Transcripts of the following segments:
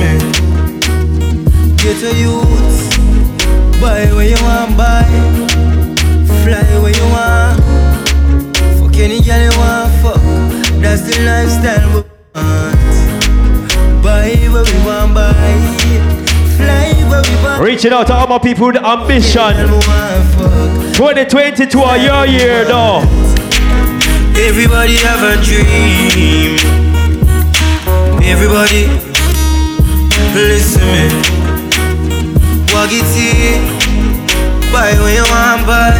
me. Get a youth, buy where you want, buy. Fly where you want. Fuck any girl you want, fuck. That's the lifestyle we want. Buy where we want, buy. Fly where we want. Reaching out to all my people with ambition. Girl we want, 2022 are your year, though. Everybody have a dream. Everybody, listen me. Walk it. Buy when you want, buy.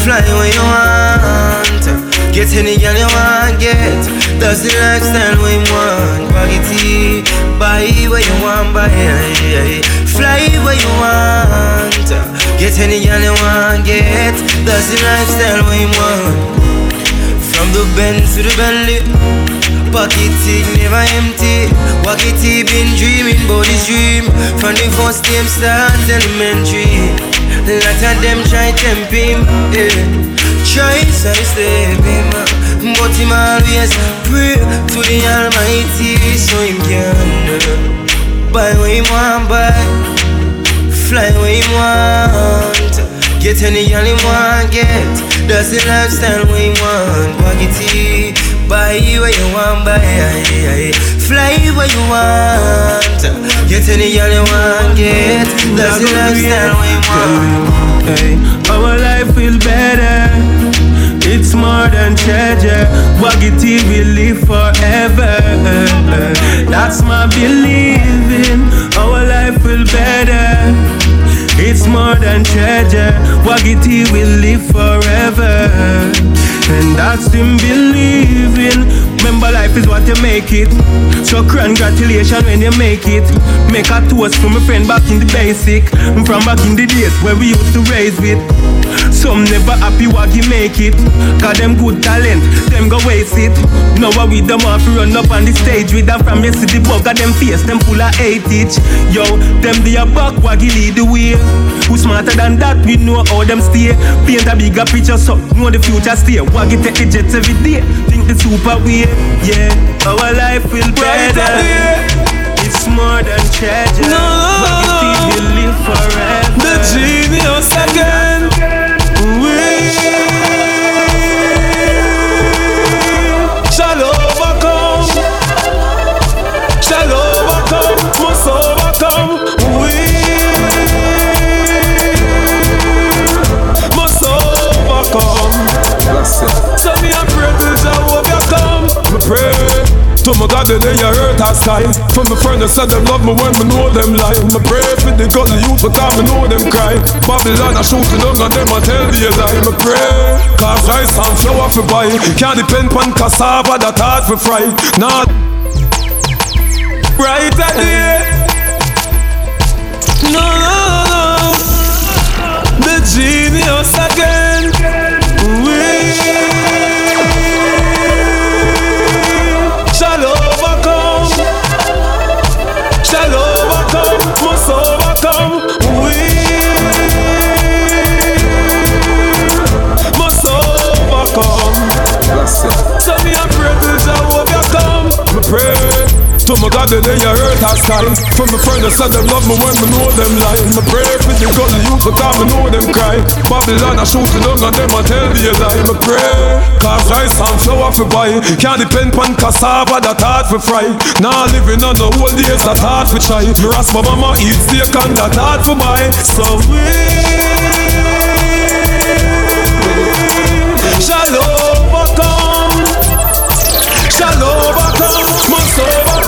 Fly when you want. Get any girl you want, get. That's the lifestyle we want. Walk it in. Buy where you want, buy. Fly where you want. Get any girl you want, get. That's the lifestyle we want. From the Benz to the Bentley Pocket tick never empty. Walk it he been dreaming about his dream. From the first time start elementary. Lot of them try tempt him yeah. Try sidestep him ah. But him always pray to the Almighty So him can Buy what him want buy. Fly where him want. Get any girl him want get. That's the lifestyle we want Waggy T Buy where you want buy Fly where you want Get any girl you want get That's the lifestyle we want Hey, our life will better. It's more than treasure. Waggy T will live forever. That's my believing. Our life will better. It's more than treasure. Waggy T will live forever. And that's him believing. Remember, life is what you make it. So, congratulations when you make it. Make a toast for my friend back in the basic. From back in the days where we used to raise with. Some never happy waggy make it. Cause them good talent, them go waste it. Now with them off run up on the stage with them from you see the bug them face, them full of hate it. Yo, them be a buck waggy lead the way. Who smarter than that, we know how them stay. Paint a bigger picture so know the future stay. Waggy take the jets every day. Think the super way, yeah. Our life will better. It's more than treasure. No, no, no. will live forever. The genius again. To my God, the day you hurt our sky From my friend that said them love me when me know them lie. Me pray for the gully youth, but I me know them cry. Babylon a shooting down and them a tell the lie. Me pray, cause rice and flour for buy. Can't depend on cassava that hard for fry. Not right at the No, no, no. The genius again my God, the day you hurt our sky From the friend I said them love me when me know them lie Me pray for the gully youth, I me know them cry. Babylon a shooting down and them I tell the lie. Me pray, cause rice and flour for buy Can't depend on cassava that hard for fry. Nah living on the old days that hard for try. Me rasp my mama eat steak and that hard for buy So we shall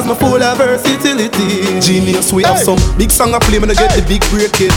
Because my full of versatility. Genius, we have some big song I play, when I get the big break it.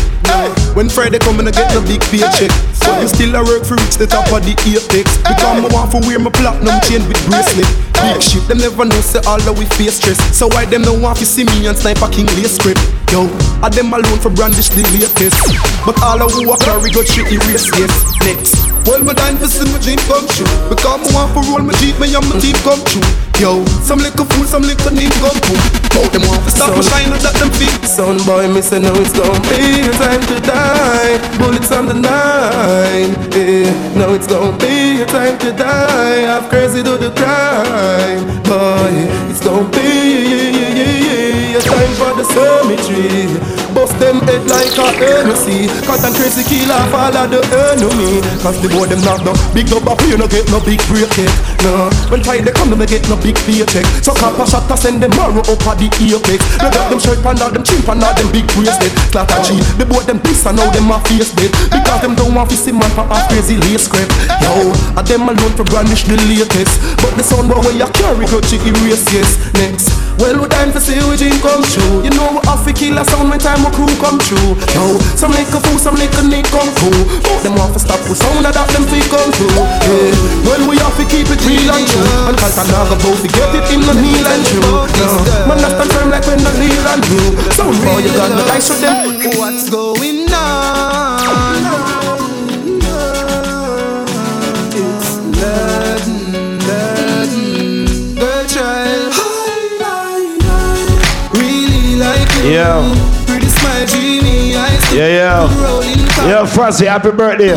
When Friday come, I get the big paycheck. So you still I work for reach the top of the apex. Because I want to wear my platinum chain with bracelet. big shit. Them never know say all that we face stress. So why them no want to see me and sniper king lay script? Yo, I them alone for brandish the latest. But all of who are carry go shit erase yes. Next. Well, my time for see my dream come true. Because I want for roll my jeep, me and my team come true. Yo, some little fool, some little name come boom. Both them want to stop my shine, that them feet. Son boy, me say no, it's gonna be your time to die. Bullets on the nine. Yeah, no, it's gonna be your time to die. I've crazy to the crime. Boy, it's gonna be a time for the cemetery. Bust them head like a Hennessy. Cause I'm crazy kill all of the enemy. Cause the boy them not no big double you no get no big break it No, when try they come they get no big paycheck. So cop a shot to send them marrow up at the apex. They got them shirt pan all them chin pan all them big bracelet. Slaughter G, the boy them piss and now them a face dead. Because them don't want to see man for a crazy lace scrap Yo, a them alone for brandish the latest. But the sound boy where you carry go to erase yes Next, well we time for see we dream come true. You know we have to kill a sound when time my crew come true. Yo, some little fool, some little nick come cool. But them want to stop with sound that them feel come through. Yeah, well we have to keep it real and true. And cause I'm not about to get it in the kneel and true. No, man, I stand firm like when the real and true. Sound boy, you got the dice with them. What's going on? It's Yeah, yeah. Yeah, Francie, happy birthday.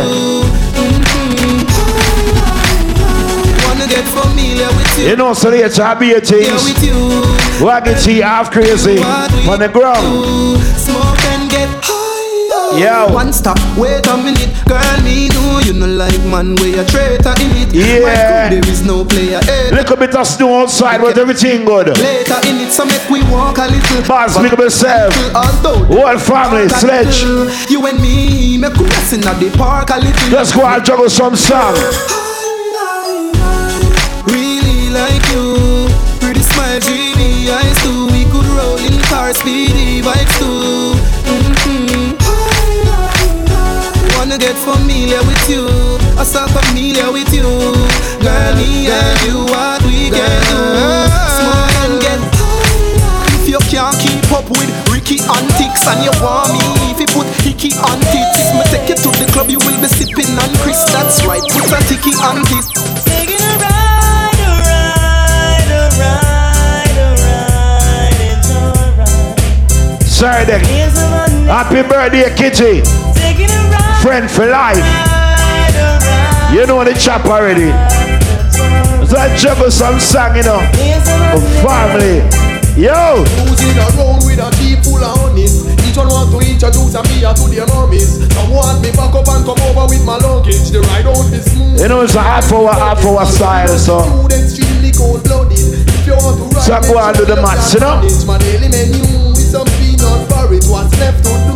Wanna get familiar with you. You know, so later I be a Yeah, things. with you. Waggy T half crazy on the ground. Smoke and get high. Yo. One stop, wait a minute, girl. Me know you no like man where you traitor in it. Yeah. There is no player. Hey. Little bit of snow outside, but everything good. Later in it, so make we walk a little. Boss, at myself. Although Whole family, sledge. little, You and me, make we rest in the park a little. Let's go and juggle some song. Really like you, pretty smile, dreamy eyes too. We could roll in car, speedy bikes too. Wanna get familiar with you, I start familiar with you. Girl, me and you, what we can do. Smoke and get if you can't keep up with Ricky antics and you want me, if you put Hickey on tits, if me take you to the club, you will be sipping on Chris. That's right, put a ticky on tits. Taking a ride, a ride, a ride, a ride, it's alright. Sorry, then. Here's a Monday, Happy birthday, Kitty. taking a ride, Friend for life. ride, a ride, You know the chop already. it's. So I song, you know. A family. Yo, Cruising around with a jeep full of honeys Each one want to introduce a me to their mommies Some want me back up and come over with my luggage The ride out be smooth you know it's a half hour, half hour style, so. Food extremely cold blooded If you want to ride So I go and do the maths, you know? My daily menu with some peanut porridge What's left to do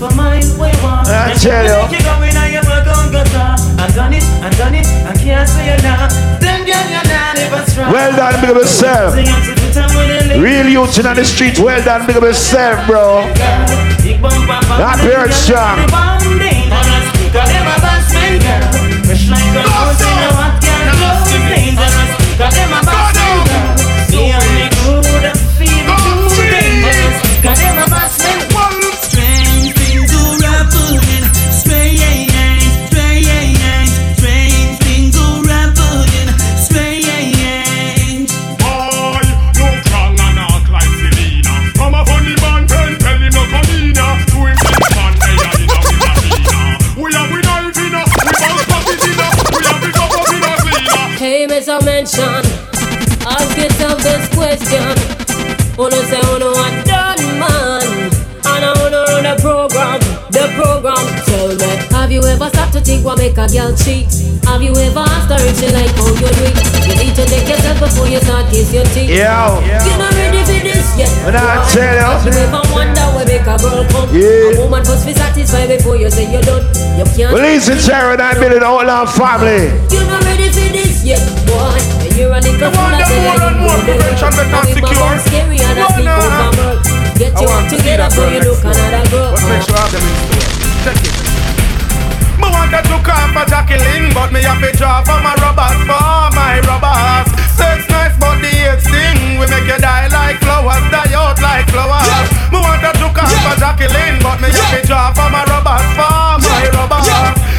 for mine, we want. I tell you. make go in and you work on guitar. I done it, I done it, I can't say it now. Them girl, you're not even strong. Well done, big up yourself. Sing the time with the. Real youth in on the street, well done, big up yourself, bro. Big bumper That the bird strong. the bomb dangerous. Got them a bassman girl. Fresh like a make a girl cheat. Have you ever asked her if she like how you do? You need to check yourself before you start kiss your teeth. Yeah. You're not ready for this yet. When I tell you. Have you ever wonder where make a girl come? Yeah. A woman must be satisfied before you say you're done. You can't. Well, listen, Terror, that been an outlaw family. You're not ready for this yet, boy. You're a nigga full of say more prevention better secure. Scary and a One sleep and a over half. girl. Get I you want up to see together girl you next look another girl. What makes you have them in store? Check it. Me wanted to come for Jacqueline, but me have to draw for my rubbers, for my rubbers. Sex nice, but the hate sting. We make you die like flowers, die out like flowers. Me wanted to come for Jacqueline, but me have to draw for my rubbers, for my rubbers.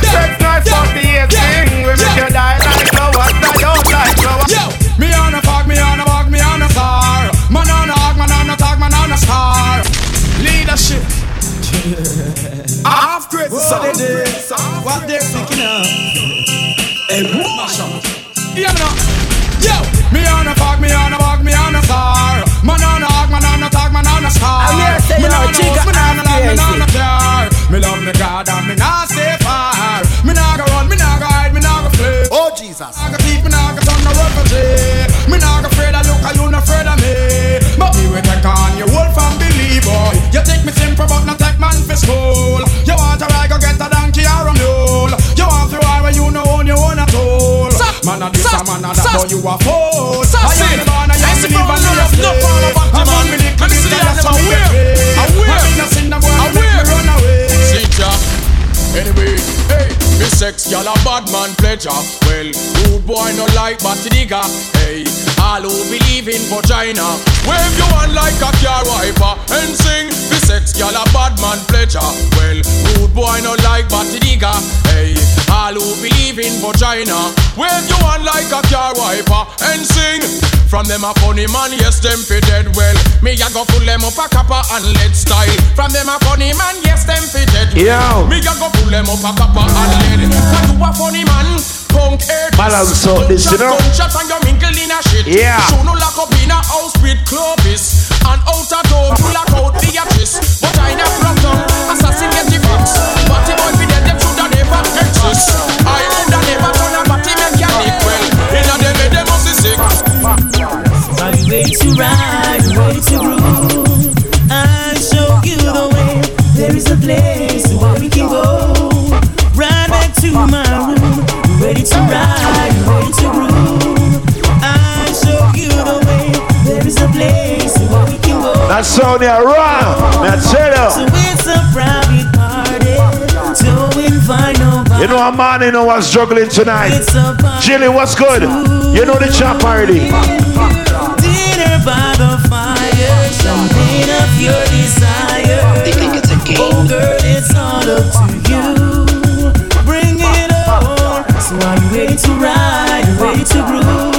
Sex nice, but the hate sting. We make you die like flowers, die out like flowers. Yo, me on a fog, me on a bug, me on a star. Man on a hog, man on a tag, man on a star. Leadership. Half crazy, so they did. What they're thinking of. Hey, mash up. Yeah, me now. Yo, me on a fog, me on a bug, me on a star. Man on a hog, man on a tag, man on a star. I'm here to say, me you on a Chica me on a land, me on a car. Me love me God and me not stay far. Me not go run, me not go hide, me not go flee. Oh Jesus. I go keep me now, go turn the refugee. Me now go afraid of look, you not afraid of me. But me will take on your whole from believer. You take me simple, but not take man for school. Man a this, a man a that, but you a fool. I am the born, I am the live, and me a slave. I'm on me little bit, that's how me get paid. I'm in a sin, I'm going to make me run away. Anyway, hey, me sex gal a bad man pleasure. Well, rude boy no like batty digger. Hey, all who believe in vagina, wave your hand like a car wiper and sing. Me sex gal a bad man pleasure. Well, rude boy no like batty digger. Hey, all who believe in vagina, wave your hand like a car wiper and sing. From them a funny man, yes them fi dead well. Me a go pull them up a copper and lead style. From them a funny man, yes them fi dead. Yo. Me a go pull them up a copper and lead. Cause you a funny man, punk head. Balance out this, you know. Gunshot and you mingle in a shit. Yeah. Show no lock up in a house with Clovis. And out a door, you lock out Beatrice. But I never rock down, assassin get the fix. Batty boy be dead, them shoulda never exist. I woulda never turn a batty mechanic. Well, inna them head, them must be sick. Are you ready to ride? Ready to groove? Can go. That's Sonia Raw. That's So it. it's a private party. Don't invite nobody. You know a man you know what's struggling tonight. Party. Jilly, what's good? You know the chop already. Dinner by the fire, champagne of your desire. They think it's a game. Oh, girl, to ride? To groove?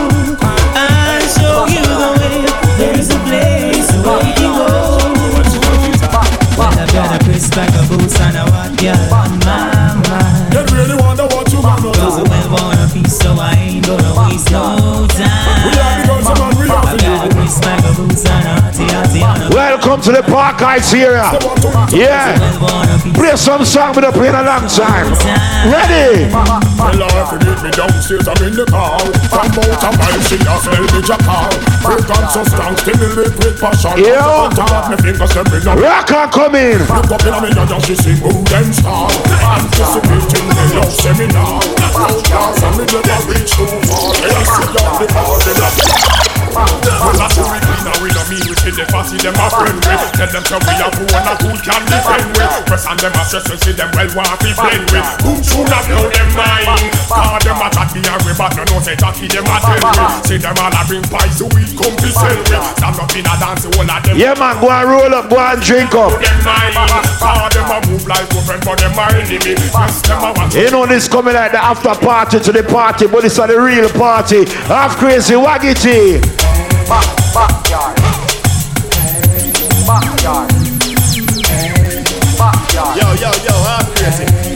Welcome to the Park Heights here. Yeah. well wanna be Play some song we don't play in a long time. Ready? Well, you me downstairs, I'm in the car. From out of my she a smell me car. Break on so stimulate with passion. Yo. On top of my fingers, them bring. Rock and come in. Look up in a minute and she sing Move them star Anticipating the love seminar Outlaws and me never reach too far They a see the party lot Well that's who we clean and we no mean see the fussy them a friend with Tell them so we a who and a who can defend with Press on them a stress and see them well want to blend with Boom soon a blow them mind Cause them a chat me a way but no know say Jackie them a tell with See them all a bring pies so we come to sell with Stand up in a dance all of them Yeah, man, go and roll up, go and drink up. them mind Cause them a move like girlfriend but them a enemy Yes, them a want You know this coming like the after party to the party, but it's a the real party. Half crazy Waggy T. Backyard. Backyard. Backyard. Yo, yo, yo, I'm crazy.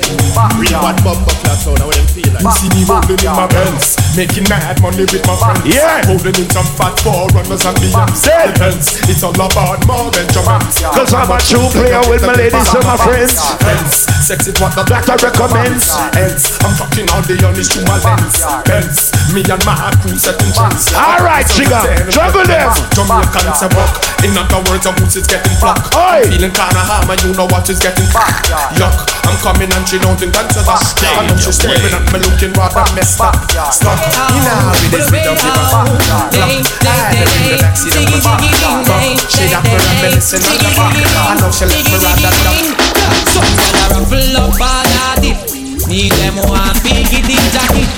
We bad bumper class sound, how them feel like. See me rolling in my Benz, making mad money with my friends. Yeah. Rolling in some fat forerunners and. Say. Depends, it's all about more than romance. Cause I'm a true player with my ladies and my friends. Hence, sex is what the Doctor recommends. Hence, I'm fucking all the honest through my lens. Hence, me and my crew setting trends. All right, Chiga, juggle them. Jamaicans a buck. In other words, boots is getting flock. Oi. Feeling kinda hard, man, you know what is getting. Yuck, I'm coming and she don't think that's a that. Know she's staring at me looking rather messed up. Stuck. You know, with this rhythm, give a fuck. I her in the backseat of my back. She got me reminiscing on the back. I know she left me rather dumb. Some gyal a ruffle up all it. Me them want biggie jacket,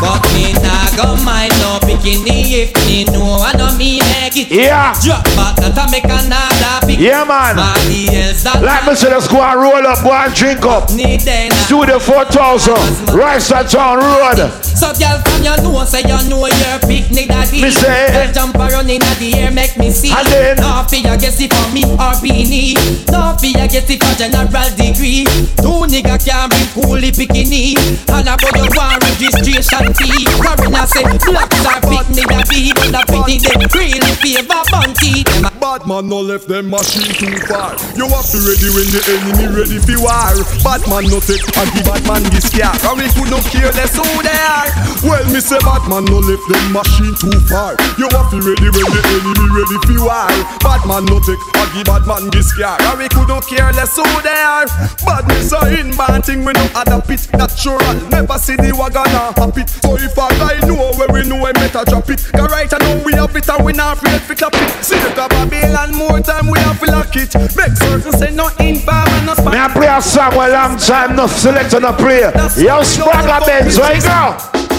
but me nah go mind no bikini if me know I know me make it. Yeah. Drop back that I make another pick. Yeah, man. Else that Like me say, let's go and roll up, go and drink up. need. Studio 4000, Rice Town Road. So girl from you know say you know your picnic daddy. Me say- Girl jump around in the air make me see. And then- no fear get it for me or beanie. No fear get it for general degree. Two nigga can bring coolie bikini. And about your one registration fee. Foreigner say blacks are picnic daddy, but the picnic they really favor bounty. Them Bad man no left them machine too far. You have to ready when the enemy ready for war. Bad man no take and the bad man this scare. And we could not care less who they are. Well, me say bad man no left them machine too far. You have to ready when the enemy ready for war. Bad man no take and the bad man this scare. And we could not care less who they are. Badness a inbound thing we no adapt it natural. Never see the wagon a it. So if a guy know where we know, we better drop it. Cause right now we have it and we not afraid to clap it. See the Babylon more time we have to lock it. Make certain say no inform and no spam. Me a play a song a long time, no selector no play. Yo, Spragga Benz, where you go?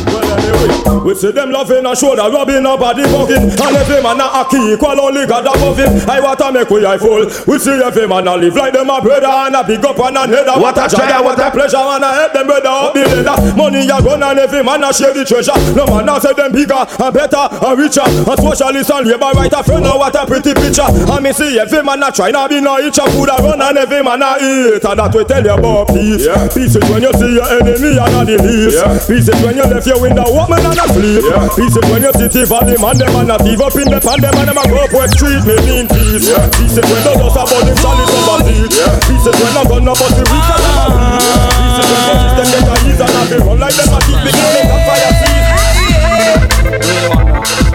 Well, anyway, we see them loving and shoulder rubbing up body bugging. And every man a key equal only God above him. I want to make we eye full. We see every man a live like them a brother and a big up and a header. What a joy, what a pleasure, and a help them brother up the ladder. Money a run and every man a share the treasure. No man a say them bigger and better and richer. And socialist and labor right a friend. Now what a pretty picture. And me see every man a try now be no each a food a run and every man a eat. And that we tell you about peace. Peace is when you see your enemy and a the least. Peace is when you left your window open and a sleep. Peace is when you city valley man them and a thief up in the pan them and them a go up West Street. Me mean peace. Peace is when the dust about them solid from a seat. Peace is when a gun but the weak and a. Peace is when the system get a ease and a be run like them a keep big and make fire seat.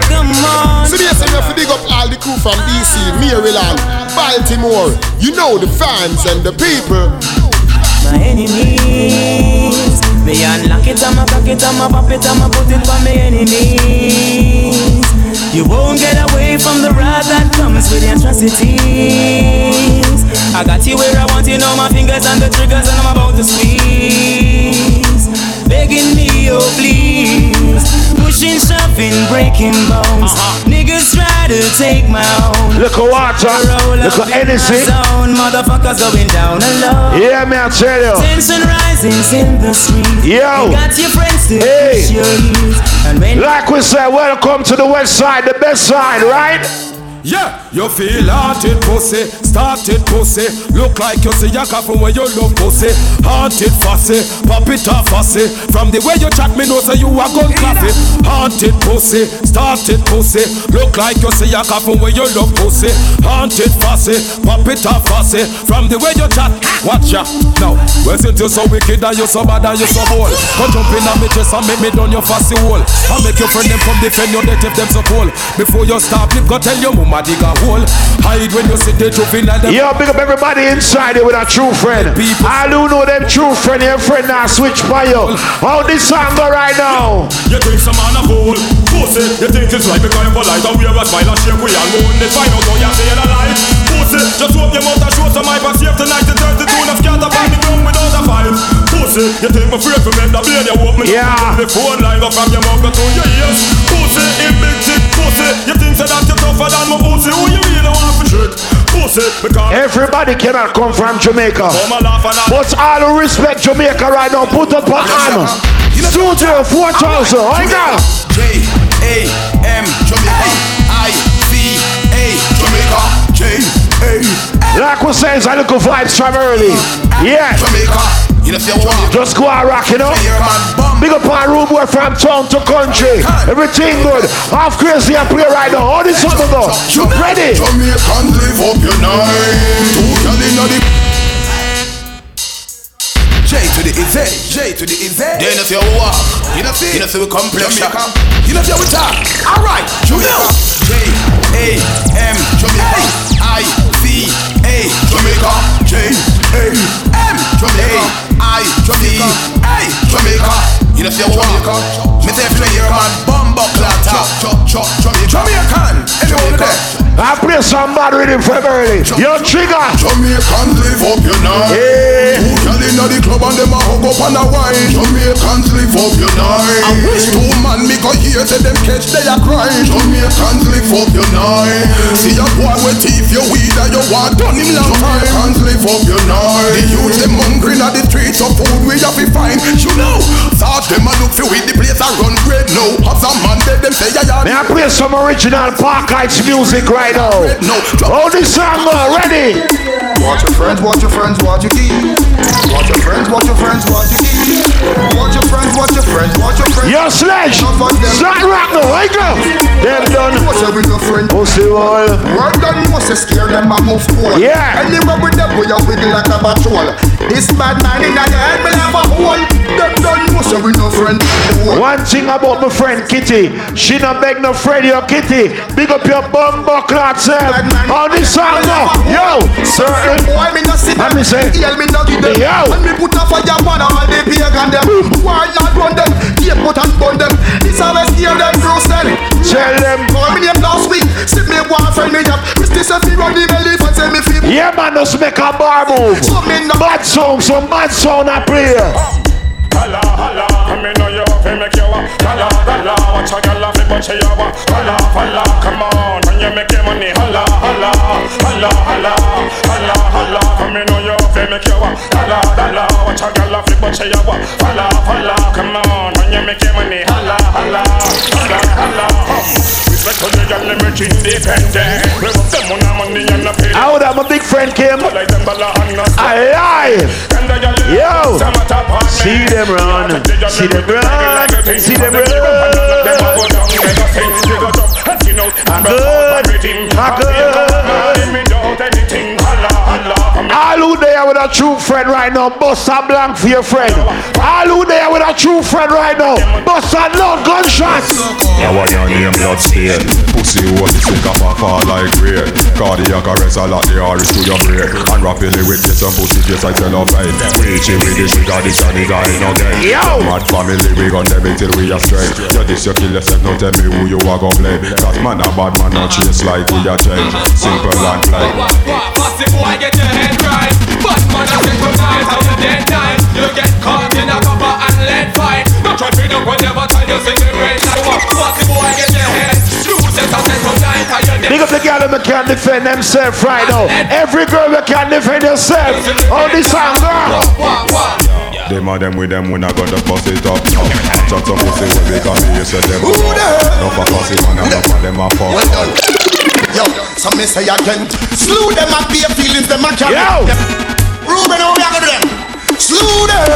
come on. So yes, you have to big up all the crew from DC, Maryland, Baltimore. You know the fans and the people. my enemies. Me unlock it, I'ma cock it, I'ma pop it, I'ma put it for my enemies. You won't get away from the wrath that comes with the atrocities. I got you where I want you, know my fingers on the triggers, and I'm about to squeeze. Begging me, oh please. Pushing, shoving, breaking bones. Uh-huh. Niggas try to take my own. Look at water, Roll look up at in my anything. zone, motherfuckers going down alone. Yeah, me I tell you. Tension rises in the street. Yo. You got your friends to Hey. push your heels. And when Like we say, welcome to the west side, the best side, right? Yeah, you feel haunted pussy, started pussy. Look like you see a couple when you love pussy. Haunted fussy, pop it off fussy. From the way you chat, me know say you a gun coffee. Haunted pussy, started pussy. Look like you see a couple when you love pussy. Haunted fussy, pop it off fussy. From the way you chat, watch ya. Now, wasn't you so wicked and you so bad and you so bold? go jump in on me chest and make me done your fussy hole. I make your friend them come defend your death if them so cold. Before you stop, lip go tell your mama dig a hole. Hide when you see the them. Yo, big up everybody inside here with a true friend. People- All who know them true friend, your friend now switch by you. How this song go right now? You think some man a fool? Pussy, you think it's right because you're polite and wear a smile and shake we and go on the find out how you're saying a lie. Pussy, just hope your mouth and show some hype and save tonight the 32 and scatter on the ground without a fight. Pussy, you think my friend from end up being your open Yeah. the phone line go from your mouth to your ears. Pussy, in big dick pussy, you think so that you're tougher than my pussy? Who you really want for trick? Everybody cannot come from Jamaica. come a laugh and a But all who respect Jamaica right now, put up a hand. Studio 4000, right now. J A M Jamaica I C A Jamaica J A Like we say, it's a little vibes from early. Yeah. You know, feel what? Just go and rock, you know. Big up our room boy from town to country. Everything good. Half crazy and play right now. All this something go. You ready? Jamaican live up your night. Two girl inna the J to the E Z, J to the E Z. Then if you walk, you know see, you know see we come pressure. You know see we talk. All right, you know. J A M Jamaica, I C A Jamaica, J A M Jamaica, I C A Jamaica. You know we walk. Me say play your man, bumbo clatter. Jamaican, everyone there. I play some bad rhythm from early. Yo, Trigga. Jamaicans live up your night. Yeah. Two gyal inna the club and them a hug up and a wine. Jamaicans live up your night. I wish two man me go hear say them catch they a crying. Jamaicans live up your night. See a boy with teeth you weed and you want done him long time. Jamaicans live up your night. The youth them hungry inna the streets of food we have to find. You know, thought them a look for with the place a run great now. Have some man dead them say yeah yeah. May I play some original Park Heights music right now? Oh, this song uh, ready. Watch your friends, watch your friends, watch your keys. Watch your friends, watch your friends, watch your keys. Watch your friends, watch your friends, watch your friends. Yo, Sledge. Start rock now. Wake up. Them done. Up with your friend? Pussy wall. Word done, you scare them and move cool. Yeah. Anywhere with them, we are wiggle like a patrol. This bad man in the head, me have a hole. Them done, you with no friend. One thing about my friend Kitty, she not beg no friend, your Kitty. Big up your bum buckler self. On this song now. Yo, certain. Boy, me no sit Let me say. Yell me no give them. Yo. And me put a fire on all the pagan them. Why not run them? Keep put and burn them. This always scare them, bruise them. Tell them. Call me name last week. Sit me one friend me up. Christy say fi run the belly for say me fi. Yeah, man, just make a bar move. So me no. Bad song, some bad sound I play. Holla, holla, come in on your fi make you a holla, holla, watch a gyal a fi punch you a holla, holla, come on, when you make your money, holla, holla, holla, holla, holla, holla, come in on your fi make you a holla, holla, watch a gyal a fi punch you a holla, holla, come on, when you make your money, holla, holla, holla, holla, respect to the rich independent, money and a pay. How that my big friend came? I Yo, see them run, see them run, see them run. I good, I good. All who there with a true friend right now, bust a blank for your friend. All who there with a true friend right now, bust a no gunshots. Now what your name blood stain Pussy hole the sick of a fall like rain Cardiac arrest a lot the iris to your brain And rapidly with this and pussy face I tell of pain Reaching with the sugar this and the guy no gain Yo! Mad family we gon' them till we are straight You this you kill yourself now tell me who you are gon' blame Cause man a bad man not chase like we a change Simple and plain Pussy boy get get caught in a copper and lead fight Not try to do whatever time you sing the rain like what Pussy boy get your head Loose as I say tonight how you dead Big up the girl that can defend themselves right now. Every girl that can defend herself. On this song, girl. Them a them with them when I got the bust it up Chat some pussy when they come here so them No for pussy man and no for them a fuck Well done. Yo, so me say again. Slew them and be feelings them and carry. Yo. them. Ruben, how we are gonna do them? Slew them.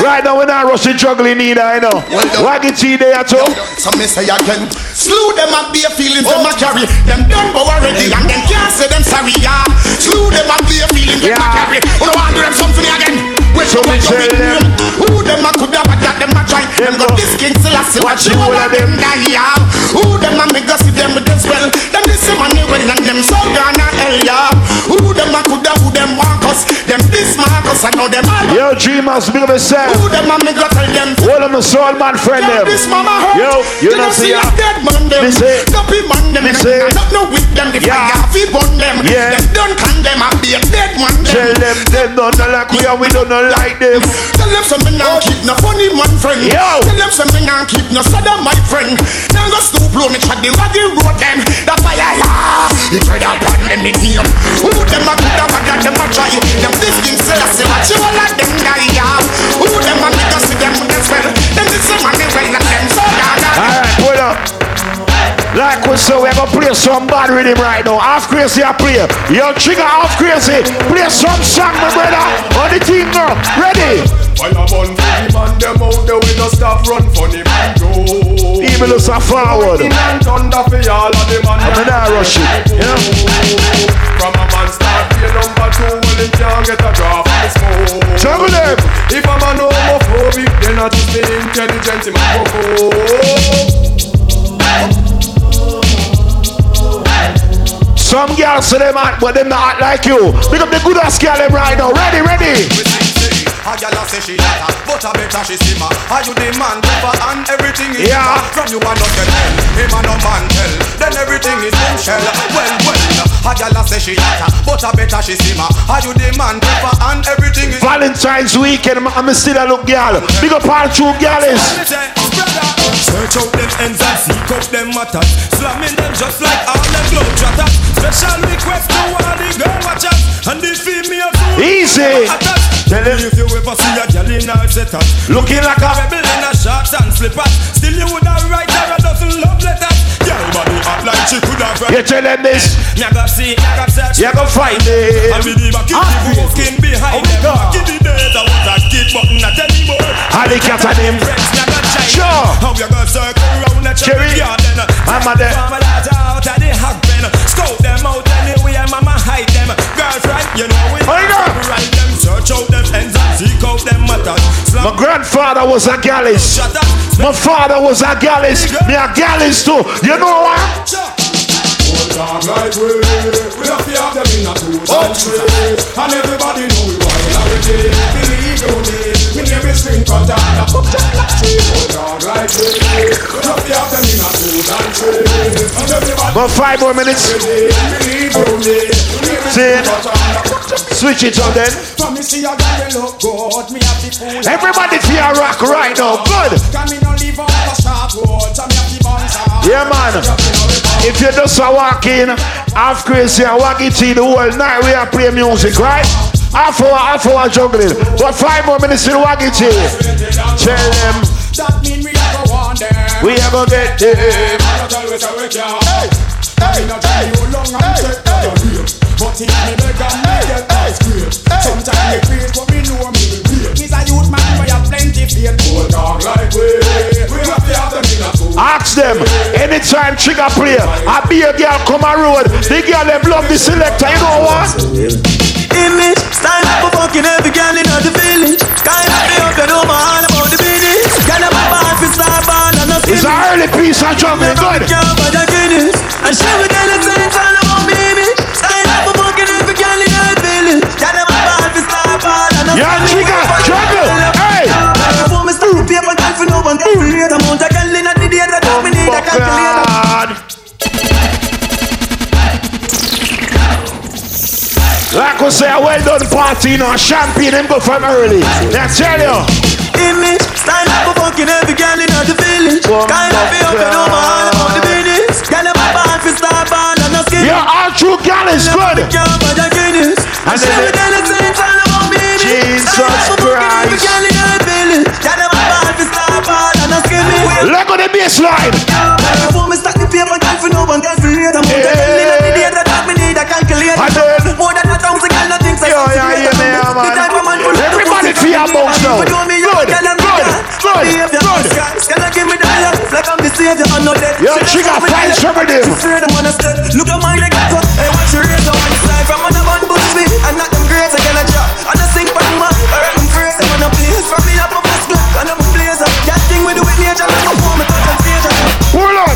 Right now, we're not rushing juggling neither, I know. Waggy T there too. So me say again. Slew them and be feelings them and oh. carry. Them done go already and them can't say them sorry, yeah. Slew them and be feelings them and Yeah. carry. Who don't want to do them something again? Wait, So me tell them. Who them a could have that them a try. Them Them got go. this king still a see what Watch you all of of them them. die, yeah. Who them a make us see them with them spell. Them this money well and them so gonna hell, yeah. Who them a could have who them want us. Them this Marcus I know them all. Yo, dreamers, big up yourself. Who them a make us tell them. All of my soul man friend them. this mama hurt. Yo, you know see a dead man them. Copy man them. Say. Not no with them. The Yeah. fire fi burn them. Yeah. Them done condemn and be a dead man Tell them. them, them don't know like we and we don't know like them. Tell them something now oh. keep no funny man friend. Yo. Tell them something now keep no sada my friend. Now go stoop low me chat the raggy road them. The fire yeah. You try that pan them in here. Who them a good a bad them a try. Them this thing say I say what you all like them die. Who them a make us see them them spell. Them this say money well like them so yeah. Alright, hold up. Like we So we're gonna play some bad rhythm right now. Half crazy I play. Yo, Trigga half crazy. Play some song, my brother. On the team now. Ready? Fire for the man, them out there we no stop run funny man Joe. Even looks a forward. Lightning and thunder for all of. I'm not rushing, you know. From a man start to number two, well he can't get a drop of smoke. Juggle them. If a homophobic, then not just the intelligent him Some girls say them act, but them not act like you. Pick up the good ass girl them right now. Ready, ready. A gal a say she hotter, but a better she simmer. Are you the man proper and everything is Yeah. From you a not get tell, him a no man tell. Then everything is bombshell. Well, well. A gal a say she hotter, but a better she simmer. Are you the man proper and everything is Valentine's weekend, I'm a still a look girl. Big up all true girls. Search out them ends and seek out them matters. Slamming them just like all them globe trotters Special request to all the girl watchers. And the female too Easy. Tell them if you ever see a girl in her setup Looking like a rebel in her shorts and slippers Still you would have write her a dozen love letters Girl body hot like she could have You tell them this. Nyaga see, nyaga search You go find it. And with the back, keep the ah. walking behind oh them Give the dead, I was a kid but not anymore How they cat on him. Sure. How you gonna circle round the cherry Cherry. garden? I'm a there. Out of the hog pen. Scout them out anywhere, mama hide them. Girlfriend, you know we right them. Search out them ends and seek out them matters. My grandfather was a gallus. My father was a gallus. Me a gallus too. You know what? Dog like we, we have to have them in a two oh. country And everybody know we royalty Believe you me, we name is string cutter The fuck just like tree Dog like we, we have to have them in a two country And everybody About five more minutes. Believe you me, we name is it? cutter Switch it on then. Me see a look good, me have to fool her. Everybody feel rock right now. Good. Can me no live on a sharp me have to bounce her. Yeah, man. If you just a walk in, half crazy and walk it the whole night, we are play music, right? Half hour, half hour juggling. But five more minutes to walk it in. Tell them That mean we a go on there. we are gonna get them. I don't tell we say we can't. Hey, hey, me no tell you long and take that your rape. But scrape. Sometimes me craze, but me know me will wait. Me's a youth man, we have plenty faith. Old dog like we, we have to have them in a two. Ask them anytime Trigga play. I be a girl come a road. The girl them love the selector. You know what? Image, style up for fucking every girl in the village. Kind of me up, you know my all about the business. Girl, I'm a bad for star band and a It's an early piece of juggling. Good. And she will tell us it's Yeah, Trigga, juggle. Hey. Before me start to pay my girl for no one calculate amount of girl in the day that need a calculator. Like we say, a well done party, you know, champagne them go from early. I tell you. Image, style up for fucking every girl in the village. Kind of me up, you know my all about the business. Girl, I'm a for star band and a skin. Yeah, all true gal is good. And And she then will Jesus Christ. Look the baseline. Man, feel now. Good, good, good. Can I she got five. Look at my. Hey, from on a one not them great a drop. I for my. Alright, I'm crazy. I'm on a place from me up a bus club. And I'm a blazer. That thing we do with nature. I'm a form. Touch and stage. Hold on.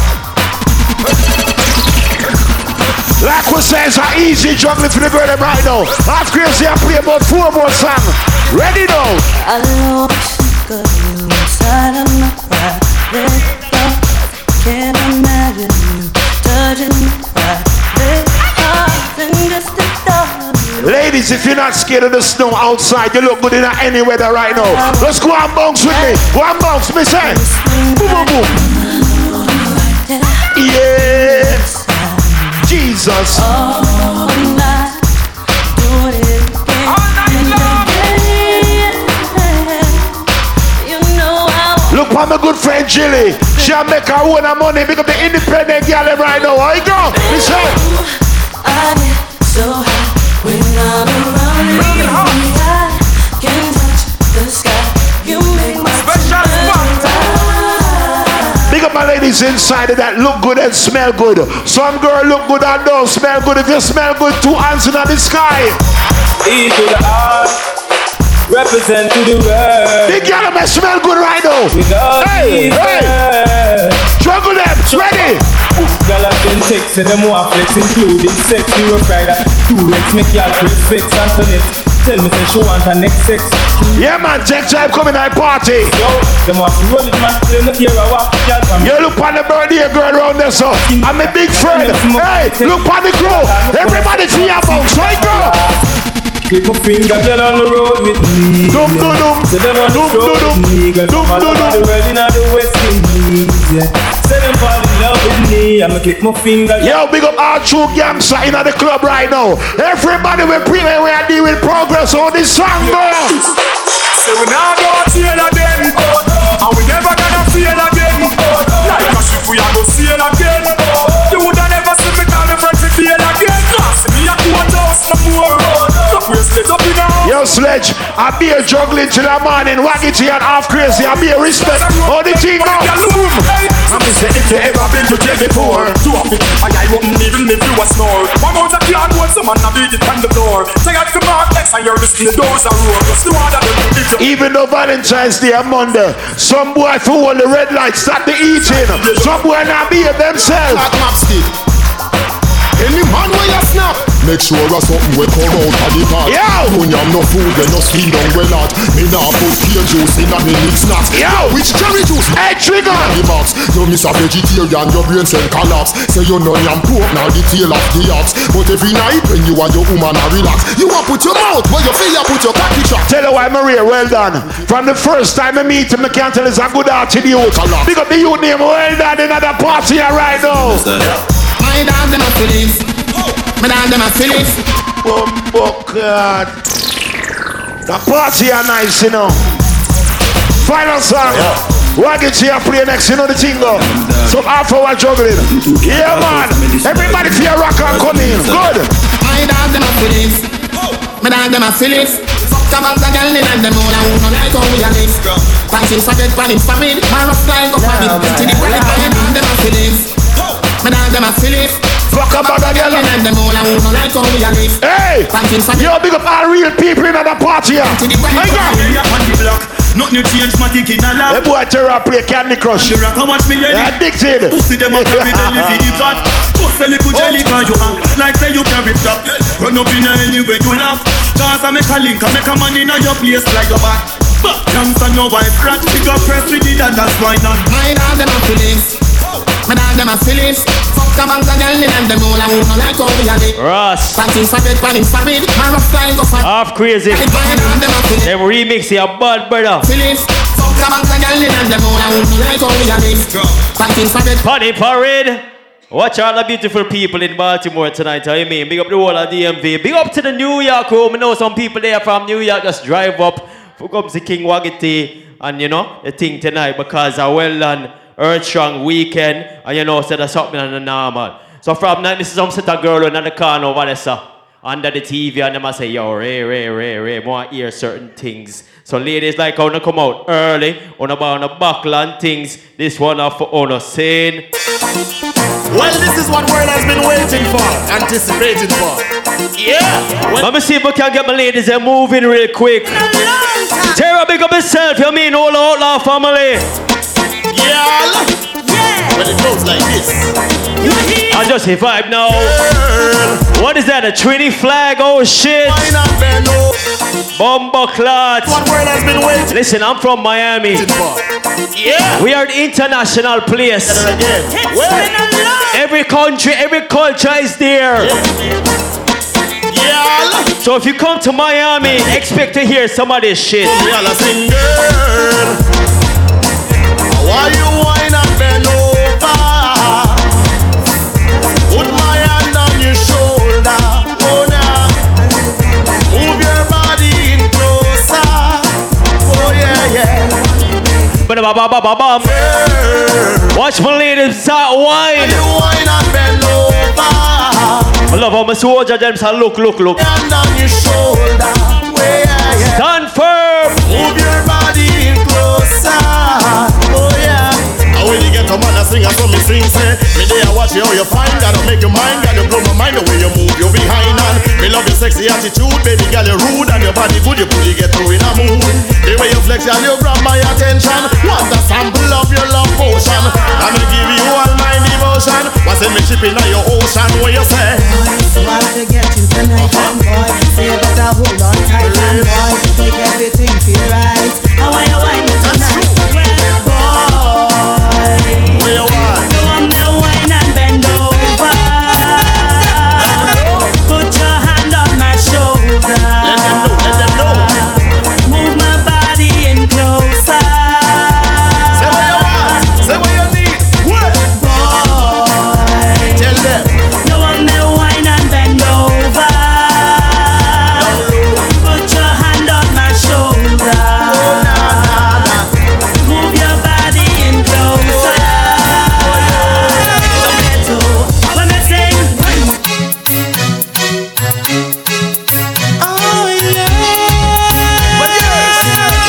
Like we say, it's an easy juggling for the girl them right now. Half crazy, I play about four more songs. Ready now. I know I should got inside of my private Ladies, if you're not scared of the snow outside, you look good in any weather right now. Let's go and bounce with me. Go and bounce, say. Boom, boom, boom. Yeah. Jesus. You Look for my good friend Jilly. She'll make her own money because the independent girl right now. I go. Listen. I get so high my special Big up my ladies inside of that look good and smell good. Some girl look good and don't smell good. If you smell good, two hands in the sky. E to the R, represent to the world. Big girl may smell good right now. Hey, hey. Juggle them, ready. Girl, I've been texting them more flex, including sex. You a Friday, two legs, make y'all press sex Antoinette. Tell me, say she want her next sex. Yeah, man, Jack Tribe coming at party. Yo, them want to roll it, man. They look here, I walk the You look on the birthday girl around there, so I'm a big friend. Hey, look on the crew. Everybody see your bounce, right, girl? Keep a finger girl on the road with me. Dum dum dum. Say them the road dum, with me. Girl, dum, dum, dum. the world in the West Indies. Yeah. Them fall in love with me. I'ma keep my finger. Yo, big up all true gangster in the club right now. Everybody will pre we are dealing with progress on this song, girl. Say we now go sail again And we never Sledge, I be a juggling till the morning, Waggy T and half crazy. I be a respect. All the thing go. I'm say if you ever been to jail before Two of it, and I wouldn't even if you a snore One out of hold someone and beat it on the door Tired to mark next you're listening the doors are roar Just the one that Even though Valentine's Day and Monday, some boy for all the red lights start the eating. Some boy not be themselves. Any man where you snap Make sure a something will come out of the pot Yo! When you have no food, you no skin down well hot Me nah put pear juice in a me mix nuts Yo! Which cherry juice? Hey, Trigga! In The box You miss a vegetarian, your brain cell collapse Say you know yam pork, now the tail of the ox But every night when you and your woman a relax You want put your mouth where you feel you put your cocky trap Tell her why Maria, well done. From the first time I meet him, I can't tell it's a good hearted youth. Big up the youth name, well done in the party here right now. My dog them a Phillies. My dog them a Phillies. God. The party are nice, you know. Final song. What Wagon here play next, you know the thing go. So half hour juggling. Yeah, man. Everybody feel rock and come in. Good. My dog them a Phillies. My dog them a Phillies. Fuck about the girl in them all. I wanna like how we a live. Punching forget pan in famine. My rough flying go for it. To the right, my dog them a Phillies. My dog them a Phillies. Fuck about the girl in them all. I wanna like how we a live. Hey! Yo, big up all real people in the party here. To the right, Hey, girl. Nothing change, matic in a The lap. boy Terra play Candy Crush. The rock, how much me ready? Addicted. Pussy them a carry belly for the fat. Pussy a little jelly cause you act like say you carry top. Run up in a anywhere you laugh. Cause I make a link, I make a man in a your place like a bat. But gangsta no wife rat, we got press with it and that's why not. My dog them a Phillies. My dog them a Phillies. Fuck about the girl in them all. I wanna like how we a live. Ross. Punching forget pan in famine. My rough flying go for. Half crazy. Them. Them remix here, bad brother. Phillies. Fuck about the girl in them all. I wanna like how we a live. Punching forget. Party parade. Watch all the beautiful people in Baltimore tonight, you mean? Big up the whole of DMV. Big up to the New York room. I know some people there from New York just drive up. Hook up the King Waggy T and you know, the thing tonight because a well done Earth Strong weekend and you know, so there's something on the normal. So from now, this is some set of girl in the corner over there, sir. Under the TV and them I say, yo, Ray, Ray, Ray, Ray, want hear certain things. So ladies like wanna come out early, on about the buckle and things. This one off for honor saying. Well, this is what world has been waiting for, anticipating for. Yeah. Let me see if we can get my ladies there moving real quick. Tara, big up yourself, you mean all outlaw family. Yeah. Yeah. When it goes like this. I just hit vibe now. What is that? A Trinity flag? Oh shit. Why not bend? Bomba clot. What world has been waiting Listen, I'm from Miami. Yeah. We are the international place. Every country, every culture is there. yeah. So if you come to Miami, expect to hear some of this shit. Why you whine and bend over? Put my hand on your shoulder. Oh, now. Move your body in closer. Oh, yeah, yeah. But ba ba ba ba bum. Watch my ladies start wine. Wine and bend over. I love how my soldier them say look, look, look. Hand on your shoulder. Way, yeah, yeah. Stand firm. Move your body in closer. Yeah. And when you get a man a sing and so me sing say Me there watch you how you find Gotta make your mind Gotta blow my mind the way you move you behind And me love your sexy attitude Baby girl you rude And your body good You fully get through in a mood The way you flex girl you grab my attention Want a sample of your love potion I'm gonna give you all my devotion What's in me ship in your ocean Where you say So I to get you tonight, uh boy. So you better hold on tight, and boy. Make everything feel right. I want you wine me tonight,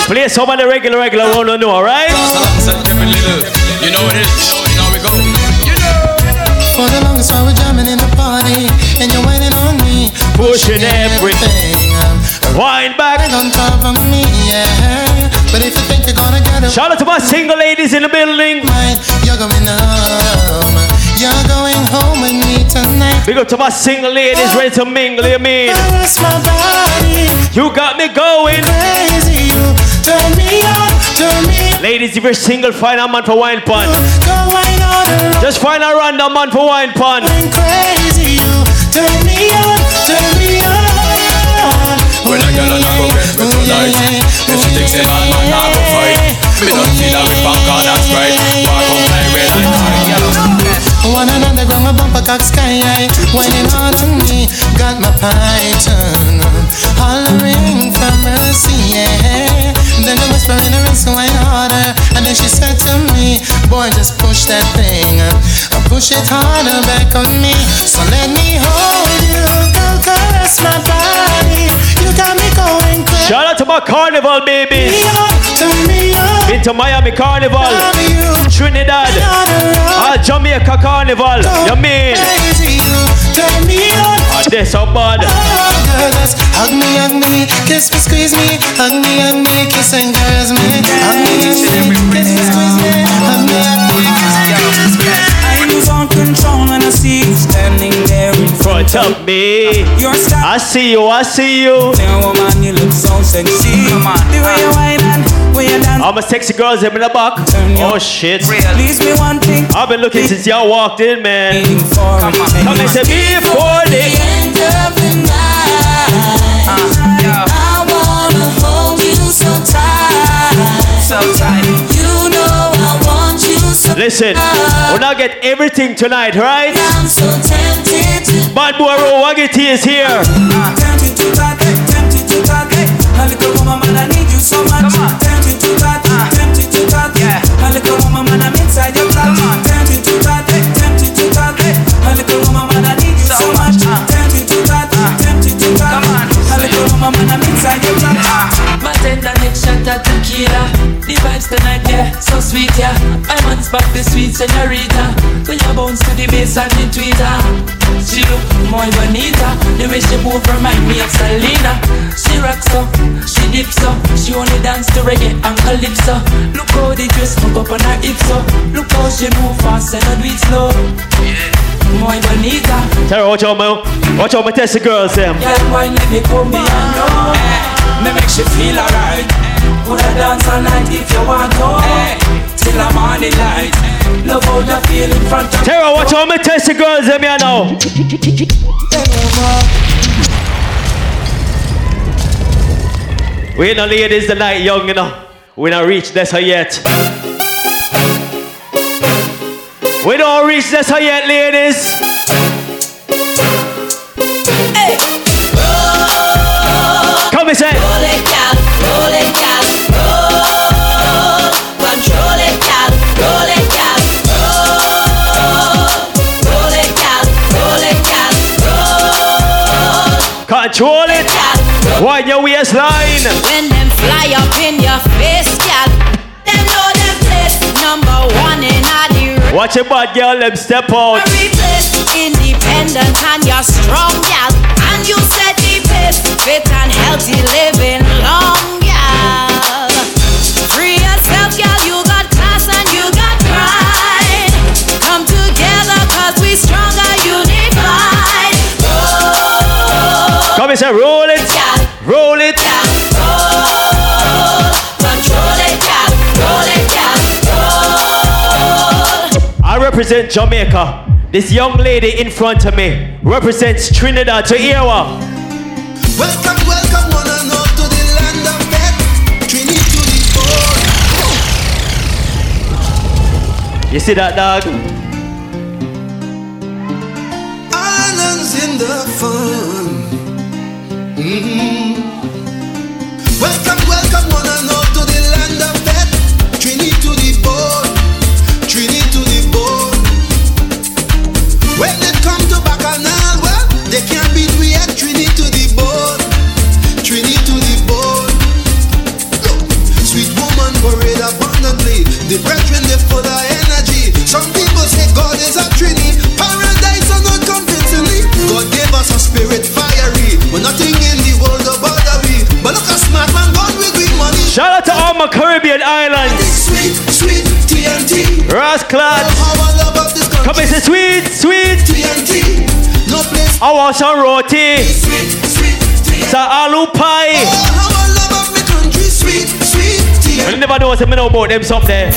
Play some of the regular, regular one, no, know, alright? You know what it is. Now we go. For the longest while we're jamming in the party, and you're whining on me, Pushing everything. Wind back. on top of me, yeah. But if you think you're gonna get it, Shout out to my single ladies in the building. mine, you're going home. You're going home with me tonight. Big up to my single ladies oh, ready to mingle, you mean? My body, You got me going. crazy. You turn me on, turn me on. Ladies, if you're single, find a man for wine pun. Go wine on the Just find a random man for wine pun. crazy. You turn me on, turn me on. When I get on, I go get me tonight. If she thinks say bad man, I go fight. Me don't feel her with back on that sprite. Walk One and underground, my bumper cock sky high. Whining hard on me, got my python. Hollering for mercy, yeah. Then the whisper in her ear, so wine harder. And then she said to me, Boy, just push that thing. I oh, push it harder back on me. So let me hold you, girl, caress my body. You got me going. Shout out to my carnival babies. Me. Been to Miami Carnival, Trinidad, ah, Jamaica Carnival. You mean? Crazy, you turn me on. Ah, this so bad. Hug me, hug me, kiss me, squeeze me, hug me, hug me, kiss and caress me, hug me, hug me, kiss me, squeeze me, hug me, hug me, kiss and caress me. I see you standing there in front of me. I see you, I see you. Now, woman, you look so sexy. Come on, the way you whine and way you dance. All my sexy girls them in the back. Oh shit. Please me one thing. I've been looking since y'all walked in, man. Come on, Come and say before the end of the night. Uh, I wanna hold you so tight. So tight. Listen, we'll not get everything tonight, right? I'm so Bad boy Ro Waggy T is here. Tempted to that, tempted to that. A little woman, man, I need you so much. Tempted to that, tempted to that. A little woman, man, I'm inside your flat. Tempted to that, tempted to that. A little woman, man, I need you so much. Tempted to that, tempted to that. A little woman, man, I'm inside your flat. My tender next shot of tequila The vibes tonight, yeah, so sweet, yeah. I want back the sweet senorita. When you bounce to the bass and the tweeter. She look more bonita. The way she move remind me of Selena. She rocks so, she dips so She only dance to reggae and calypso. Look how the dress hook up on her hips so Look how she move fast and not do it slow. Yeah, more bonita. Tell watch out, man. Watch out, my testy girls, them. Girl, why let me come beyond you? Oh. Me make she feel alright. Would I dance all night if you want to? Eh. Till I'm on the light. Love how you feel in front of Tell her watch out, my testy girls, them, you know. We ain't no ladies tonight, young, you know. We not reach this high yet. We don't reach this high yet, ladies. Eh. Come and say. Control it. Wind your waistline. When them fly up in your face, gal. Them know them place number one in the Watch your bad girl, them step out. Independent and you're strong, gal. And you set the pace. Fit and healthy living long, Come and say, roll it. Roll it. Oh, control it, gal. Roll it, gal. Roll. I represent Jamaica. This young lady in front of me represents Trinidad to Iowa. Welcome, welcome, one and all to the land of death. Trinity to the core. You see that dog? Islands in the fun. Mhm. Welcome, welcome, one and all to the land of to the bone. To the bone. When they come to Bacchanal, well, they can't beat we to the bone. To the bone. Sweet woman abundantly. The brethren they full of energy. Some people say God is a Trinity. Paradise not convincingly. God gave us a spirit Shout out to all my Caribbean islands. Sweet, sweet TNT. Rascals. How I love of this country. Come and say sweet, sweet. TNT. No place. I want some roti. Some aloo pie. Oh, I love of my country. Sweet, sweet TNT. You never know what I know about them something.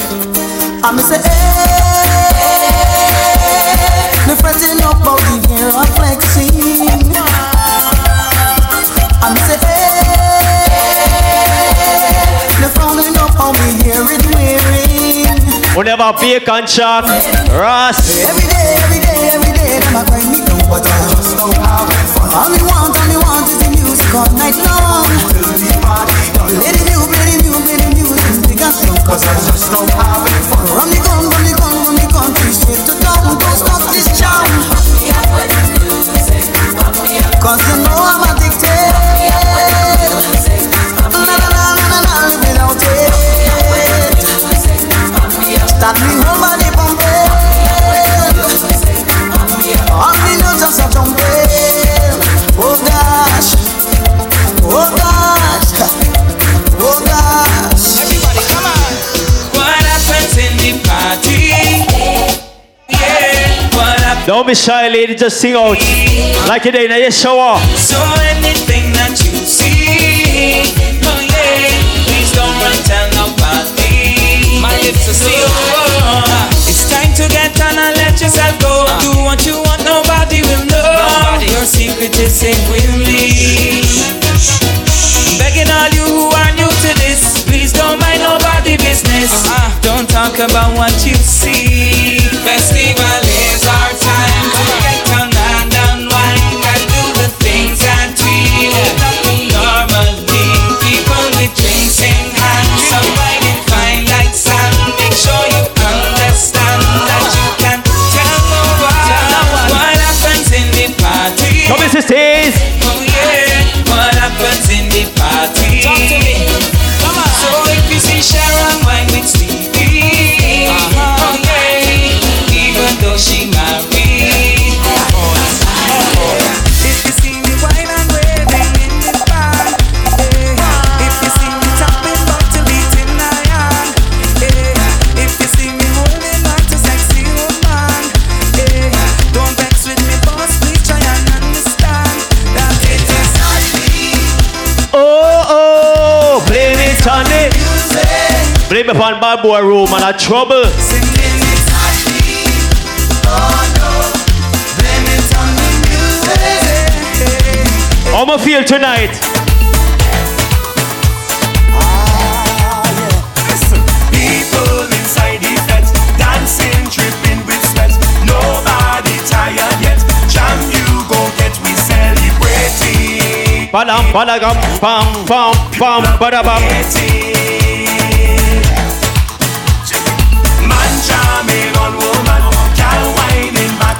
I'm say, hey, fretting up about the year of flexing. Wearing. Whenever bacon chop, Ross. Every day, every day, every day, a grind me down, but I just don't have fun. All me want, all me want is the music all night long. Big and strong, cause I just don't have fun. Run the gun, run the gun, run the town, don't stop this jam. Cause you know Start me whole body pumping. All me know just a jumping. Oh gosh, oh gosh, oh gosh. Everybody, come on. What happens in the party? Yeah, what happens? Don't be shy, lady. Just sing out. Like you did in your shower. So anything that you see, oh yeah, please don't run tell nobody. My lips are sealed. It's time to get on and let yourself go. Do what you want, nobody will know. Your secret is safe with me. I'm begging all you who are new to this, please don't mind nobody business. Uh-huh. Don't talk about what you see. Festival party. Come and sisters. On bad boy room and a trouble. Oh, How me feel tonight? Ah, People inside the fence, dancing, tripping with sweat. Nobody tired yet. Jam you go get we celebrating. Badam, pam, pam, badabam.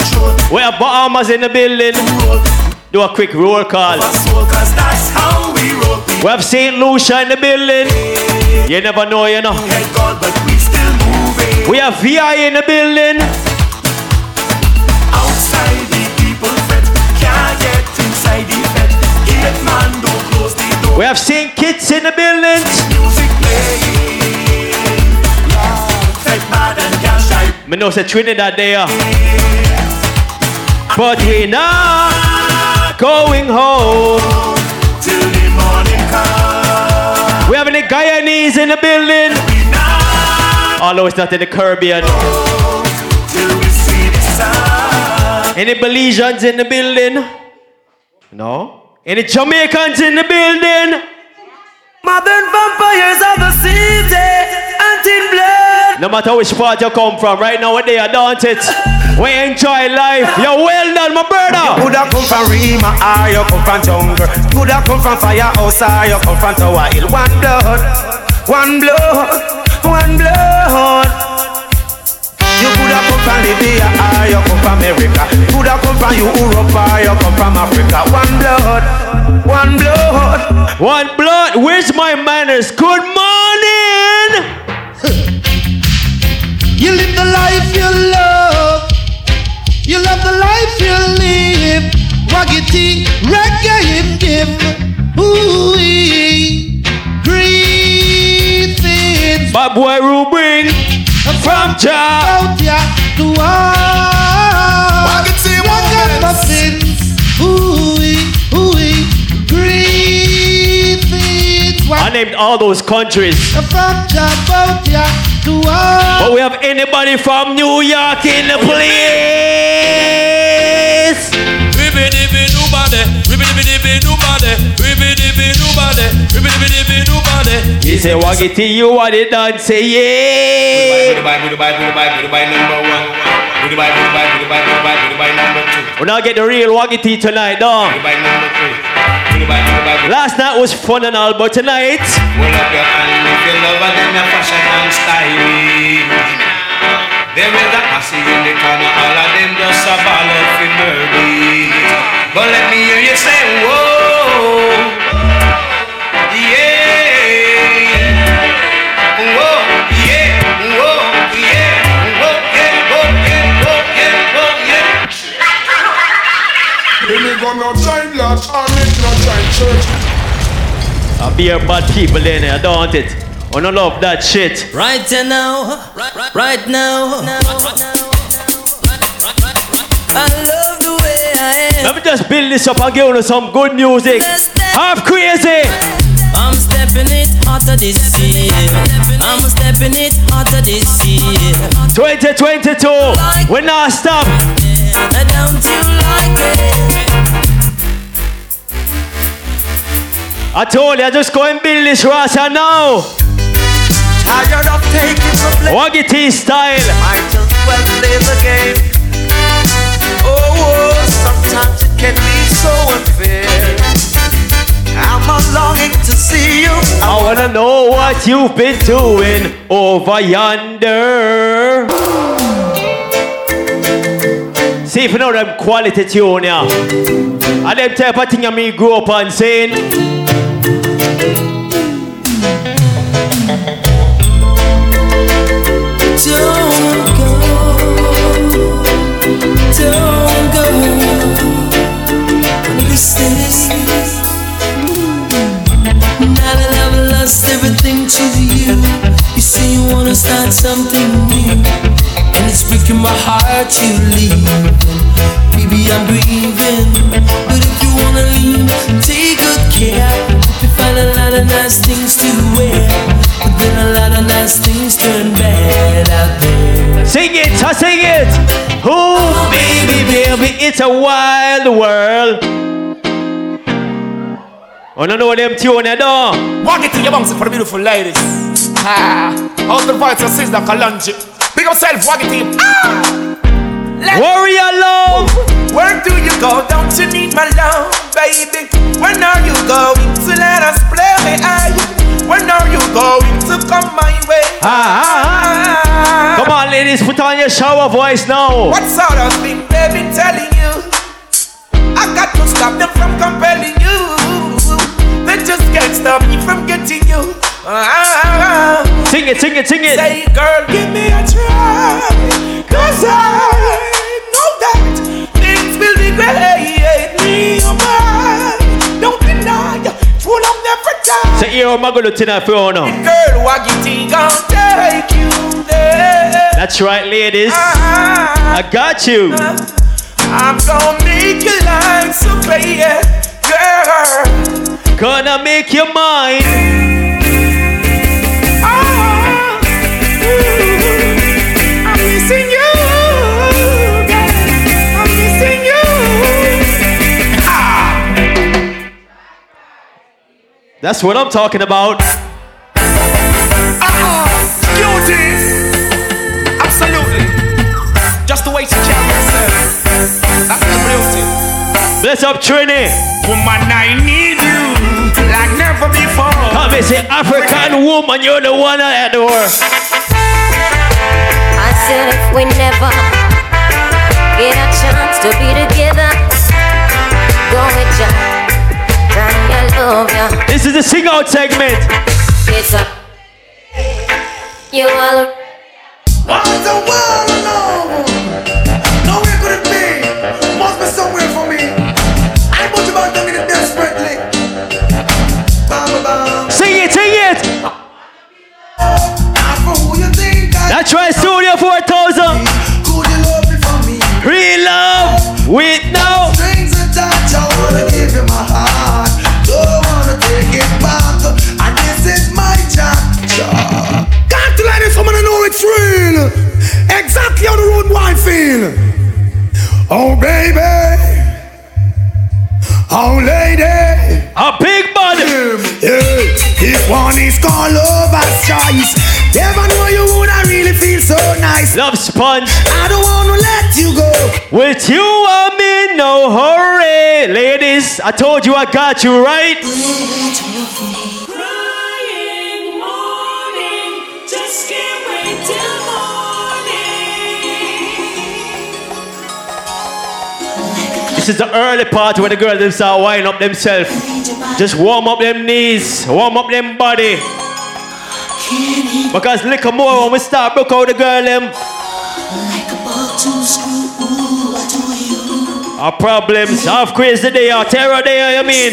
The posse losing control. We have Bahamas in the building. Do a quick roll call. How we roll. We have St. Lucia in the building. You never know, you know. but we. We have VI in the building. Outside the people fret. Can't get inside the fed. Eight man don't close the door. We have St. Kitts in the building. Music playing. Fed bad and cash shy. Me know say Trinidad there. But we not going home. Till the morning comes. We have any Guyanese in the building. Although it's not in the Caribbean. Till we see the sun. Any Belizeans in the building? No. Any Jamaicans in the building? Modern vampires of the city, anti blood. No matter which part you come from, right now they are don't it. We enjoy life. You're well done, my brother. You Coulda come from Rema or you come from jungle. Coulda come from firehouse or you come from Tower Hill. One blood, one blood, one blood. You coulda come from Libya or you come from America. Coulda come from Europe or you come from Africa. One blood, one blood. One blood. Where's my manners? Good morning. You live the life you love. You love the life you live. Waggy T, reggae him give. Ooh, greetings. Bad boy Rubin from Jah. Out ya to all. Waggy T, muffins. Ooh, ooh, greetings. I named all those countries. From Jah, out ya to all. But we have anybody from New York in the place. He say, Waggy T, you are the dance, say yeah. We now get the real Waggy T tonight, dog. Last night was fun and all, but tonight. Hold up your hand if you love her, then your fashion and style. There is a posse in the corner, all of them just a ball of murder. But let me hear you say, whoa, yeah, whoa, yeah, whoa, yeah, whoa, yeah, whoa, yeah, whoa, yeah, whoa, yeah. Me gonna join lot or not join church. I be a bad people in there, don't want it? Oh, I don't love that shit. Right now, right, right now. I love the way I am. Let me just build this up and give you some good music. Half crazy. I'm stepping it hotter this year. I'm stepping it hotter this year. 2022. We're not stop. Don't you like it? I told you, I just go and build this Rasta now. Tired of taking the blame. Waggy T style. Might as well play the game. Oh, oh, sometimes it can be so unfair. I'm longing to see you. I wanna know what you've been doing over yonder. See if you know them quality tune, yeah. And them type of thing I me grew up on saying. Don't go, don't go. Wanna. Now that I've lost everything to you, you say you wanna start something new, and it's breaking my heart you leave. Baby, I'm grieving, but if you wanna leave, take good care. Hope you find a lot of nice things to wear, but then a lot of nice things turn bad out there. Sing it, I sing it. Oh, baby, baby, it's a wild world. Oh, no, know them tune you know. Walk it to your bounce for the beautiful ladies. Ah, out the voice of Sister Kalonji. Big up self, walk it to you. Ah! Warrior love. Where do you go? Don't you need my love, baby? When are you going to let us play? When are you going to come my way? Ah, ah, ah. Come on, ladies, put on your shower voice now. What sort of thing been telling you? I got to stop them from compelling you. They just can't stop me from getting you. Ah, Sing it, sing it, sing it. Say, girl, give me a try. Cause I know that things will be great. Me, your mind. Don't deny. Full of never die. Say, here, I'm going to tonight for now. Girl, what you think I'll take you there? That's right, ladies. I got you. I'm gonna make your life so clear, girl. Gonna make you mine. That's what I'm talking about. Uh-huh. beauty. Absolutely. Just the way she carry herself. That's the beauty. Bless up, Trini. Woman, I need you like never before. Come and say, African woman, you're the one I adore. I said if we never get a chance to be together, go with ya, Johnny, I love ya. This is the sing out segment. It's a you all. What is the world alone? Nowhere could it be. Must be somewhere for me. I put you back down in it desperately. Bam, bam. Sing it, sing it. Not for who you think I That's right, Studio 4000. Could you love me for me? Real love. Wait now. Strings attached, I wanna give you my heart. Don't wanna take it back. And this is my chapter. Got to let this woman know it's real. Exactly how the road boy feel. Oh baby. Oh lady. A big body. Yeah. This one is called Lover's Choice. Never know you woulda really feel so nice. Love sponge. I don't wanna let you go. With you, I'm in no hurry. Ladies, I told you I got you right. This is the early part where the girls start winding up themselves. Just warm up them knees, warm up them body. Because little more when we start broke out the girl them. Our problems, half crazy they are, terror they are, you mean?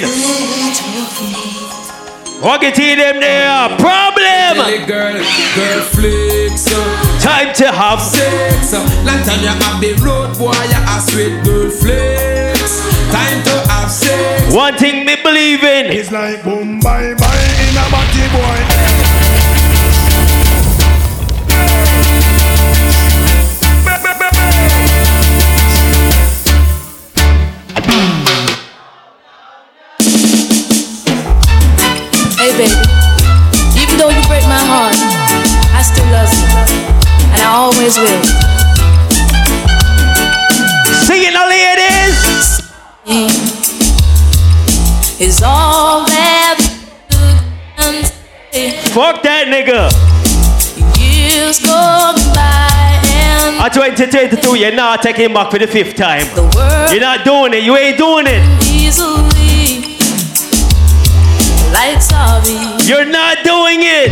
Walk it in them there, problem! girl, girl flicks up. Time to have sex. Long time you have the road boy, you a sweet girl flicks. Time to have sex. One thing me believe in. It's like boom bye bye in a body boy. Always will. Sing it, now, ladies. Is all that you can say. Fuck that nigga. Years go by and At 2022, you're not taking back for the fifth time. world You're not doing it. You ain't doing it. easily like sorry. You're not doing it.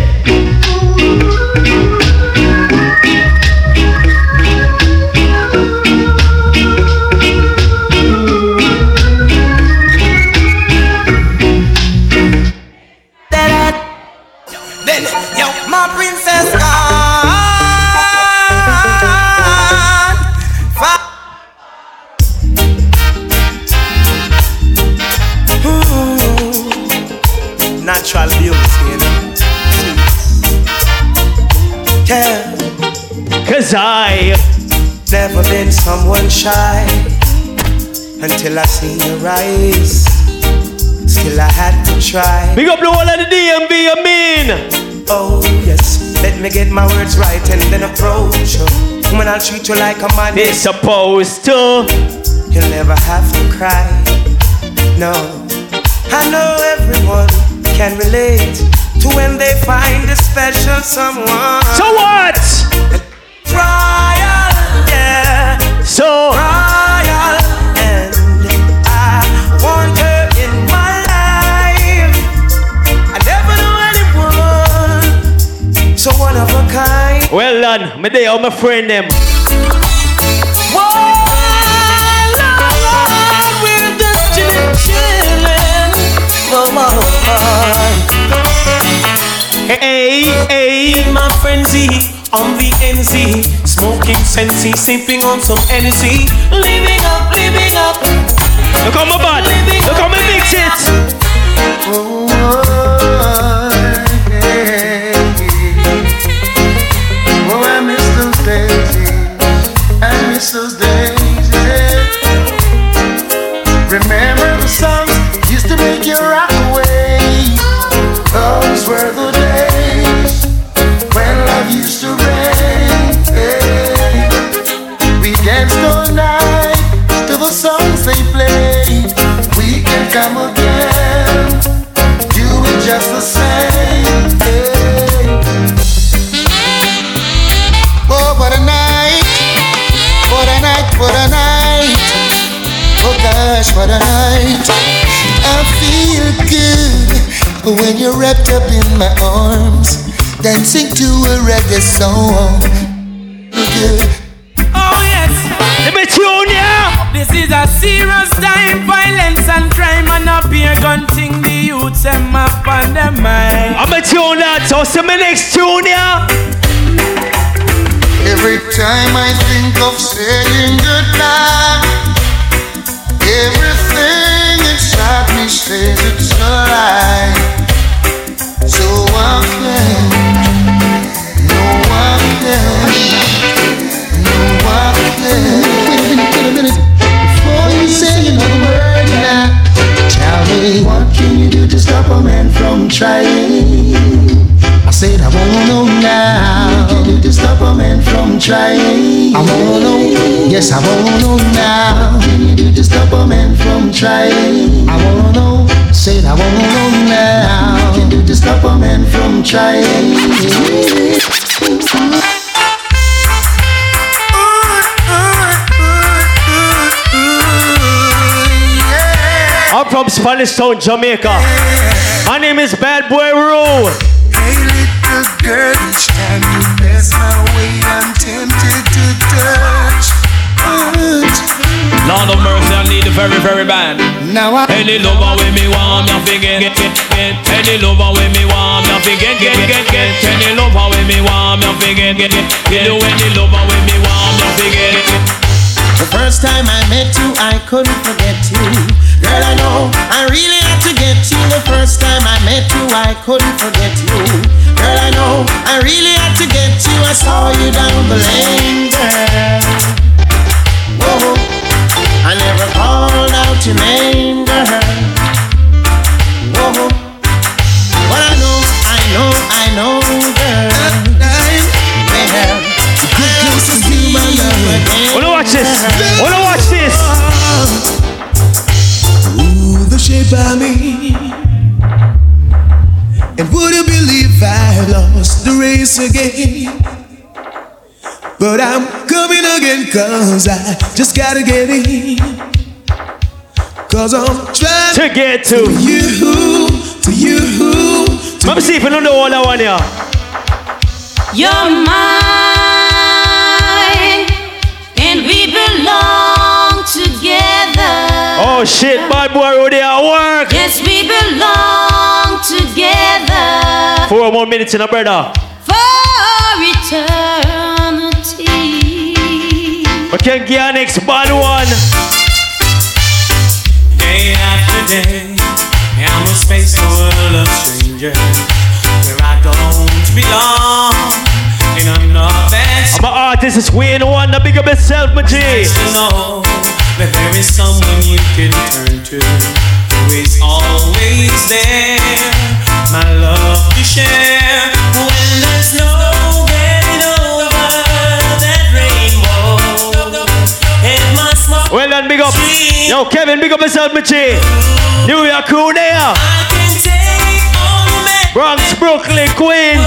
My princess gone. Fa- Ooh. Natural beauty. Yeah. Cause I never been someone shy until I seen your eyes till I had to try. Big up the whole of the DMV, I mean. Oh yes, let me get my words right and then approach you. When I'll treat you like a man. It's supposed to. You'll never have to cry. No, I know everyone can relate to when they find a special someone. So what? Trial, yeah. So. Trial, one of a kind. Well done. Me day, all my friend them. We're just chillin', chillin'. Come on. Hey, hey. My frenzy on the NZ, smoking sensey, sipping on some energy, living up, living up. Look how my bad. Look how me mix it. Come again, do it just the same. Hey. Oh, what a night! What a night! What a night! Oh gosh, what a night! I feel good when you're wrapped up in my arms, dancing to a reggae song. Good. Gun thing. The youths them up on their mind. I'm a tune that. So, see me next tune ya. Every time I think of saying goodbye, everything inside me says it's a lie. So I'm can, no one can, no one can. Wait a minute, wait a minute. Before you say another word now, tell what can you do to stop a man from trying? I said I wanna know now. What can you do to stop a man from trying? I wanna know. Yes, I wanna know now. What can you do to stop a man from trying? I wanna know. Said I wanna know now. What can you do to stop a man from trying? I'm from Spanish Town, Jamaica. My name is Bad Boy Roo. Hey, little girl, each time you pass my way, I'm tempted to touch. touch. Lord of mercy, I need the very, very bad. Now I Any lover with me want me fi get, get, get. Any lover with me want me fi get, get, get, get. Any lover with me want me fi get, get, get. Do any lover with me want me fi get. The first time I met you, I couldn't forget you. Girl, I know I really had to get you. The first time I met you, I couldn't forget you. Girl, I know I really had to get you. I saw you down the lane, gotta get in. Cause I'm trying to get to you, to you. Let me see if you don't know all that one here. You're mine, and we belong together. Oh shit, bad boy Roo there at work. Yes, we belong together Four more minutes in a brother. for eternity. We can get our next bad one. Day after day, I'm a space full of strangers where I don't belong. And I'm not that I'm an artist, it's Wayne One, the big up yourself, my G. know that there is someone you can turn to is always there. My love to share when there's no Well done, big up. Yo, Kevin, big up yourself, Michi. New York crew there. Bronx, Brooklyn, Queens.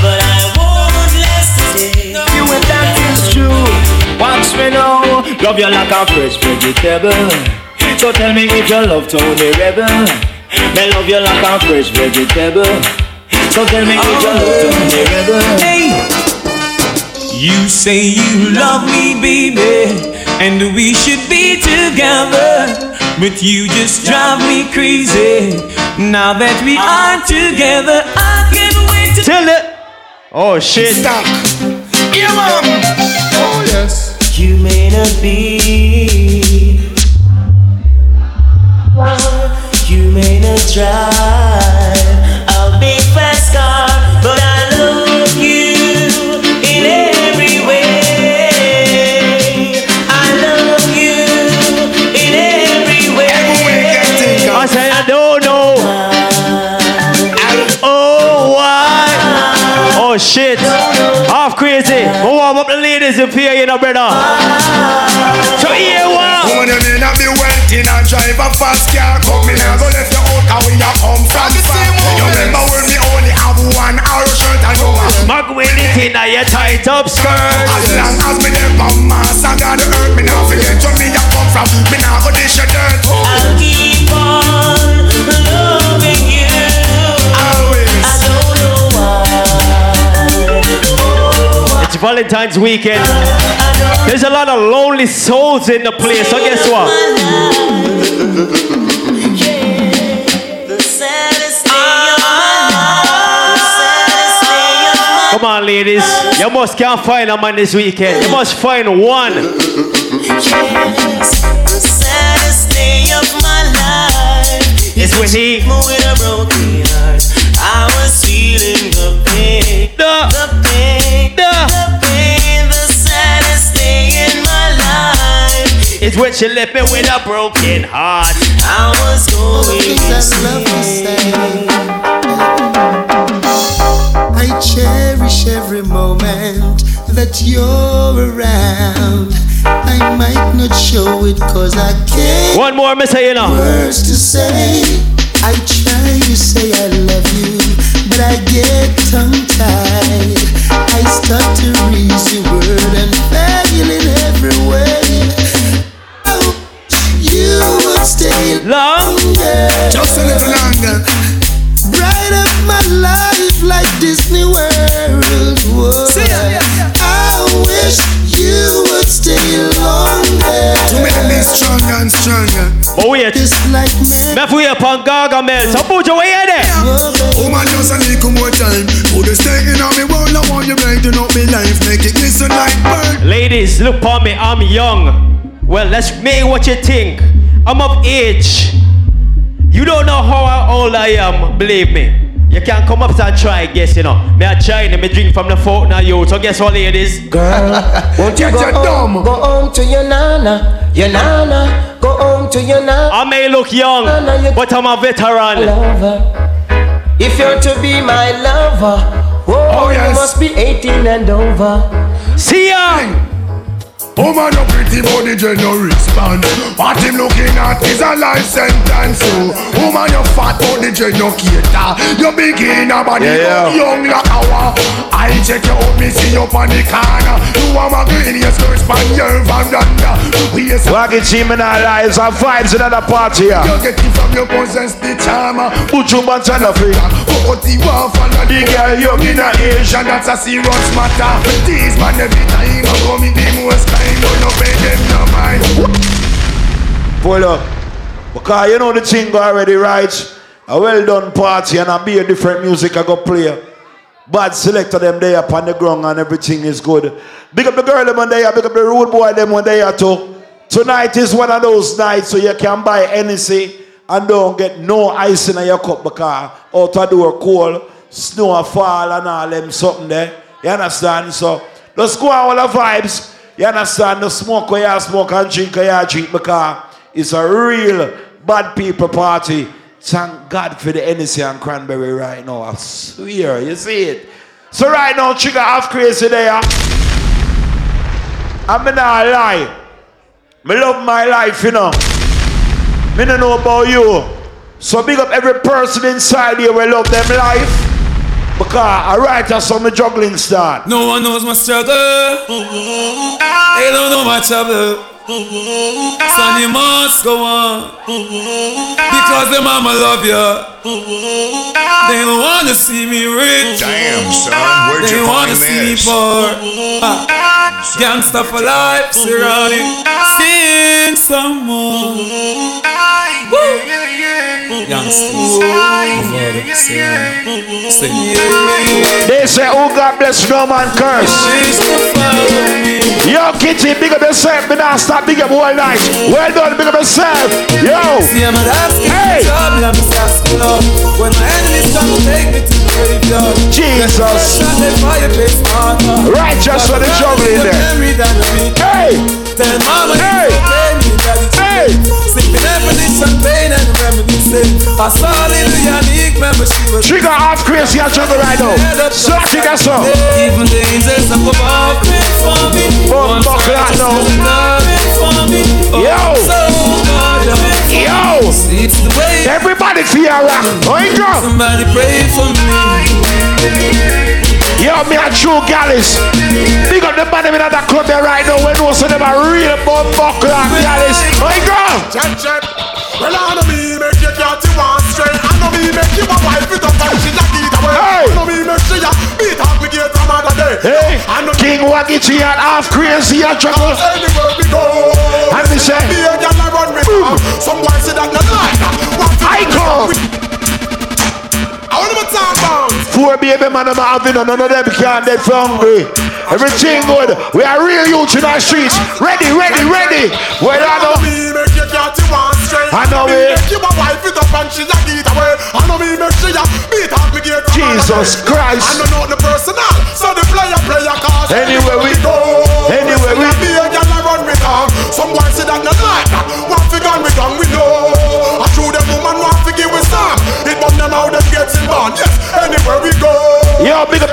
but I won't last today. You and that is true. Watch me now. Love you like a fresh vegetable. So tell me if you love Tony Rebel. Me love you like a fresh vegetable. So tell me if you love Tony Rebel. Hey. You say you love me, baby, and we should be together. But you just drive me crazy. Now that we are together, I can't wait to tell it. Oh shit! Stop. Yeah, mom. Oh yes. You may not be. You may not drive Oh shit! Half crazy. We'll warm up the ladies up here, you know, brother. So here what? Woman, you may not be wealthy, not drive a fast car. Come in and go left your out, cause we are come from far. You remember when we only have one arrow shirt and no one. Mug with it in a your tight up skirt. As long as me there from mass, I got the earth. Me now forget where me a come from. Me now go dish your dirt. I'll keep Valentine's weekend. There's a lot of lonely souls in the place. So guess what? The saddest day of my life. The saddest day of my Come on, ladies. You must can't find a man this weekend. You must find one. Yes, the saddest day of my life It's when he- with a broken heart. I was feeling the pain, the, life It's when she left me with a broken heart. I was going insane. I cherish every moment that you're around. I might not show it cause I can't. One more, Miss Hyena. Words to say. I try to say I love you, but I get tongue tied. I start to read your word and fail in every way. I wish you stay longer. Just a little longer. Bright up my life like Disney World. Whoa. I wish you would stay longer. To make me stronger and stronger. But wait. like Me have we up on Gargamel. So put your way in there. Woman, just a little more time. Put the stake in on me world. I want you brighten up me life. Make it listen like burn. Ladies, look on me. I'm young. Well, let's make what you think. I'm of age. You don't know how old I am, believe me. You can't come up and try, guess you know. Me a China, me drink from the fountain now, you. So guess what, ladies? Girl, won't you go home, go home to your nana, your nana, go home to your nana. I may look young, but I'm a veteran. Lover. If you're to be my lover, whoa, oh, you must be 18 and over. See ya! Woman, your pretty body, you no respond. What him looking at is a life sentence. So, woman, your fat body, you no cater. You begin a body Yeah, yeah. young like our. I check you out, me see you on the corner. You are my green, your skirt span, your van is Wagon team in our lives and vibes in another party here. You get it from your possess the charmer. Put your buns on the free. Put the one for the girl young in a age. And that's a serious matter. These man every time I come in the most mind. Pull up. Because you know the thing already, right? A well done party and a be a different music I go play. Bad selector them there up on the ground and everything is good. Big up the girl them on there, big up the rude boy them on there too. Tonight is one of those nights so you can buy anything and don't get no ice in your cup because out of door cold, snow fall and all them something there. You understand? So just go on all the vibes. You understand? The smoke where you smoke and drink where you drink because It's a real bad people party. Thank God for the NC and Cranberry right now. I swear, you see it. So right now, Trigga half crazy there. I'm not lie. Me love my life, you know. Me don't know about you. So big up every person inside here will love them life. Because I write on the juggling start. No one knows my struggle. They don't know my trouble. Son, you must go on. Because the mama love you. They don't wanna see me rich. Damn, son, where'd they you wanna find see me poor. Ah, Gangsta for life, surrounding. Sing some more. They say, oh God bless no man curse. Yo, Kitty, big up yourself. Me not stop big up all night. Well done, big up yourself. Yo. Hey. When my enemies come to take me to the graveyard. Jesus. Righteous for the juggling there. Hey. Tell mama Hey. Hey. Definition pain and reminiscing I saw Yannick remember she was Trigga half crazy and juggle right now. So I think that's all. Even the angels up above pray for me buck that now. Pray for me Yo. Oh, Yo. The way Everybody feel rock. Uh, oh, you. Somebody pray for me Yo, me a true gallus. Big up the man in that club there right now. We know so them a real bum buckler gallus. Oh, you go. Check, check. Well, I know me make you you one straight. I know me make you a wife with a fight. She just eat away. Hey. I know me make you a beat up me get some other day. Hey, I know King Waggy and half crazy and juggle. anywhere we go. And me say, Me a girl a run with. Some boy say that not like that. I come. I want to talk about. Four baby man I'm having and none of them can't for hungry. Everything good. We are real youth in our streets. Ready, ready, ready. Well, I know. me make you get you one straight. I know me it. make you a wife with a and she just eat away. I know me make you a beat up me get Jesus. Christ. I know not the personal, so the player player cause Anywhere we go. Anywhere we- be a girl a run with her. Some boy say that not like that. Gun we gun we.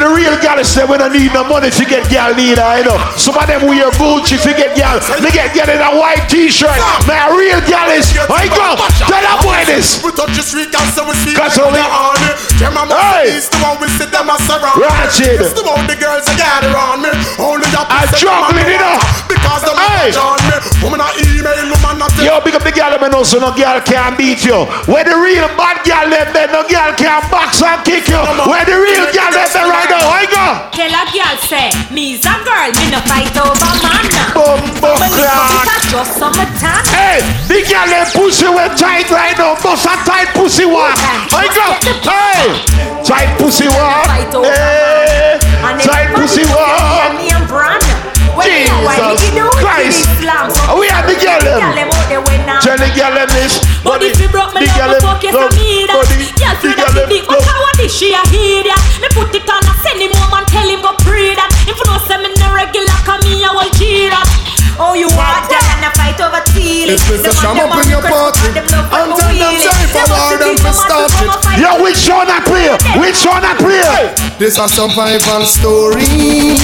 The real gal say we don't need no money to get gal neither, you know. Some of them wear Gucci to get gal. They get gal in a white t-shirt. Man, real gal is. I go. Tell that boy this. We touch the street, gal, so we see Cause only- the honey. Them a Hey. must the one we sit them a surround. Ratchet. It's the one the girls that gather on me. Only that I juggling it up. Because the Hey. man on me. Woman a email, woman a text. Yo, big up the gal me know so no gal can beat you. Where the real bad gal there, no gal can box and kick you. Where the real gal them there right now, I go. Tell a girl say, me's a girl, me no fight over man. Bumbo it's just summertime. Hey, the gal them pussy went tight right now. Bust a tight pussy walk. I go. Hey, tight pussy walk. Hey, tight pussy walk. Me and Bran. Jesus oh, We are the girl them. Tell the girl them this. But if you broke me the girl love, them fuck you love, me that Girl, the feel girl that them he big, but love. how this she a hear that Me put it on, I send him home and tell him go pray that If you know say me no regular, come me I will cheer that Oh, you want that and I fight over till It's Mr. Sham up in your party. And tell them say for war them to start it. Yo, which one I play? Which one I play? This a survival story.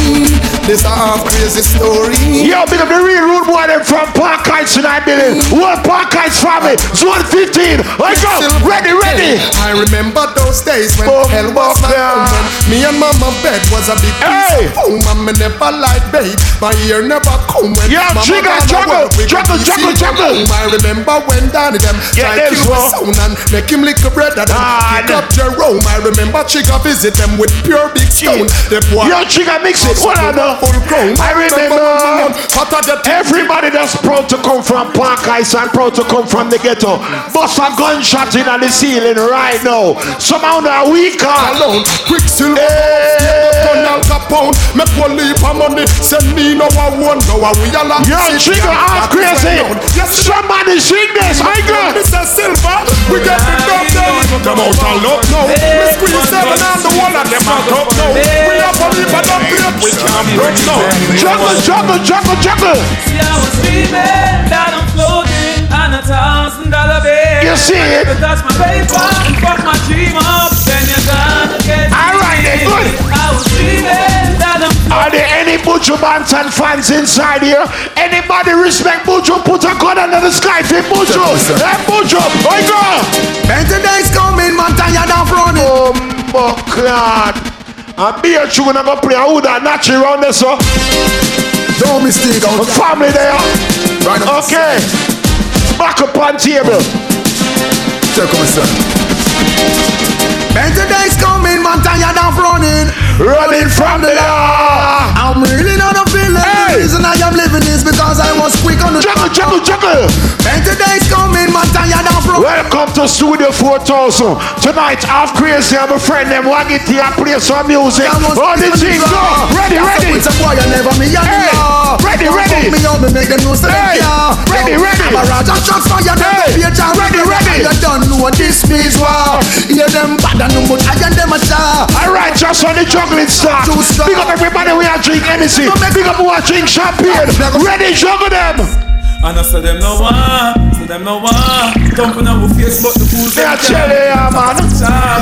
This a half crazy story. Yo, big up the real rude boy them from Park Heights tonight, Billy. One Park Heights family. Zone 15. I go. Ready, ready. I remember those days when Boom, hell was my home. Me and mama bed was a big piece of home. And me never like babe. My ear never come when Yeah, mama gone juggle, juggle, juggle, juggle. I remember when Danny them Yeah, tried them kill my son and make him lick a bread and Ah, pick up Jerome. I remember Chica visit them with pure big stone. The boy Yo, mix it. What I know? full grown. I remember everybody that's proud to come from Park Heights and proud to come from the ghetto. Bust a gunshot in on the ceiling right now. Somehow now we can alone. Quicksilver, hey. Al Capone, make one leap of money. Send me no one one, no one we all Yo, Chica, I'm crazy. Somebody sing this. I go. Mr. Silver, we get the dub down. Them out and look now. Me squeeze seven and the one of them back up now. We have a leap of them great, we can't break now. Juggle, juggle, juggle, juggle. See, I was dreaming that I'm floating on a thousand dollar bill. You see it? If that's my paper and fuck my dream up, then you're gonna get All right, then, good. I was dreaming that I'm Are there any Buju Banton fans inside here? Anybody respect Buju? Put a gun under the sky for Buju. Hey, Buju, boy, go. Better days coming, Montana down front. Oh, my God. And be a true, gonna go play a hood and natch around there, so. Don't mistake out. Family there. Right okay. Back up on table. Take on, sir. 20 days coming, man, tired of running. Running from the law. I'm really not a villain. Hey. The reason I am living is because I was quick on the juggle, juggle, juggle. 20 days coming, man, tired of running. Welcome to Studio 4000. Tonight, half crazy, I'm a friend, them Waggy, I play some music. All the things go. Ready, ready. It's a boy, never me, hey. Ready, Don't ready. Me up, me make them know hey. Ready, Yo, ready. I'm a Raja, shots fire, hey. Ready, ready. You don't know what this means, wow. Hear them bad and no but I and them a star. All right, just on the juggling strong. Big up everybody we are drink Hennessy. Big up who are drink champagne. Ready, juggle them. And I say them no one, say them no one. Dumping on face, but the fools They are telling you, man.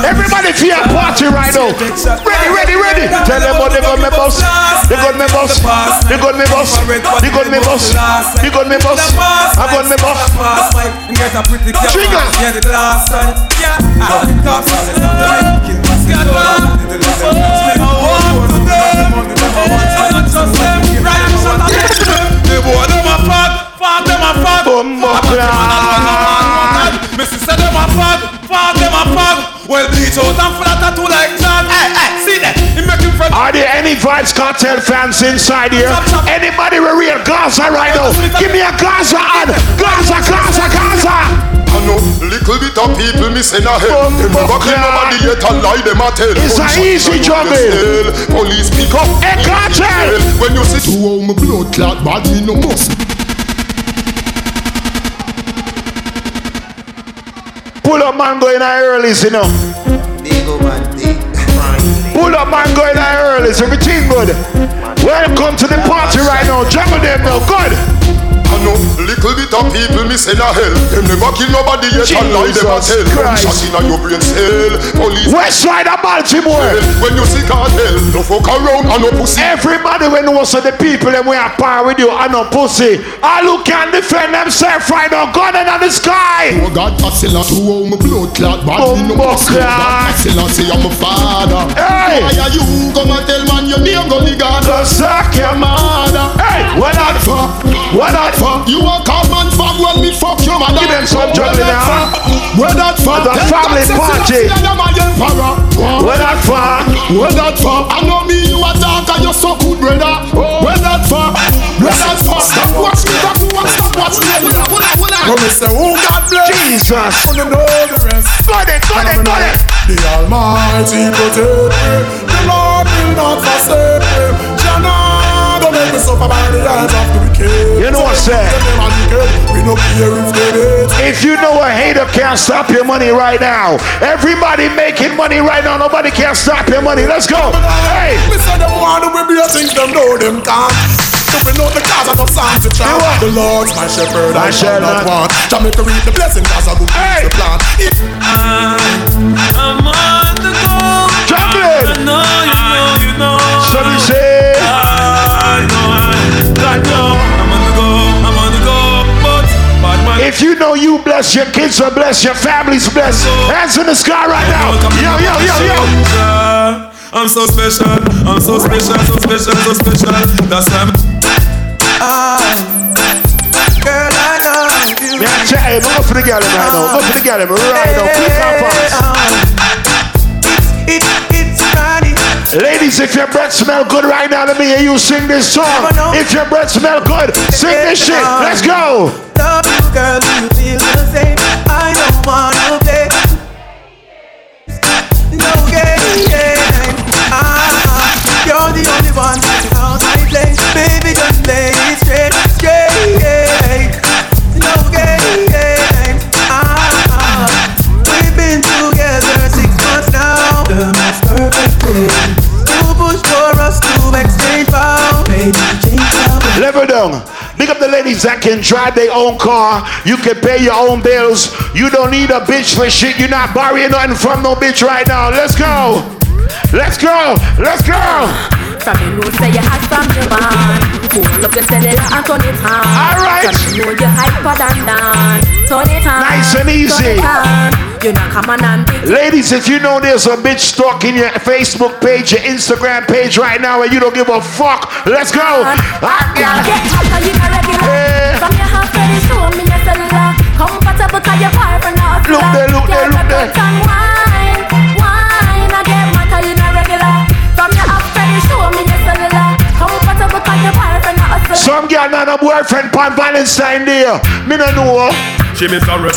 Everybody feel a party right now. Ready, ready, ready. Tell them what they got me boss. They got me boss. They got me boss. They got me boss. They got me boss. I got me boss. Get a pretty cat. Trigga. Yeah, the glass. Yeah, I think I'm The boy them fag, fag them a fag. Missy said them a fag, fag them a fag. Well bleach out and flat tattoo like that. Hey, hey, see that? He make him friend. Are there any Vybz Kartel fans inside here? Anybody with real Gaza right now? Give me a Gaza on. Gaza, Gaza, Gaza. I know little bit of people me say na hell. Them never kill nobody yet and lie them a tell. It's a easy juggling. Eh? Police pick up. A cartel. When you see two home my blood clot bad me no must. Pull up man going early, you know. Pull up man going early, everything good. Welcome to the party right now. Juggle them now, good. I know little bit of people me say na hell. Them never kill nobody yet and lie them a Jesus tell. Shot inna your brain cell. Police. West side of Baltimore. When you see cartel, no fuck around and no pussy. Everybody when knows of the people and we are par with you and no pussy. All who can defend themselves right now, gun in the sky. Oh God, Pasilla, to how my blood clot bad me no must. Oh God, Pasilla, say I'm a father. Hey. Why are you come and tell man your name go? Go suck your mother. Hey, what not for? What not for? You a come and fuck when me fuck your mother. Give them some juggling now. Where that for? The family party. Where that for? Where that for? I know me you a talk and you so good brother. Where that for? Where that for? Stop watch me, stop watch, stop watch me. When me oh, say who God bless, Jesus. wanna know the rest. Got it, got it, got it. The Almighty protect me. The Lord will not forsake me. Jana, don't make me suffer by the hands of the wicked. You know what I'm saying? Them are wicked. We no care if they hate. If you know a hater can't stop your money right now, everybody making money right now, nobody can stop your money. Let's go. Hey, Me say them want to be a thing, them know them can't. To bring out the cause of the to chant. The Lord's my shepherd, My I shall not shepherd. want. Jamaica read the blessing, cause I go Hey. the plan. If I'm on the go. Juggling. I know you know you know. so we say, you bless, your kids are blessed, your family's blessed. Hands in the sky right now. Yo, yo, yo, yo. I'm so special, I'm so special, so special, so special. That's why I'm ah, Girl, I know you. Me I tell you, go for the girl right now. Go for the girl right now. Quick and fast. It's, it's Friday. Ladies, if your breath smell good right now, let me hear you sing this song. If your breath smell good, sing this shit. Let's go. Girl, do you feel the same? I don't wanna play. No game. Ah, you're the only one that you know I play. Baby, just play it straight, straight. No game. Ah, we've been together six months now. The most perfect day. You push for us to exchange vows. Baby, change Level down. Big up the ladies that can drive their own car. You can pay your own bills. You don't need a bitch for shit. You're not borrowing nothing from no bitch right now. Let's go. Let's go. Let's go. From you know say you hot from your man. Hold up your cellular and turn it on. Alright From you know you hyper than dance Turn it on Nice and easy. Turn it on. You not come on and big Ladies, if you know there's a bitch stalking your Facebook page, your Instagram page right now, and you don't give a fuck, let's go. Ah, Girl, get hotter, you not regular. From your house ready, show me your cellular. Comfortable cause you're far from Look there, look there, look there. Some girl not a boyfriend on Valentine Day. Me no know. She miserable,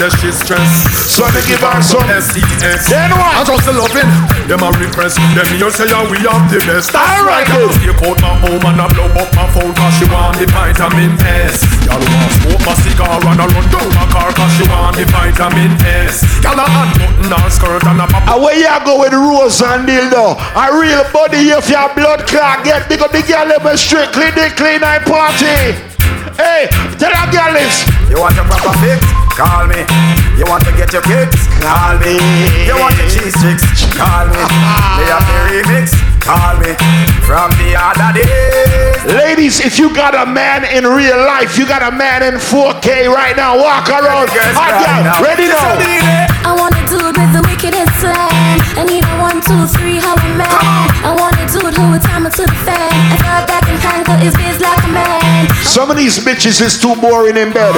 says she's stressed. So they give her some STS. Then what? I just a loving. Them a repress. Them here say yeah, we have the best. Alright, right. Just take out my home and I blow up my phone cause she want the vitamin S. Y'all want smoke my cigar and I run down my car cause she want the vitamin S. Y'all a unbutton her skirt and a pop. Away you go with Rose and dildo. A real body if your blood clot get big up the girl me strictly the clean night party. Hey, tell that girl this. You want a proper fix? Call me. You want to get your kicks? Call me. You want your cheese sticks? Call me. They have the remix? Call me. From the other days. Ladies, if you got a man in real life, you got a man in 4K right now, walk around. Hot girl, ready now. I wanna do it with the wickedest slang I need a one, two, three, how a man I wanna do it who would time it to the fan I thought that can conquer his biz like a man Some of these bitches is too boring in bed.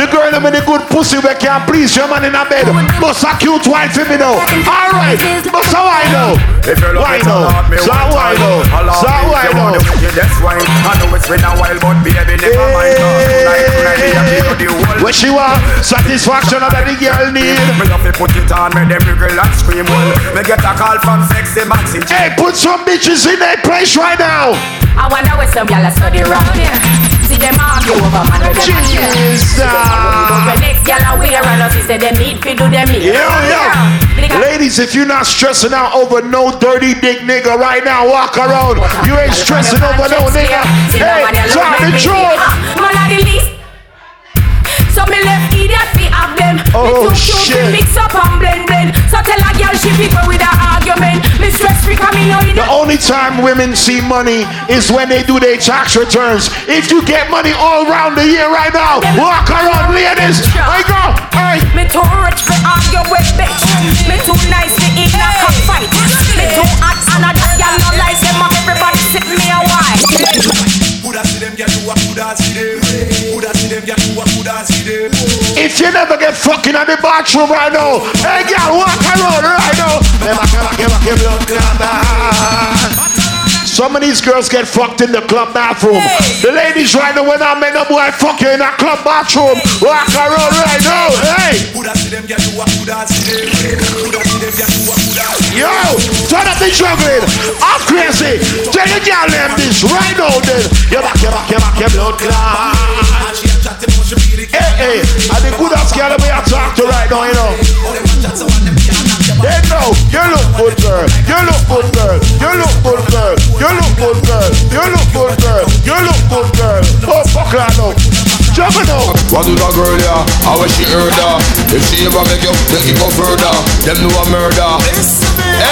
The girl them with the good pussy we can't please your man in a bed. Bust a cute wine for me now. Alright, bust a wine now. If you're Wine looking to now. hurt me So one wine time, now. So me wine you want now. the wickedest wine. I know it's been a while, but baby, never mind. no. Tonight, tonight, me have the whole What she want? Satisfaction that the girl need. Me have to put it on, make them wriggle and scream well. Me get a call from sexy Maxi. Hey, put some bitches in their place right now. I wonder what some y'all are study round here See them argue over man with them Jesus. The next y'all wear and us say them need to do them need Yo, yo. Ladies, if you're not stressing out over no dirty dick nigga right now, walk around. You ain't stressing over no nigga. Hey, tell the truth. Ah, man are the least So me left idiot fi have them Oh, Me too shit. fi mix up and blend blend So tell a girl she go with a argument Me stress free cause me know it The only time women see money is when they do their tax returns. If you get money all around the year right now, walk around, ladies. I go. Hey. Me too rich for argue with bitch. Me too nice for eat a cockfight. Me too hot and a that girl no like them. Everybody sit me a while. If you never get fucking in the bathroom right now, hey girl, walk around right now. Some of these girls get fucked in the club bathroom. The ladies right now when I make no boy fuck you in a club bathroom, walk around right now. Hey, Coulda see them get you a coulda see them. Coulda see them get you a coulda see yo, turn up the juggling. I'm crazy. Tell the girl them this right now then. You back, you back, you back, your blood clot. Hey, hey, I the good ass girl we are talk to right now, you know. They know you look good, girl. You look good, girl. You look good, girl. You look good, girl. You look good, girl. You look good, girl. Oh, fuck that oh. now. Jump it now. What do the girl yeah? How was she heard her? If she ever make you take it go further, them know a murder.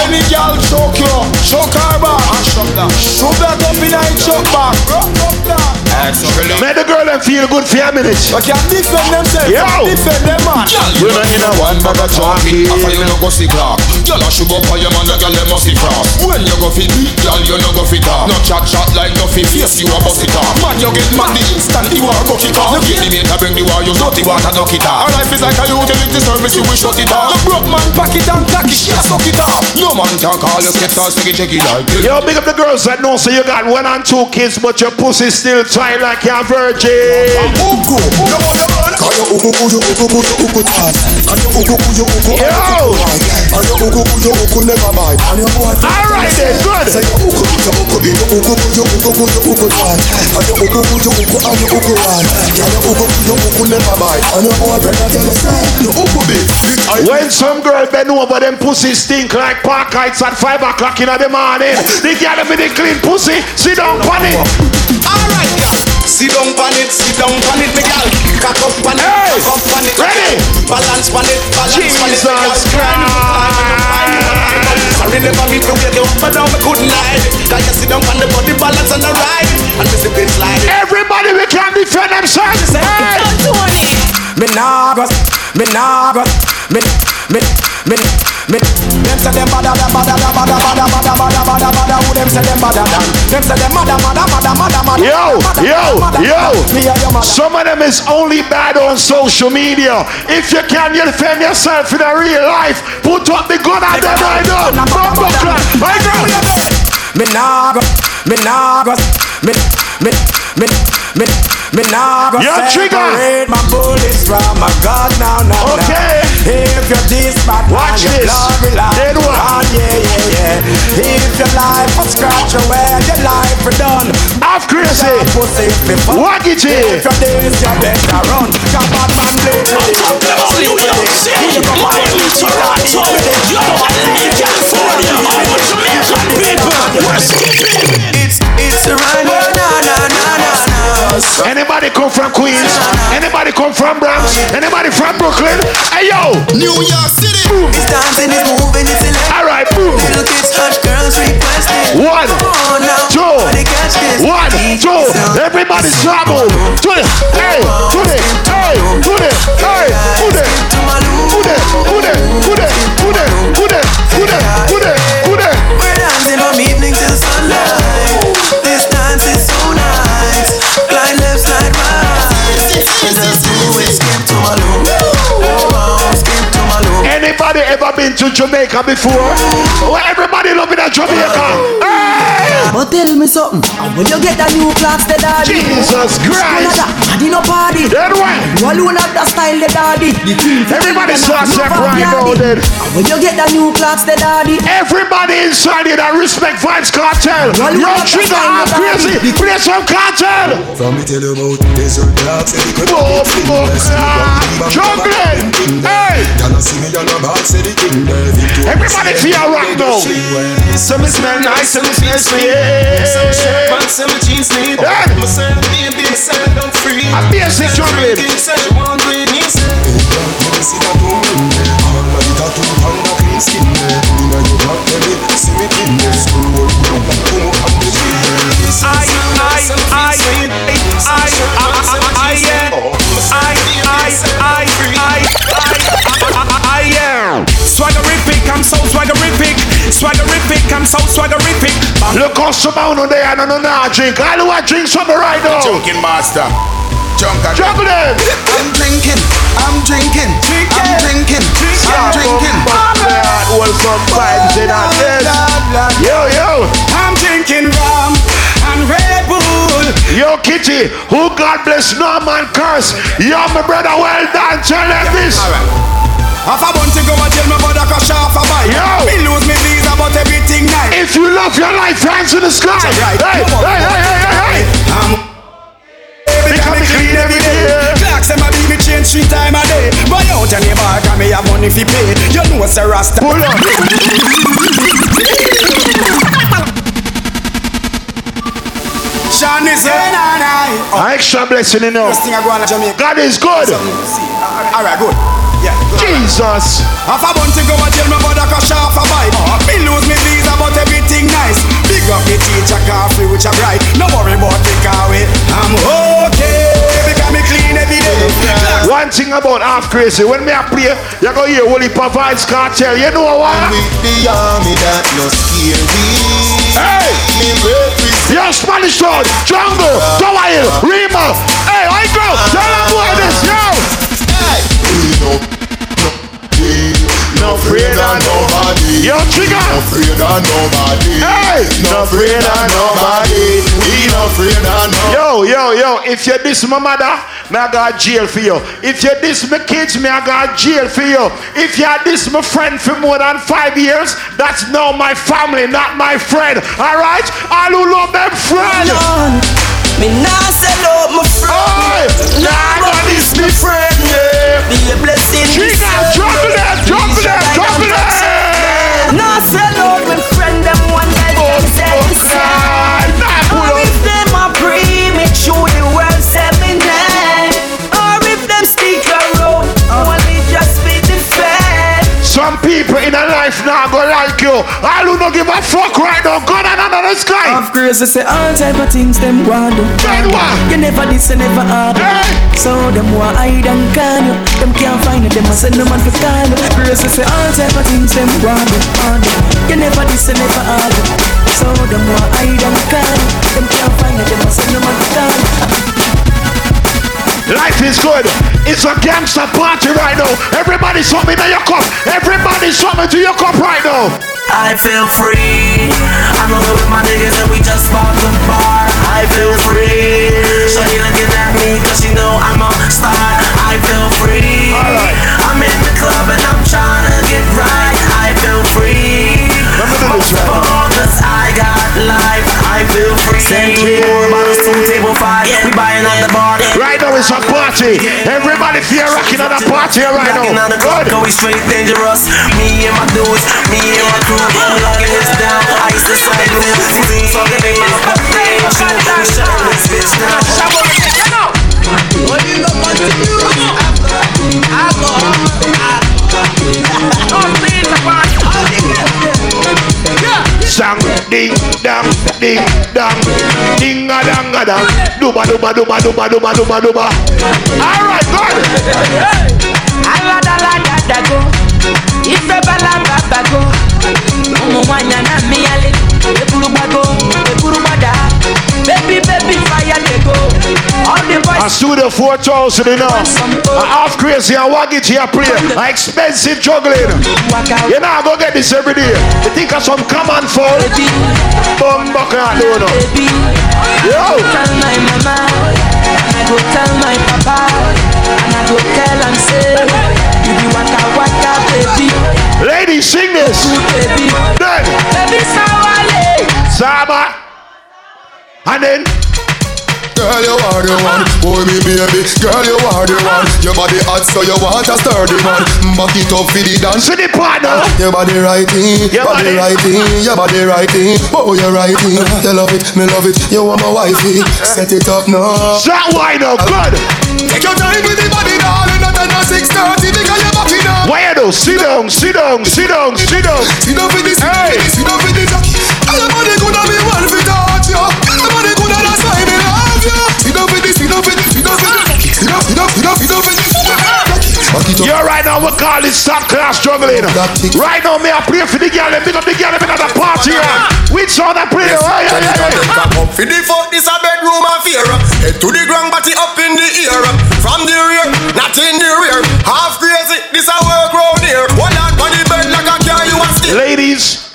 Any girl choke you, choke her back and shove that. Shove that up in her choke back. Rock up that. Actually, Make the girl them feel good for a minute. but can't defend themselves. Yo. defend them man. You know in a one bag of chocolate. After you no go see clock. Girl a sugar for your man, the girl them must be cross. When you go fit beat, girl you no go fit talk. No chat chat like no fit face, you a bust it off. Man you get mad the instant you are go kick off. No get the mate a bring the war, you dirty water duck it off. Our life is like a utility service, you will shut it off. The broke man pack it and tack it, she a suck it off. No man can call you skip toss, stick it, check it like this. Yo, big up the girls that know so you got one and two kids, but your pussy still fine like your virgin. Alright then, good. When some girl bend over, them pussy stink like park parkites at 5 o'clock in the morning. They gather me the clean pussy, sit down, panic. Sit down on it, sit down on it, me gal. Cock up on it, cock up on it. Ready? Balance on it, balance on it, me gal. Jesus Sorry, never meet me where you and down, me couldn't lie. Got you sit down on the body balance on the ride, and this is bitch like. Everybody, we can defend themselves. Hey. Me nah go, me nah go, me, me, me, me. Them say them bada da bada bada bada bada bada bada. Who them say them bada than? Them say them. Yo, yo, yo. mada. Me and your mother. Some of them is only bad on social media. If you can, defend yourself in a real life. Put up the gun at them right now. Bumbo clan. My girl. Me me me, me, me, me, me now go Your separate trigger. my bullets from my God now, now, okay. If you're this bad Watch man, this. your glory Dead one. Yeah, yeah, yeah. If your life was scratch away, your life is done. Off crazy. Walk it here. If you're this, you better run. Come bad man play people. We're. It's it's a run, na na na na na. Anybody come from Queens? Anybody come from Bronx? Anybody from Brooklyn? Hey yo! New York City. Boom. It's dancing, it's moving, it's electric. All right, boom. Little kids, hush, girls requesting. One, Come on now, two, everybody catch this. one, two. Everybody travel. To the, hey, to the, hey, to the, hey, to the, to the, to the, to the, to the, to the, to the, to the, to the. We're dancing from evening till sunlight. Princess Louis came to my room. Anybody ever been to Jamaica before? Well, everybody loving at Jamaica. Hey! But tell me something. When you get that new clocks, the daddy. Jesus Christ. I did no party. Then what? You alone have the style, the daddy. The. Everybody start Love step of right now, then. When you get that new clocks, the daddy. Everybody inside here that respect Vybz Kartel. Well, you Yo, want trigger that I'm crazy. daddy. Play some Kartel. From me tell you about desert dogs, say oh, the good Boom, boom, juggling. Hey. Y'all see me on say the thing Everybody feel rock though. Some smell nice, so smell sweet Some shirt pants, jeans need. yeah. my sell me a beer, sell it free I'm a sick jumping you want great needs See that there All my tattoo, all the clean skin there Inna your the belly, see me? In there School work, Swaggerific, swaggerific. Swaggerific, I'm so swaggerific. Ah, look how some out on there and no no drink. I know I drink something right now. Junkin master. Junkin. Juggling. I'm drinking, I'm drinking, I'm drinking, drinking. I'm drinking. Hold some vibes in on this. Yo, yo. I'm drinking rum and Red Bull. Yo, Kitty, who God bless no man curse. Yo, my brother, well done. Tell them this. Half a bunch to go and tell me about a cash off a bike. Yo. Me lose me visa, but everything nice. If you love your life, hands in the sky. Hey, hey, hey, hey, hey, hey. I'm Become me clean every day. Clocks them a be me change three time a day. Buy out any bar, can me have money fi pay. You know what's a rasta. Pull up. Sean is here. An extra blessing in First thing I go on Jamaica. God is good. Alright, good. Yeah. Jesus. Half a bunch to go and tell me about a cash off a bike. Me lose me visa, but everything nice. Big up the teacher, car free, which I bright. No worry about the car way. I'm okay. Because me clean every day. Clocks One thing about half crazy, when me a play, you go hear Wooly Vybz Kartel. You know what? with the army that no scary. Hey! Me represent. Yo, Spanish Town, Jungle, Tower Hill, Rema. Hey, I go. Tell them what this, yo. We no, no, we no afraid of nobody. Yo, Trigga. No afraid of nobody. Hey! No afraid of nobody. We no afraid of nobody. Yo, yo, yo, if you diss my mother, me I got jail for you. If you diss my kids, me I got jail for you. If you diss my friend for more than five years, that's now my family, not my friend. Alright? All who love them friend. Me nah sell out my Hey! friend. Nah, Nah, no, this this me me friend yeah. Be a blessing. She got drop it, drop drop it. Now no Some people in a life now go like you. All who don't give a fuck right now, God and another sky. Of crazy say all type of things them want do. Then what? You never this and never hard. So them want hide and can you. Them can't find it. Them must send no man for call you. Crazy say all type of things them want do. You never this and never hard. So them want hide and can you. Them can't find it. Them must send no man for call you. Life is good. It's a gangster party right now. Everybody something in your cup. Everybody something to your cup right now. I feel free. I'm alone with my niggas and we just bought the bar. I feel free. Shawty looking at me cause she know I'm a star. I feel free. I'm in the club and I'm trying to get right. I feel free. Cause I got life. I feel free. Send me more bottles to table five. We buying on the bar. Right now it's a party. Everybody feel rocking on a party right now. the club, Good. go we straight dangerous. Me and my dudes, me and my crew, locking this down. Ice the side with free. Fucking in my pocket, we shut this bitch down. Sang ding dang ding dang ding a dang a dang duba duba duba duba duba duba duba. All right, good. aladaladago ifebalagabago ụmụ nwanyị na mmịyali eburugbago eburugbada baby baby fire dey go all the boys A studio 4000 you know. A half crazy and waggage here play. A expensive juggling. You know, I go get this every day. You think of some common fall? Bum buck out there, no. Yo. tell my mama and i go tell my papa and i go tell am say you be waka waka baby Ladies, sing this. baby Then. baby. Saba. And then. Girl, you are the one, boy me baby. Girl, you are the one. Your body hot, so you want a sturdy man. Back it up for the dance. See the partner. Your body right in, Your body body. right in, your body right in. Oh, you right in. You love it, me love it. You want my wifey. Set it up now. That wine now, good. Take your time with the body, darling. Not six thirty because you're back in now. Why you do? Sit down, sit down, sit down, sit down. Sit down for this, Hey. sit down for this. And your body coulda be this, this, this. This. You're right now, we call it top class juggling. Right now, me I pray for the girl, and big up the girl, and the party. Which song I pray? Hey, hey, hey. Cock up for the fuck, this a bedroom affair. Head to the ground, body up in the ear. From the rear, not in the rear. Half crazy, this a work round here. One hand on the bed like a car, you a stick. Ladies,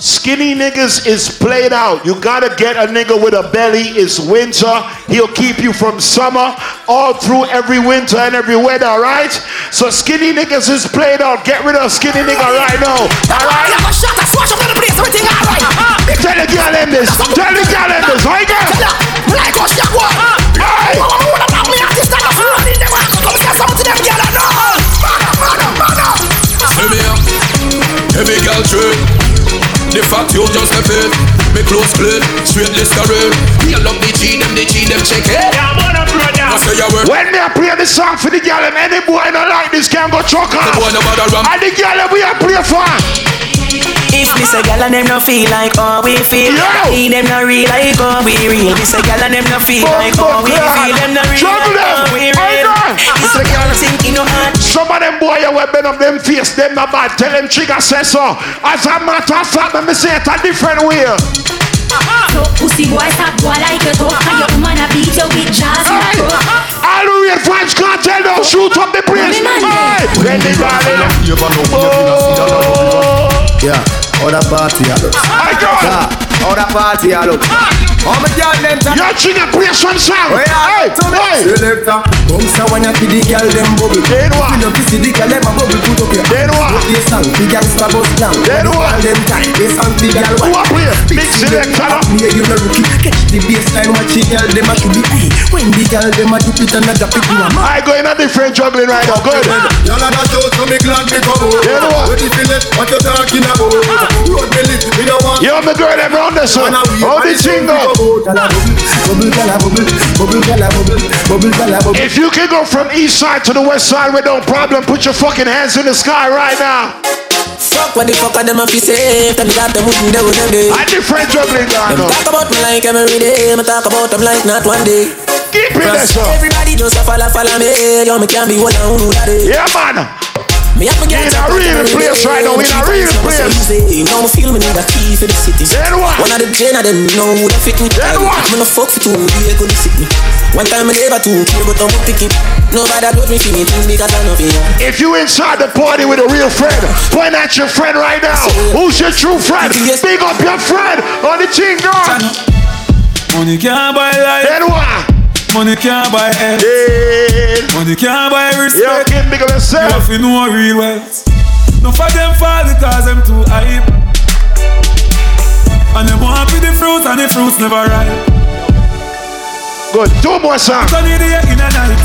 skinny niggas is played out. You gotta get a nigga with a belly. It's winter. He'll keep you from summer all through every winter and every weather, right? So skinny niggas is played out. Get rid of skinny nigga right now. Alright? Uh-huh. Tell the girl in this. Tell the girl in this. Right girl? Hey! Heavy up, heavy girl trip. The fact you just a fit. Me close split, straight listerine. You love the G, them the G, them check it. I say you work. When me I play this song for the girl, and any boy not like this can go chuck off. The boy no bother ram. And the girl we a play for. If this a gal and them no feel like how we feel See them no real like how we real This a gal and them no feel like how we feel Them no real Trouble like how them. we real This a gal think in no heart Some of them boy you bend up them face, them not bad. Tell them Trigga say so. As a matter of fact, let me say it a different way. So pussy boy stop boy like a talk And your woman a beat you with jazz in a throat All the real vibes can't tell them shoot up the place. Hey, when they darling. Oh. Yeah, all that party I look. My God. Yeah, all that party I look. All my girl them time. Your trigger creation song. Hey, to me. hey. Selector, bounce a when you see the girl them bubble. Then what? You know see the girl them a bubble put up your. Then what? Put this song, the gangsta bust down. Then what? All them time, this song the girl Who a play? Big selector. Me you no rookie. Catch the baseline, watch the girl them a should be. Hey, when the girl them a dip it and a drop it, you a man. I go in a different juggling right now. Good. Y'all are that show, so me glad me come. You know what? What you let what you talking about? Road me lit, me no want. Yo, my girl, round this one. How the thing go? bubble, gala bubble, bubble, gala bubble, bubble, gala bubble. If you can go from east side to the west side with no problem, put your fucking hands in the sky right now. Fuck what the fuck are them a fi say Tell me that them wouldn't do them day I different juggling down Them talk about me like every day Me talk about them like not one day Keep it there, sir. Everybody just a follow follow me Yo me can't be one on who that is Yeah man me have to get in a real place right now, in a real place. You know me feel me need a key for the city. Then what? One of the gen of them know who the fit me. Then what? I'm gonna fuck for two, they gonna sick me. One time I never too care, but I'm pick it. Nobody that me feel me things because I know feel. If you inside the party with a real friend, point at your friend right now. Who's your true friend? Big up your friend on the team, God. Money can't buy life. Then what? Money can't buy health. Yeah. Money can't buy respect. Yo, Kim, big up yourself. You have to know real wealth. No for them fall because them too hype. And them want to the fruit and the fruits never ripe. Good, two more songs. Sunny day in the night.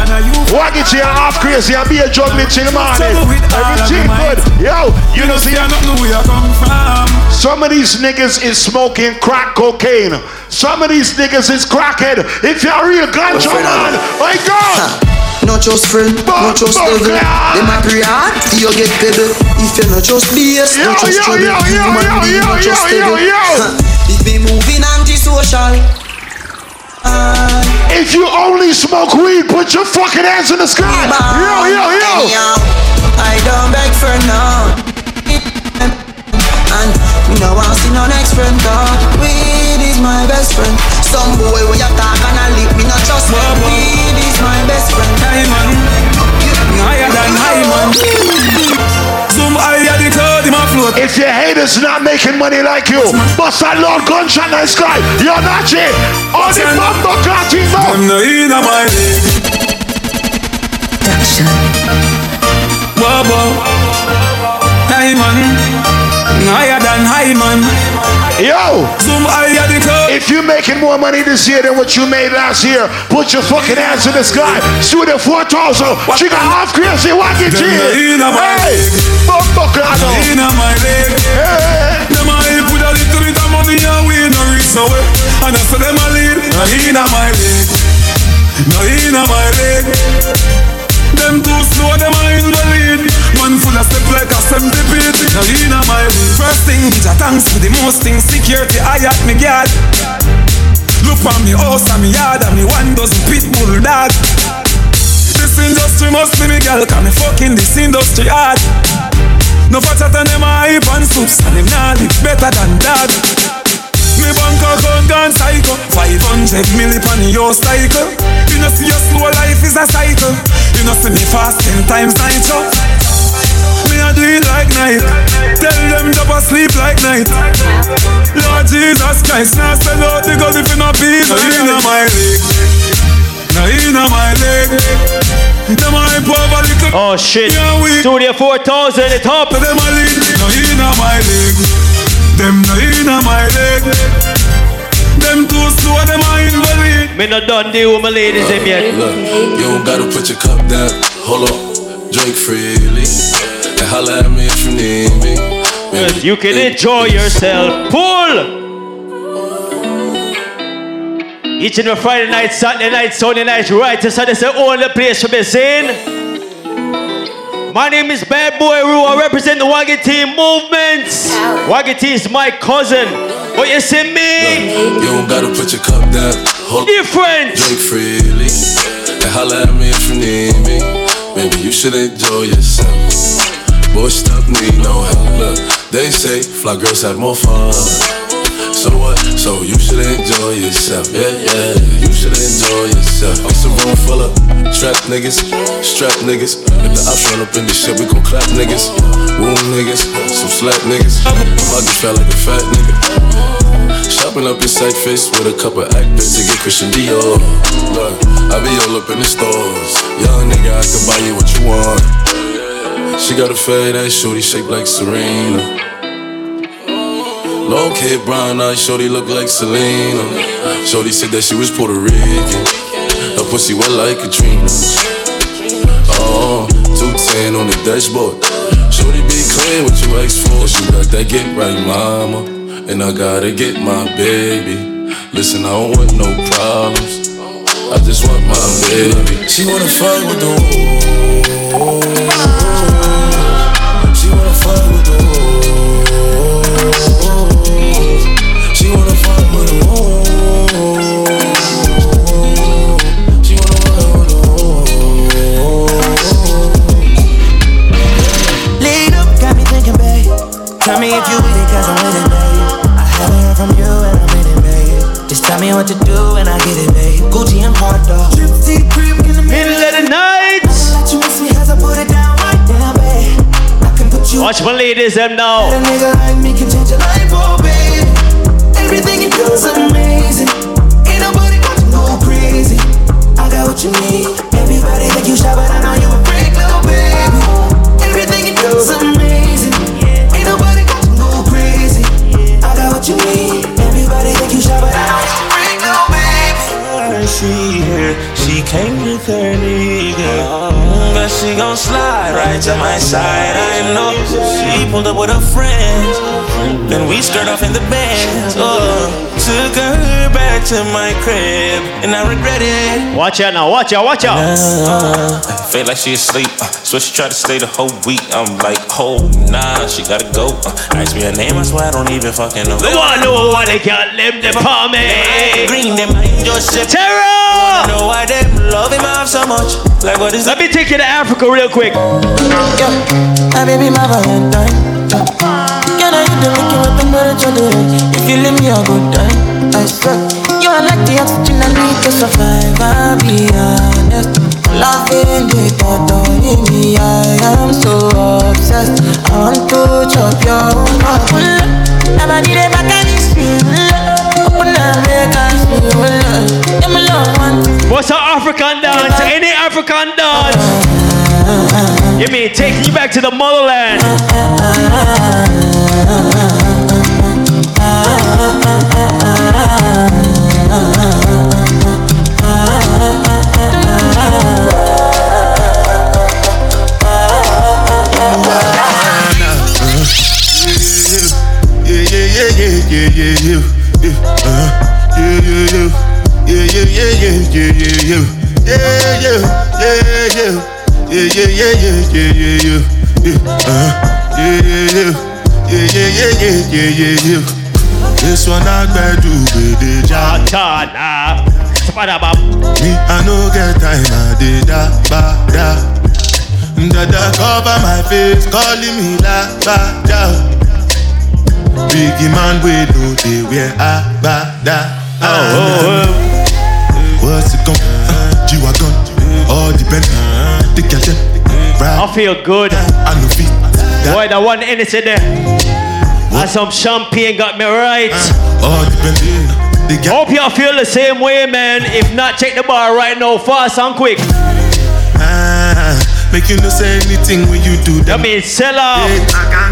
And you Walk it here half crazy and be a juggling till the morning. Everything good. Yo, you know see I don't know where I come from. Some of these niggas is smoking crack cocaine. Some of these niggas is crackhead. If you're a real ganja man, my God. Not just friend, not just devil. Them a pray hard, you get pebble. If you're not just BS, Yo, not just yo, trouble. yo, yo, Human yo, being, yo, not just yo, yo, devil. yo. Be moving anti-social. If you only smoke weed, put your fucking hands in the sky. Yo, yo, yo. I don't beg for none. And me no want see no next friend dog. Weed is my best friend. Some boy when you talk and I lick me not trust me. Weed is my best friend. Diamond, higher than diamond. Zoom higher the cloud in my float. If your haters not making money like you, bust a Lord gunshot in the sky. You're not it. All the bumbo clotting I'm not in my leg. Bobo, diamond, higher than high man. Yo, Zoom higher the cloud. if you're making more money this year than what you made last year, put your fucking hands in the sky. Studio 4000, she got half crazy, what it Them is. in my Hey, bumbo clotting. In my leg. Hey. Them help with a little bit of money and we no reach nowhere. And I say them a lead. In my leg. No in my leg. Them too slow, them a in the lead. Of step like a centipede. No in my. First thing, Jah thanks for the most thing. Security, I at me guard. Look on me house and me yard and me one dozen pit bull dog. This industry must be me girl, cause me fucking this industry hard. No fatter than them a hype and soups And them nah better than that Me bank account gone psycho 500 milli pan your cycle You know see your slow life is a cycle You know see me fast 10 times nitro Me a do it like night Tell them to sleep like night Lord Jesus Christ Now sell out the gun if you not be No in my leg No in my leg them a over little Oh shit. Yeah, we- Studio 4000, it's up. Them a lead, no inna my leg. Them no inna my leg. Them too slow, them a invalid. Me not done deal with my ladies them yet. Look, you don't gotta put your cup down. Hold on, drink freely. And holla at me if you need me. Yes, you can enjoy yourself. Pull! Each and every Friday night, Saturday night, Sunday night, right? So this is the only place to be seen. My name is Bad Boy Roo. I represent the Waggy Team movements. Waggy T is my cousin. But you see me? You don't gotta put your cup down. Hold Different. Drink freely. And holla at me if you need me. Maybe you should enjoy yourself. Boy, stop need no help. Look, they say fly girls have more fun. So what? So you should enjoy yourself. Yeah, yeah. You should enjoy yourself. It's a room full of trap niggas, strap niggas. If the ops run up in this shit, we gon' clap niggas. Wound niggas, some slap niggas. I just felt like a fat nigga. Shopping up your sight face with a couple actors to get Christian Dior. Look, I be all up in the stores. Young nigga, I can buy you what you want. She got a fade ass shorty shaped like Serena. Long hair, brown eyes, shorty look like Selena. Shorty said that she was Puerto Rican. Her pussy wet like Katrina. Oh, 210 on the dashboard. Shorty be clean what you ask for. She got that get right, mama. And I gotta get my baby. Listen, I don't want no problems. I just want my baby. She wanna fight with the whole. What to do and I get it, babe. Gucci and hard dog. Trip to the crib in the middle of the night. Let you miss me as I put it down right down, babe. I can put you. Watch my ladies, them now. A nigga like me can change your life, oh, babe. Everything you do is amazing. Ain't nobody got to go crazy. I got what you need. Everybody think you shy, but I know she came with her nigga. But she gon' slide right to my side. I know she pulled up with her friends. Then we skirt off in the Benz. Oh, took her back to my crib, and I regret it. Watch out now, watch out, watch out. Uh, feel like she asleep, uh, so she tried to stay the whole week. I'm like, oh nah, she gotta go. Uh, ask me her name, I swear I don't even fucking know. The one who wanna get them the palm Green them mind your shit. Terror! Know why them love him off so much? Like what is Let me take you to Africa real quick. My baby, my Valentine. I hit the liquor with the murder to the If you leave me a good time, I swear. You are like the oxygen I need to survive. I'll be honest. Loving the thought of me, I am so obsessed. I want to chop your heart. Need a back and it's What's an African dance? Any African dance? You mean taking you back to the motherland? Yeah, yeah, yeah, yeah, yeah, yeah, yeah, yeah, uh, yeah, yeah, yeah, yeah, yeah, yeah, yeah, yeah, yeah, yeah, yeah, yeah, yeah, yeah, yeah, yeah, yeah, yeah, yeah, uh, yeah, yeah, yeah, yeah, yeah, yeah, yeah, yeah. This one I better do with the job. Me, I no get time, I did da ba da. Dada cover my face, calling me la ba da. Biggie man, we know they wear a ba da. Oh, oh, oh. What's it gon' G-Wagon, all depend. The girl them, right? I feel good. I know feet. Boy, that one energy there. And some champagne got me right. All depend. Hope y'all feel the same way, man. If not, check the bar right now, fast and quick. Ah, make you no say anything when you do that. That means sell out. I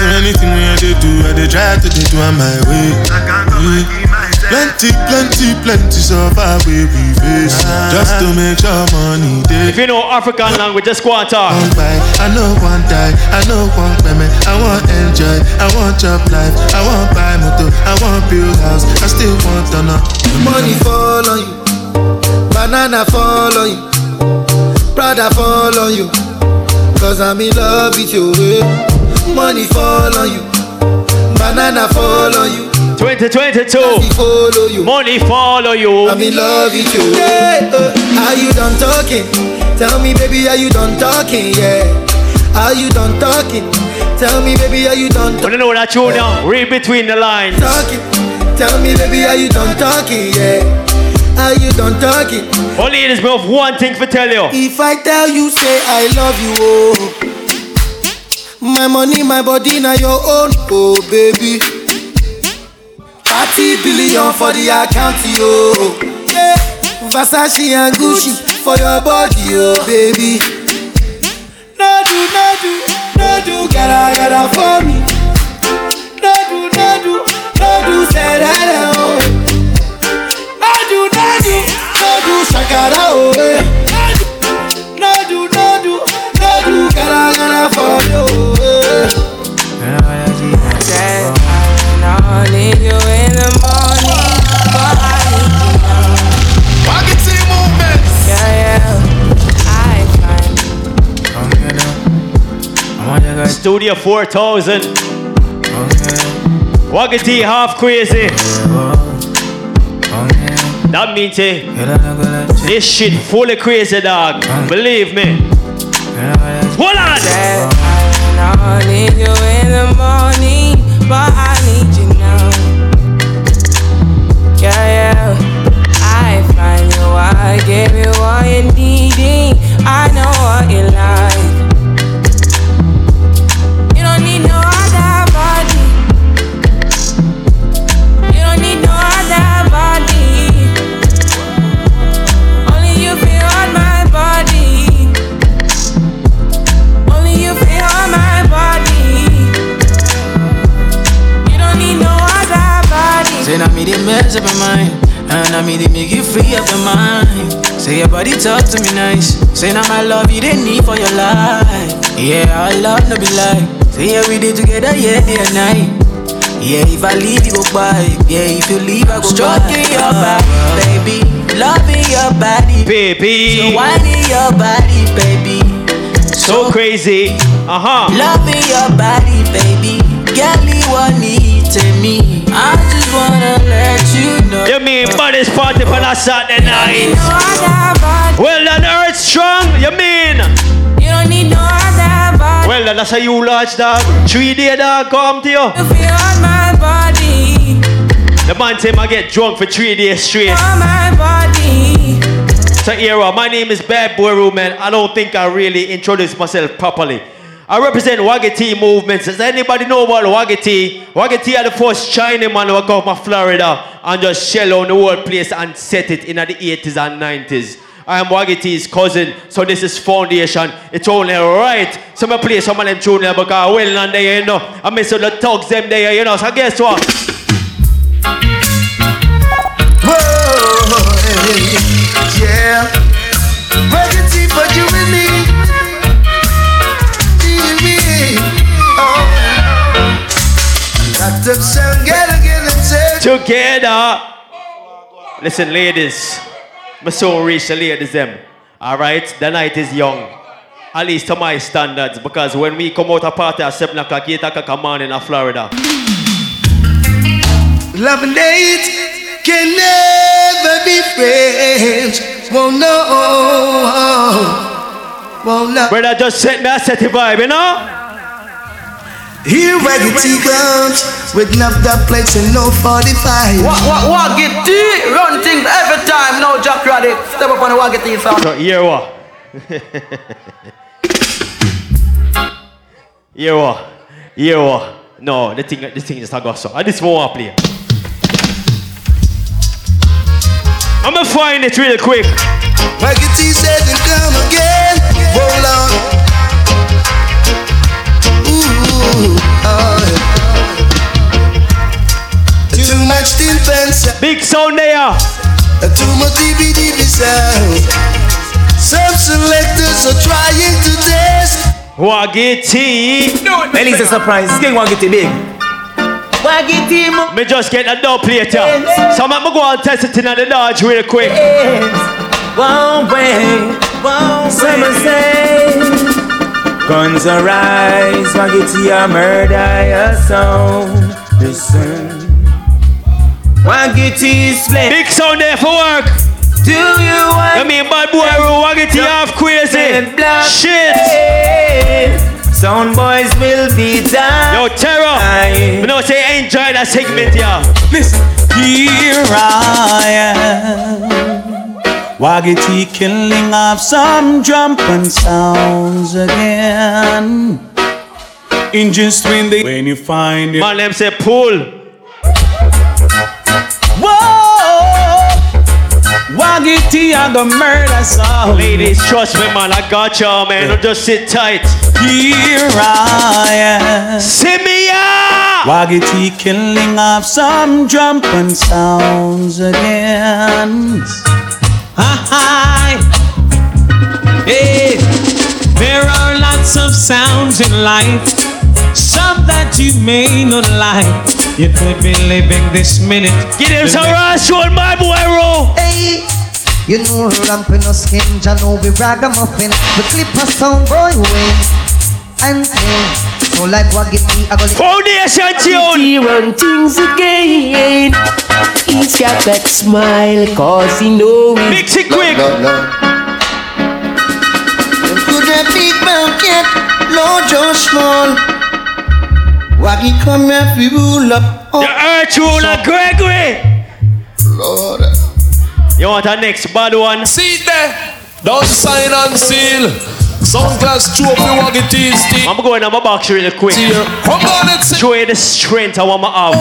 So anything when I do, do I dey try to do it on my way. I can't come and keep myself. Plenty, plenty, plenty so far we we face. Just to make sure money day. If you know African language, just go and talk. One bite, I know one die, I know one payment. I want enjoy, I want job life, I want buy motor, I want build house, I still want to know. Money fall on you, banana fall on you, Prada fall on you, cause I'm in love with you. eh. Money fall on you, banana fall on you. 2022. Money follow you. I'm in love with you. Yeah, uh, are you done talking? Tell me, baby, are you done talking? Yeah. Are you done talking? Tell me, baby, are you done talking? I don't know that you now. Read between the lines. Talking. Tell me, baby, are you done talking? Yeah. Are you done talking? Only it is me of one thing to tell you. If I tell you, say I love you, oh. My money, my body, now your own, oh baby. 30 billion for the account, yo. Yeah. Versace and Gucci for your body, oh baby. No do, no do, no do, gotta, gotta for me. No do, no do, no do, say that, oh. No do, no do, no do, shakara, oh. eh. Gonna Studio 4000. Walk it half crazy. That means eh, this shit fully crazy, dog. Believe me. Hold on. I need you in the morning, but I need you now. I find you, I give you you're needing. I know what you like. Now me the up my mind. And I me the make you free up your mind. Say your body talk to me nice. Say now my love you didn't need for your life. Yeah, our love no be lie. Say yeah we did together, yeah, day and night. Yeah, if I leave you go by. Yeah, if you leave I go Stroking your body, baby. Loving your body. Baby. So whining your body, baby. So crazy. Uh huh. Loving your body, baby. Girl, you want me to me. I just wanna let you know. You mean buddies party for that Saturday night? Well done, Earth Strong. You mean? You don't need no other body. Well done, that's how you large dog. Three day dog come to you. You feel on my body, The man say I get drunk for three days straight. on my body. So era, my name is Bad Boy Roo, man. I don't think I really introduced myself properly. I represent Waggy movements. Does anybody know about Waggy Waggy are the first China man who come from Florida and just shell on the whole place and set it in the 80s and 90s. I am Waggy cousin, so this is foundation. It's only right. So I play some of them tune there because well and there, you know. I miss the thugs them there, you know. So guess what? Whoa, yeah. Legacy for you and together, get them said. Together. Listen, ladies. Me so reach the ladies them. Alright? The night is young. At least to my standards. Because when we come out a party at 7 o'clock, 8 o'clock morning in Florida. Love and hate can never be friends. Won't know. Won't know. Brother, just set me a set vibe, you know? Here Raggedy comes with enough that plates and no 45. What, what, what, get tea, run things every time, no Jack Raddick. Step up on the Waggy T sound. So, hear what? hear what? Hear what? No, the thing, the thing is not go so. I just want to play. I'm gonna find it real quick. Raggedy said and come again. Roll on. Oh, Too much defense. Big sound there. Too much DB sound. Some selectors are trying to test. Waggy T. Ladies, a surprise. King Waggy T big. Waggy T mo. Me just get a dub later. So I'm gonna go and test it in the dodge real quick. One way, one Summer say Guns arise, Waggy T a murder your sound Listen Waggy T is flame Big sound there for work. Do you want I mean, bad boy, Waggy T half crazy. Shit Sound boys will be down Yo, Terror. You know, say enjoy that segment, yeah. Listen. Here I am. Waggy T killing off some jumping sounds again. In just when they when you find it. Man, them say pull. Whoa! Waggy T and the murder song. Ladies, trust me, man. I got y'all, man. Don't just sit tight. Here I am. See me, yeah. Waggy T killing off some jumping sounds again. Hi, hey, there are lots of sounds in life, some that you may not like. You could be living this minute. Get him some rush on my boy, Ro. Hey, you know ramping no skin, ya know we ragamuffin. We clip a sound boy way and eh, say, know like Waggy I go Foundation tune. run things again. He's got that smile cause he know it. Mix it quick. Could that big cat, Lord Joe Small? Waggy come here fi rule up. The oh. earth ruler Gregory. Lord. You want our next bad one? See it there. Don't sign and seal. Sunglass trophy waggy tees team. I'm going on my box really quick. Come on, let's Show you the strength I want to have.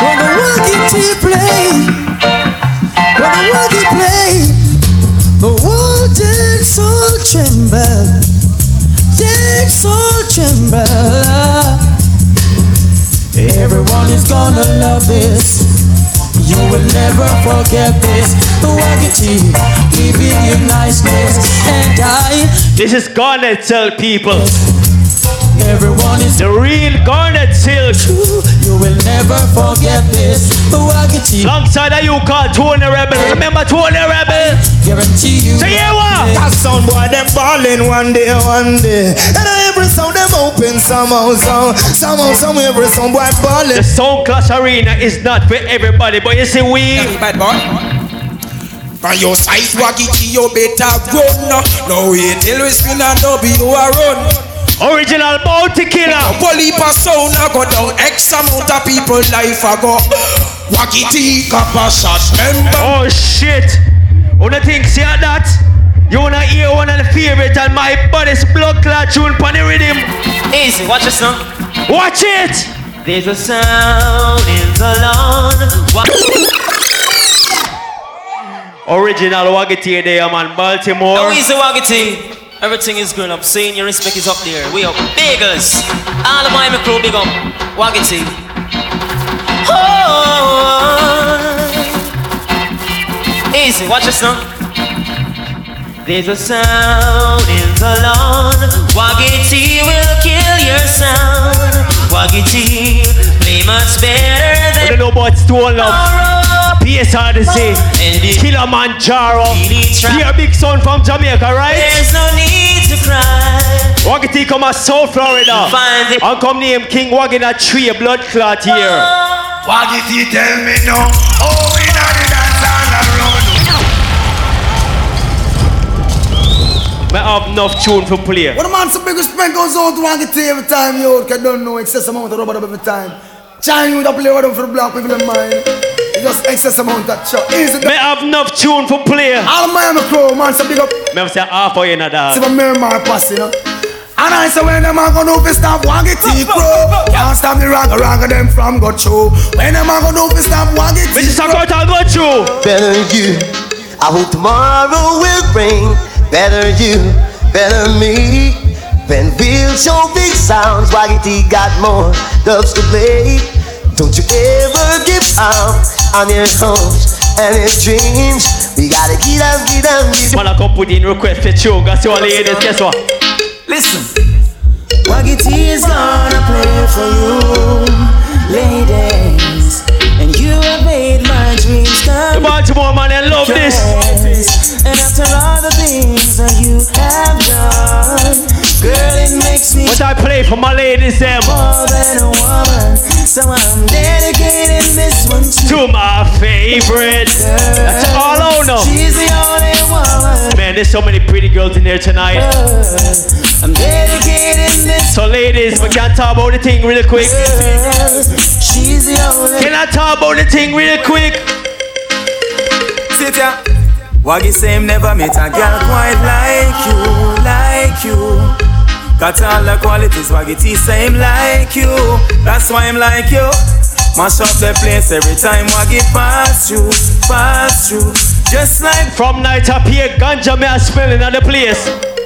When the Waggy T play, when the waggy play, the world dead soul tremble, dead soul tremble. Everyone is gonna love this. You will never forget this. The Waggy T, giving you niceness, and I. This is Garnet Silk people. Everyone is the real Garnet Silk. You will never forget this. The Waggy T. Alongside of you called Tony Rebel. Remember Tony Rebel? Guarantee you. So yeah, what? That sound boy, them ballin' one day, one day. And every sound them open somehow, sound, somehow, somewhere, every sound boy ballin'. The Sound Clash Arena is not for everybody, but you see, we. Bad boy. From your side, waggy you better run. No wait till we spin and double you a run. Original bounty killer. Poly sound a go down. X amount of people life a go. Waggy T, copper shot, remember? Oh shit. Wanna think, see that? You wanna hear one of the favorite and my body's blood clot tune pon the rhythm. Easy, watch this now. Watch it. There's a sound in the lawn. Wa- Original Waggy T there, man. Baltimore. No easy Waggy T. Everything is good. I'm saying your respect is up there. We are biggers. All of my crew big up. Waggy T. Oh. Easy, watch this now. There's a sound in the lawn. Waggy T will kill your sound. Waggy T play much better than. I don't know about Stone Love. PSRDC. Kilimanjaro. Here, big son from Jamaica, right? There's no need to cry. Waggy T come out South Florida. Find it. And come name King Waggin a tree, a blood clot here. Waggy T tell me no. Oh, we not the dance on the. I have enough tune for play. What a man so big respect goes out to Waggy T every time, yo. Cause don't know excess amount of rubber dub every time. China you to play with them for the black people in mind. It's just excess amount of shot. Easy. Me have enough tune for play. All of Miami crew, man, so big up. Me have say half of you in a dog. See my Miramar pass, you know. And I say when them a gonna do fi stop Waggy T crew Can't stop the ragga ragga them from go through When them a gonna do fi stop Waggy T This is a go to go through Better you I hope tomorrow will bring Better you, better me Then we'll show big sounds Waggy T got more dubs to play Don't you ever give up on your hopes and your dreams We gotta get up, get up, get Man, I come put in request for tune. Cause you all ladies, guess what? Listen. Waggy T is gonna play for you, ladies. And you have made my dreams come The Baltimore man, I love this. And after all the things that you have done, girl, it makes me What I play for my ladies, them. more than a woman. So I'm dedicating this one to, To my favorite. That's all I know. She's the only woman. Man, there's so many pretty girls in here tonight. I'm dedicating this. So, ladies, we can talk about the thing real quick. She's the only. Can I talk about the thing real quick? Sit ya. Waggy say him never met a girl quite like you, like you. Got all the qualities, Waggy say like you. That's why I'm like you. Mash up the place every time Waggy pass through, pass through. Just like From night up here, ganja me a smelling at the place.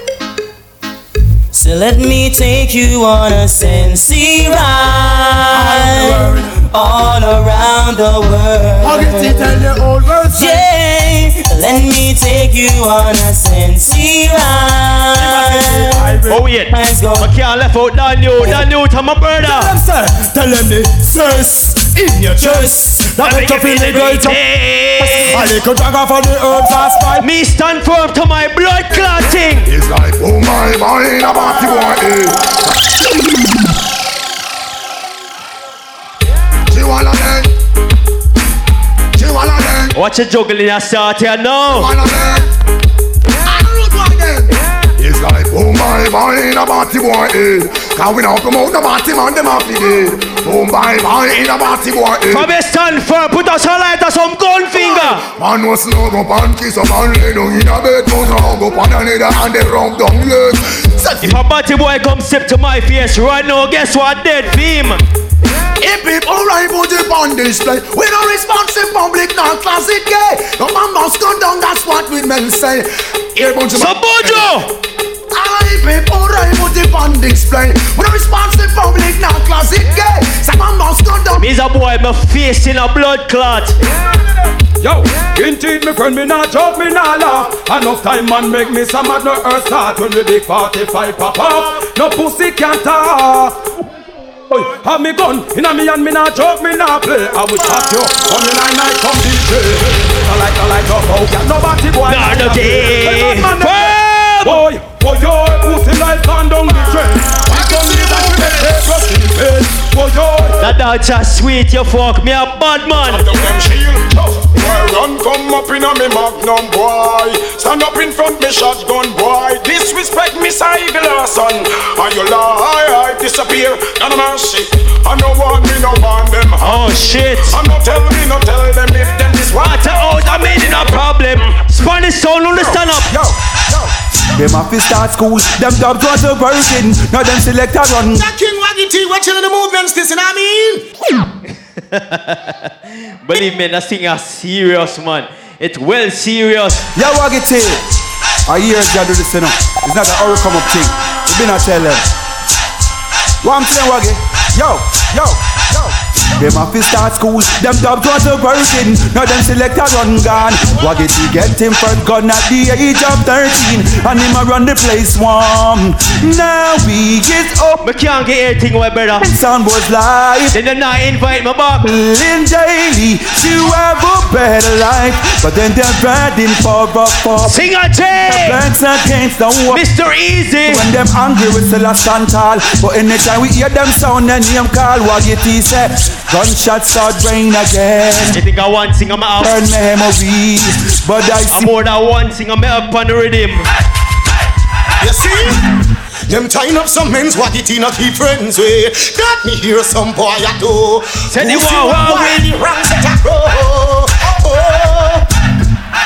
So let me take you on a sensey ride all around the world. Waggy T tell the old world Yeah, let me take you on a sensey ride. Oh, wait. I can't left out Daniel. Daniel to my brother. Tell them, sir. Tell them the sis in your chest. That make you feel the great. A little drag off of the earth fast by. Me stand firm to my blood clotting. It's like, oh my, my, a party boy, eh. Watch the juggling I start here now. It's like, oh my, my, in a party boy head. Can we now promote the party man, them happy dead. Oh my, my, in a party boy head. From a stand for, put us all light some gun finger. Man was snow up and kiss a man lay down in a bed. Man hug up on another and they rub down legs. If a party boy come step to my face right now, guess what? Dead beam. If people right put it on display We no responsive public, not closet eh? gay No man must come down, that's what we men say Here bunch of Sabojo! I people right put it on display We no responsive public, not closet gay Some man must come down Me's a boy, my face in a blood clot Yo, indeed, my friend, me not joke, me not laugh. Enough time man make me some mad no earth start when we big 45 pop up. No pussy can't talk. Oi, have me gun inna me and me not joke, me not play. I will shot you on the line night come DJ. I like, I like, oh, oh, yeah, nobody boy. Not no day. Boy, boy, yo, pussy like gone down the train. We gun the that we make take us in the face. Boy, yo. That dog just sweet, you fuck me a bad man. Boy, run come up in a me magnum boy. Stand up in front me shotgun boy. Disrespect me Eagle son And you lie, I disappear. None of mercy I no want me, no want them. Oh shit. I no tell me, no tell them if them this Water out, I made it a problem. Spanish sound, understand up. Yo, yo them have to start school, them dubs want to working, now them select a run. That King Waggy T watching the movements, this you know what I mean? Believe me, that thing is serious, man. It's well serious. Yeah, Waggy T. I hear you do this, you know. It's not an hour come up thing. You been a tell them. What I'm saying, Waggy? Yo, yo, yo. Them have to start school, them dubs want to working. Now them select a run gun. Waggy T get him first gun at the age of 13. And him a run the place warm. Now we get up. Me can't get anything away, brother. Sound was live. Then they not invite me back. In daily, to have a better life. But then they're riding for a for. Sing a. Banks against the wall. Mr. Easy. When them angry, we still a stand tall. But anytime we hear them sound, and name call Waggy T say. Gunshots start rain again. You think I want sing on my house? Burn memory, but I see. I'm more than one sing on my up on the rhythm. You see? Them tying up some men's what it not keep friends with. Got me here some boy at do. Send the war war with. Wrong set a pro. Oh.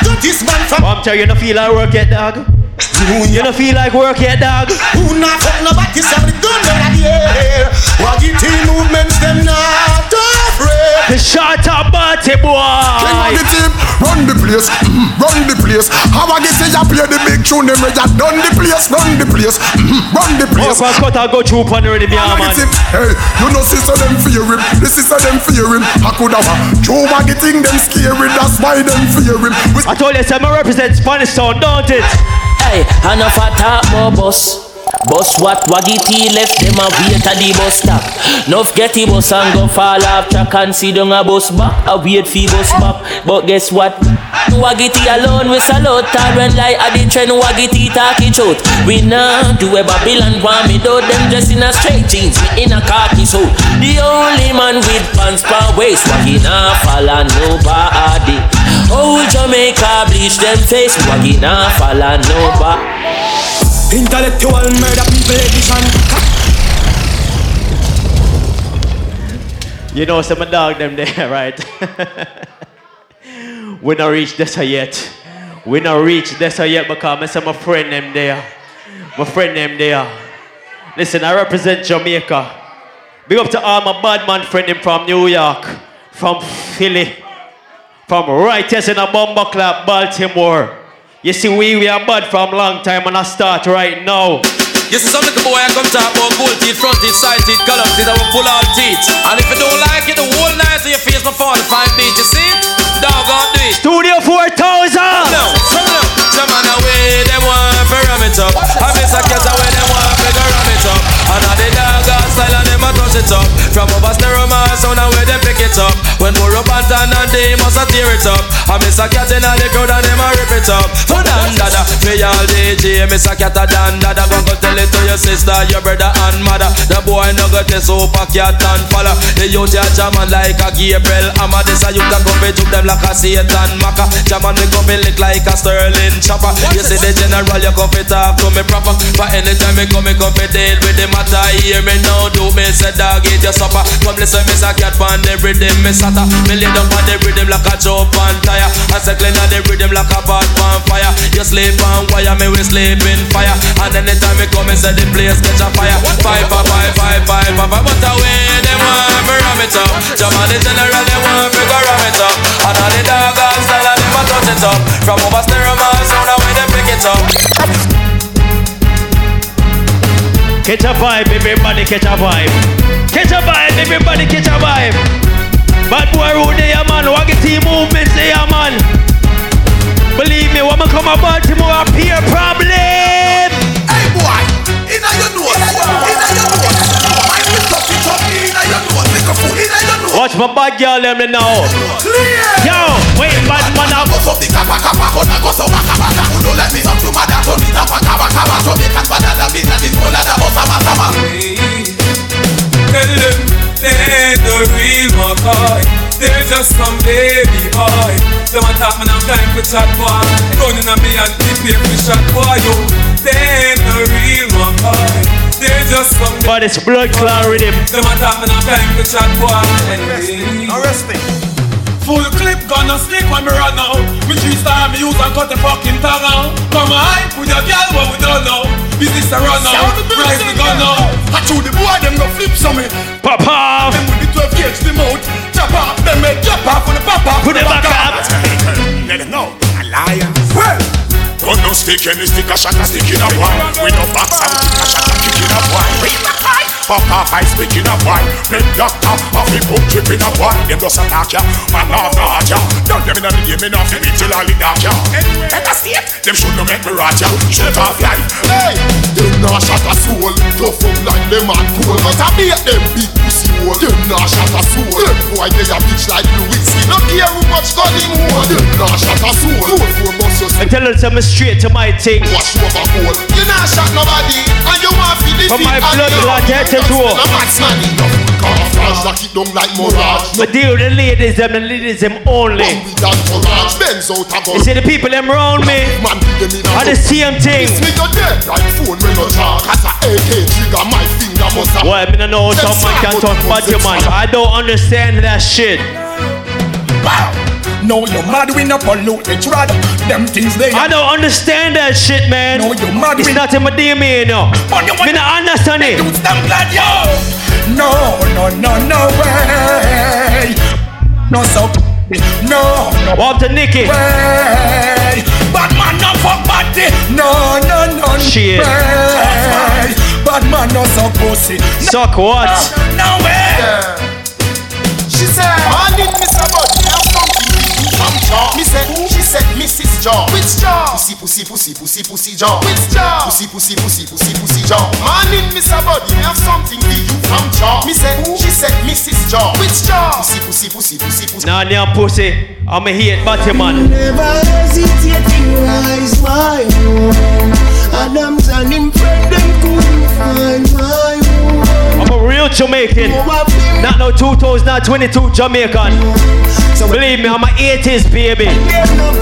Got this man from. I'm telling you, you don't feel like work yet, dog. You don't feel like work yet, dog. Who not fuck nobody, some the gun in the air. Waggy team movements, them not afraid. The shot up party boy. King of the team, run the place, mm, run the place. How I get say you play the big tune, them ready done the place, run the place, mm, run the place. Oh, cut I go through upon the rhythm, yeah, man. Hey, you know sister them fear him, the sister them fear him. I could have a Joe Waggy thing them scary, that's why them fear him. I told you, I represent Spanish sound, don't it? Hey, enough a talk more boss. Bus what Waggy T left them a wait at the bus stop. Nuff get the bus and go fall off track and see down a bus back. A wait for bus back. But guess what? Waggy T alone we salute Tyrant like at the trend Waggy T talking truth. We now do a Babylon want me do them dressed in a straight jeans. In a khaki suit. The only man with pants per waist. Waggy nah follow nobody. Oh Jamaica bleach them face. Waggy nah follow nobody. Intellectual murder people edition. You know some dog them there, right? we not reach this yet. We not reach this yet because I see my friend them there. My friend them there. Listen, I represent Jamaica. Big up to all my bad man friend them from New York, from Philly, from right here in a bomber club, Baltimore. You see, we, we are bad from long time and I start right now. You see some little boy I come talk about gold teeth, front teeth, side teeth, color teeth, I will pull out teeth. And if you don't like it, the whole night of your face my 45 beat, you see? Dog on do it. Studio 4000! No, no. Some man away, them want to ram it up. I miss a cat away, them want to ram it up. And I the dog style and them a touch it up. From over stereo man, sound away, them pick it up. When more up and down and day must a tear it up. I miss a cat in the crowd and them a rip it up. For Don Dada, me all DJ, miss a cat a Don Dada. Go go tell it to your sister, your brother and mother. The boy no go test super cat and follow. The youth ya jaman like a Gabriel Amma. This a youth a go be juke them like a Satan Maka. Jaman me go be lick like a Sterling chopper. You see the general, you come fi talk to me proper. For anytime me come, me come fi deal with the matter. Hear me now, do me say dog eat your supper. Come listen, me say cat pan the rhythm, me sata. Me lay down on the rhythm like a jump on tire. I say clean on the rhythm like a pot on fire. You sleep on wire, me we sleep in fire. And anytime me come, me say the place catch a fire. Five, five, five, five, five, five. But away them want me ram it up. Jam on the general, they want me go ram it up. And all the dog and style, and them a touch it up. From over stereo, man, sound away they pick it up. Catch a vibe, everybody catch a vibe. Catch a vibe, everybody catch a vibe. Bad boy road there, man. Waggy team movements there, man. Believe me, when I come to Baltimore, I peer problem. Hey boy, inna your nose, inna your nose. Watch my bad girl them there now. Clear. Yo, wait, bad man up. Go up the kapa kapa, gonna go so waka waka. Don't let me talk to mother, turn it up a kaba kaba. So make us better than me, that is all that about sama sama. Tell them they the real McCoy. They're just some baby boy. Them a man, I'm time for chat boy. Running on me and here for shot boy. Yo, they the real McCoy. They're just some But it's blood clot rhythm. Them a talk man, I'm time for chat boy. Arrest me. Full clip gonna stick when me run out. Me three star me use and cut the fucking tongue out. Come on, with your girl what we don't know. Business a run out, price the gun out. I chew the boy, them go flip some me. Pop off. Them with the 12 gauge the mouth. Chop off, them make chop off for the pop off. Put it back up. Let them know. Alliance. Well. Don't no stick any stick a shot a stick in a wine. We no box and kick a shot a kick in a wine. Read the fight. Off I speak in a wine. Make doctor off the book trip in a wine. Them just attack ya, man off not ya. Don't them in a the game enough to be till all the dark ya. Better state, them should no make me rat ya. Shoot off life. Hey, them not shot a soul. Tough up like them and cool. But I beat them big pussy hole. Them not shot a soul. Them boy they a bitch like Lewinsky. No care who much gun him hold. Them not shot a soul. Bus just I tell them something straight to my thing. Wash over. You not shot nobody, and you want to defeat. From my blood clot head to toe. No marksman in no full camouflage, lock it down like mirage. But deal with the ladies, them, the ladies, them only. We done courage, Benz out a You see the people them around me Man, in the same thing. Miss me your dead like phone when you talk. As a AK trigger, my finger must have. Well, I mean, I know some man can talk about you, man. I don't understand that shit. No, you're mad we no pollute the trad. Them things they. I don't understand that shit, man. No, you're mad It's we. not in my DNA, you know. Me not understand it. Them glad yo. No, no, no, no way. No so. No, no Walk to Nicky. way. Bad man no fuck body. No, no, no, no Shit. way. Bad man no so pussy. Suck what? No way. She said, Morning, Mr. Body, have jaw. Me said, she said, Mrs. Jaw. Which jaw? Pussy, pussy, pussy, pussy, pussy jaw. Which jaw? Pussy, pussy, pussy, pussy, pussy jaw. Morning, Mr. Body, have something to you from jaw. Me said, she said, Mrs. Jaw. Which jaw? Pussy, pussy, pussy, pussy, pussy. Nah, damn pussy. I'm a hate body man. Never hesitate to rise my own. Adams and him friend them couldn't find my real Jamaican. Not no 2022 Jamaican. Believe me, I'm a 80s baby.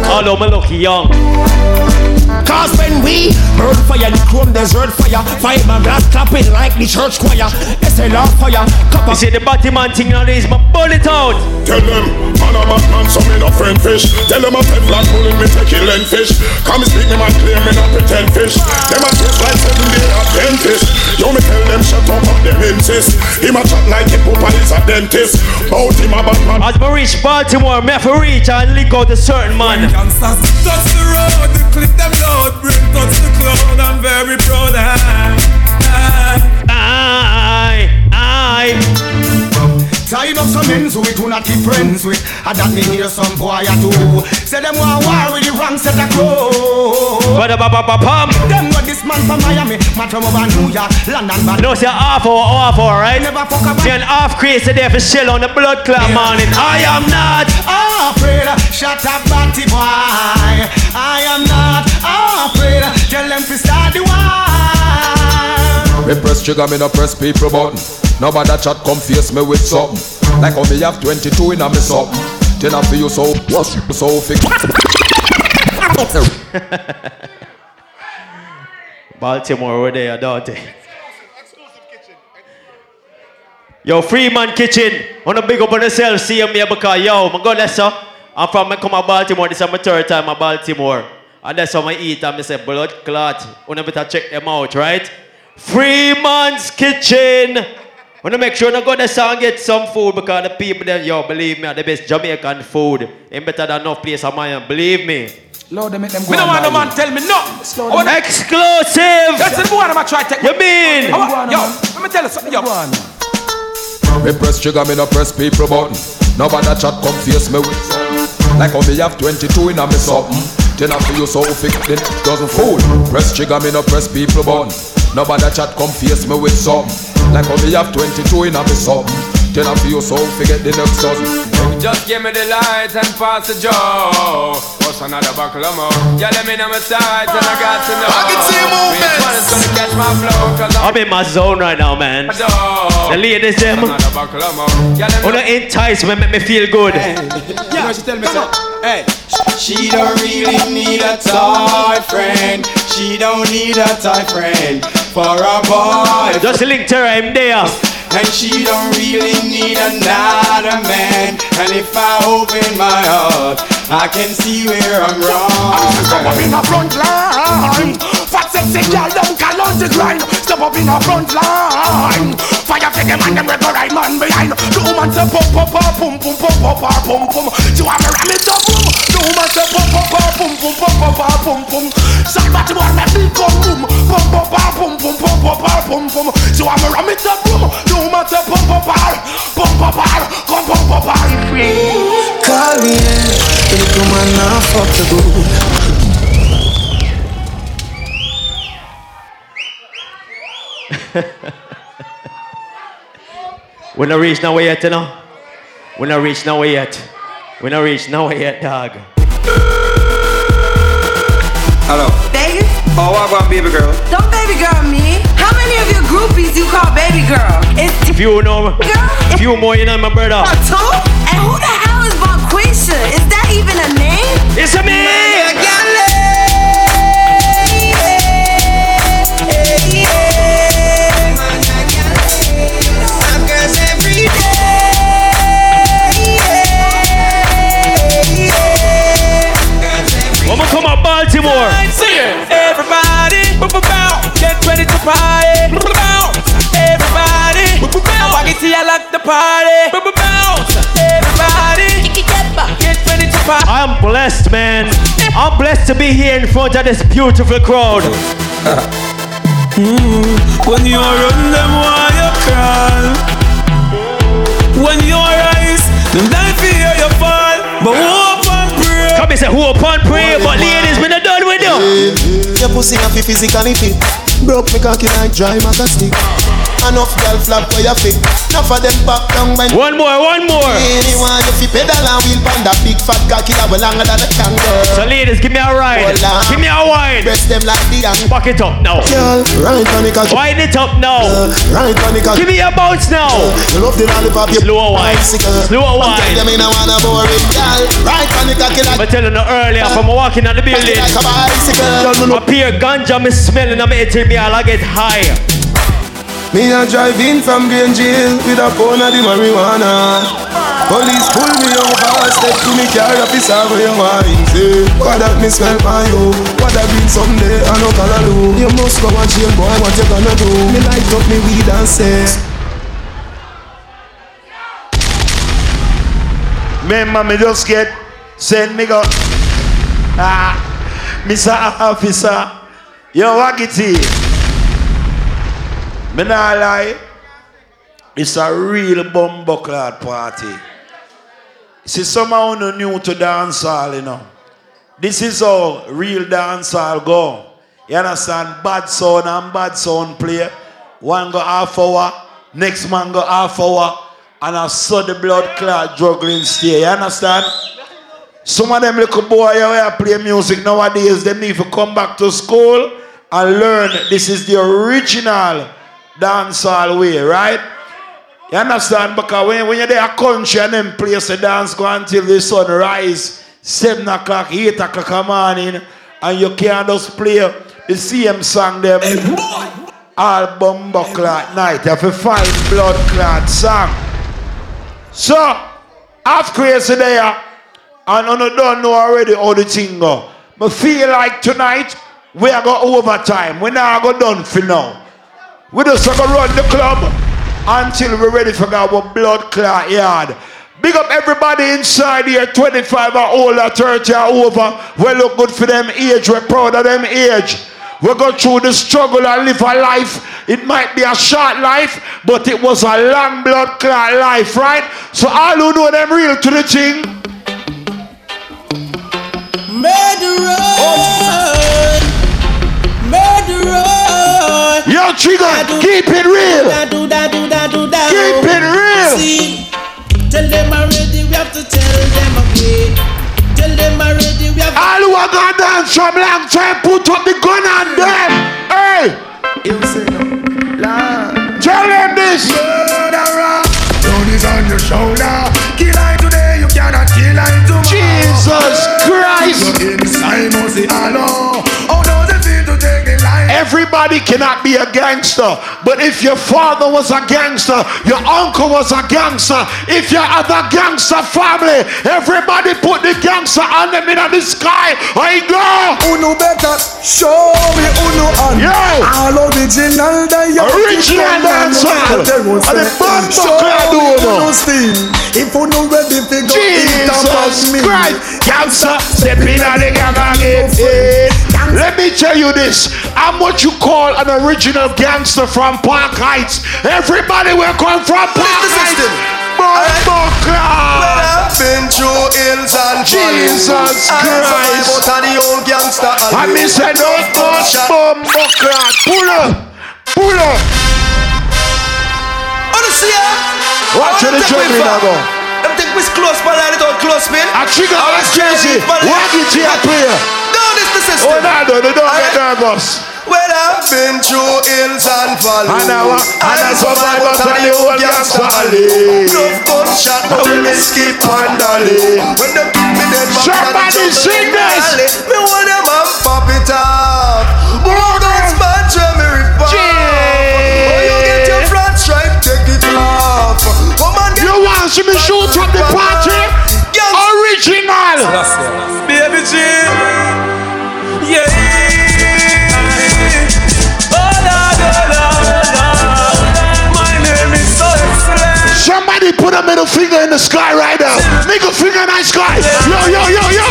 Although I look young. Cause when we burn fire, the chrome desert fire, fiberglass clapping like the church choir. SLR fire, copper. You see the body man thing is my bullet out. Tell them, man a bad man, so me no friend fish. Tell them I'm a fed flat bullet, me take kill and fish. Come speak me man clear, me not pretend fish. Them a taste like seven day Adventist. You me tell them shut up, up them insist. Him a chat like a pooper is a dentist. Bout him a bad man. As I reach Baltimore, me have to reach and lick out a certain man. Gangsters touch the road, the clip them load, bring touch the cloud. I'm very proud. Aye, aye. Tying up some ends we do not keep friends with. And that me hear some boy a do. Say them want war with the wrong set of clothes. But a ba ba ba pam. Them know this man from Miami, man from over New York, London, but No, say half hour, half hour, right? Never fuck about. An half crazy there for shell on the blood clot morning. I am not. afraid. Shut up, batty boy. I am not afraid. Tell them to start the war. Me press trigger, me no press people button. Nobody that chat come face me with something. Like how me have 22 in a me something. Then I feel so what's so fix. Baltimore over there, don't they? Yo, Freeman Kitchen. Wanna big up on yourself, see you, me because yo, my God, that's up. I'm from I come to Baltimore. This is my third time at Baltimore. And that's how I eat and I say blood clot. Wanna better check them out, right? Freeman's Kitchen. Wanna make sure I go there and get some food because the people there, yo, believe me, are the best Jamaican food. Ain't better than enough place of mine, believe me. Lord, they make them go. Me no want no and buy man tell me no. Slow I wanna- Exclusive. That's the boy I'm try to take. You mean? I want- Yo, let me tell you something. Yo. Me press trigger, me no press people button. Nobody chat come face me with something. Like how me have 22 in a me something. Then I feel so thick, then doesn't fool. Press trigger, me no press people button. Nobody chat come face me with something. Like how me have 22 in a me something. Then I feel so forget the next dozen. Just give me the light and pass the joe. What's another buckle of more? Yeah, let me know my sides and I got to know. I can see movement. Which one is gonna catch my flow? Cause I'm I'm in my zone right now, man. The ladies, them. another buckle of more. Yeah, let me oh, Wanna entice me, make me feel good. You know she tell me so. Hey. She don't really need a toy friend. She don't need a toy friend for a boy. Just link to her, I'm there. And she don't really need another man. And if I open my heart, I can see where I'm wrong. Step up in the front line. Fat sexy girl, them call out the grind. Step up in the front line. Fire for them and them rebel right man behind. The woman say pop pop pop pum pum pop pop pop pum pum. She want me ram it up boom. The woman say pop pop pop pum pum pop pop pop pum pum. Shot but you want me big come boom. Pop pop pop pum pum pop pop pop pum pum. She want me ram it up boom. The woman say pop pop pop pum pop pop come pop pop pop. Call me, in, little man now fuck the good. We not reach nowhere yet, you know. We not reach nowhere yet. We not reach nowhere yet, dog. Hello. Vegas? Oh, what about baby girl? Don't baby girl me. How many of your groupies you call baby girl? It's Few know, few more, you know, my brother. two? And who the hell is Bonquisha? Is that even a name? It's a me! Come out Baltimore. Everybody, get ready to party. Everybody, Waggy I like the party. Everybody, get ready to party. I'm blessed, man. I'm blessed to be here in front of this beautiful crowd. Mm-hmm. When you run them, why you crawl? When you rise, them die fear you fall. But hope and pray. Come and say who upon pray, but ladies, me not done with you. Your pussy happy physically fit. Broke me cocky like dry maca stick. Enough girl flap for your feet. Enough of them back down when. One more, one more. Anyone you pedal and wheel pan that big fat cocky that will longer than a kangaroo. So ladies, give me a ride. Hold on. Give me a wine. Breast them like the young. Back it up now. Girl, right on the cocky. Wind it up now. Right on the cocky. Give me a bounce now. You love the lollipop. You Slow wine. bicycle. Slow I'm wine. telling them in a wanna boring girl. Right on the cocky like. I tell you no earlier from walking on the building. Like a bicycle. Up here, ganja me smelling, I'm eating me, I get high. Me a drive in from Green Jail with a pound of the marijuana. Police pull me over, step to me car, officer where you wine say What that me smell by you, what that been someday I no color do You must go and jail boy, what you gonna do? Me light up me weed and say Remember me just get send me go Ah Mr. Officer Yo Waggy T Me nah lie It's a real bumbuckler party See some of you new to dance hall you know This is how real dancehall go. You understand? Bad sound and bad sound play. One go half hour, next man go half hour, and I saw the blood clot juggling stay. You understand? Some of them little boy who play music nowadays, they need to come back to school and learn this is the original dancehall way, right? You understand? Because when, when you're there a country and them place the dance go until the sun rise, 7 o'clock, 8 o'clock in the morning, and you can't just play the same song them all bumbo clot night. You have to find blood clot song. So, half crazy there, and I don't know already how the thing go. But feel like tonight, we are going overtime. We now go done for now. We just to run the club until we're ready for our blood clot yard. Big up everybody inside here, 25 or older, 30 or over. We look good for them age. We're proud of them age. We go through the struggle and live a life. It might be a short life, but it was a long blood clot life, right? So all who know them real to the thing. Murderer. Murderer. Trigga, keep it real. Keep it real. See, tell them already, we have to tell them again. Tell them already, we have to All who are gonna dance from long time, put up the gun on them. Hey! Tell them this. Murderer, is on your shoulder. Kill I today, you cannot kill I tomorrow. Jesus Christ. You're inside, must see hello. Everybody cannot be a gangster, but if your father was a gangster, your uncle was a gangster, if your other gangster family, everybody put the gangster on them in the sky. I go. Uno better show me uno on. Yo. All original that you Original dancehall. And the bumper crowd do uno steam. If uno ready to go eat up on Jesus. Christ, gangster, step in on the gang again. Let me tell you this. I'm what you call an original gangster from Park Heights. Everybody will come from Park Heights. Crowd. Been through hills and Jesus Christ. the old gangster I no. Pull up, pull up. Honestly, yeah. Watch the juggling now go. Them close, but I don't close, man. I trigger crazy. I- Walk it to your this the system. Oh, no, no, no, don't get nervous. Well, I've been through hills and valleys. And I wa- and I survive out of the old gangster alley. Enough gunshot, but we skip and dolly. When them kick me dead back Somebody and the sing in the this. alley. Me want them and pop it off. More guns, man, try me rip off. Oh, you get your flat stripe, take it off. Woman, get You want to me shoot from the party? Original. Somebody put a middle finger in the sky right now. Middle finger in the sky. Yo, yo, yo, yo.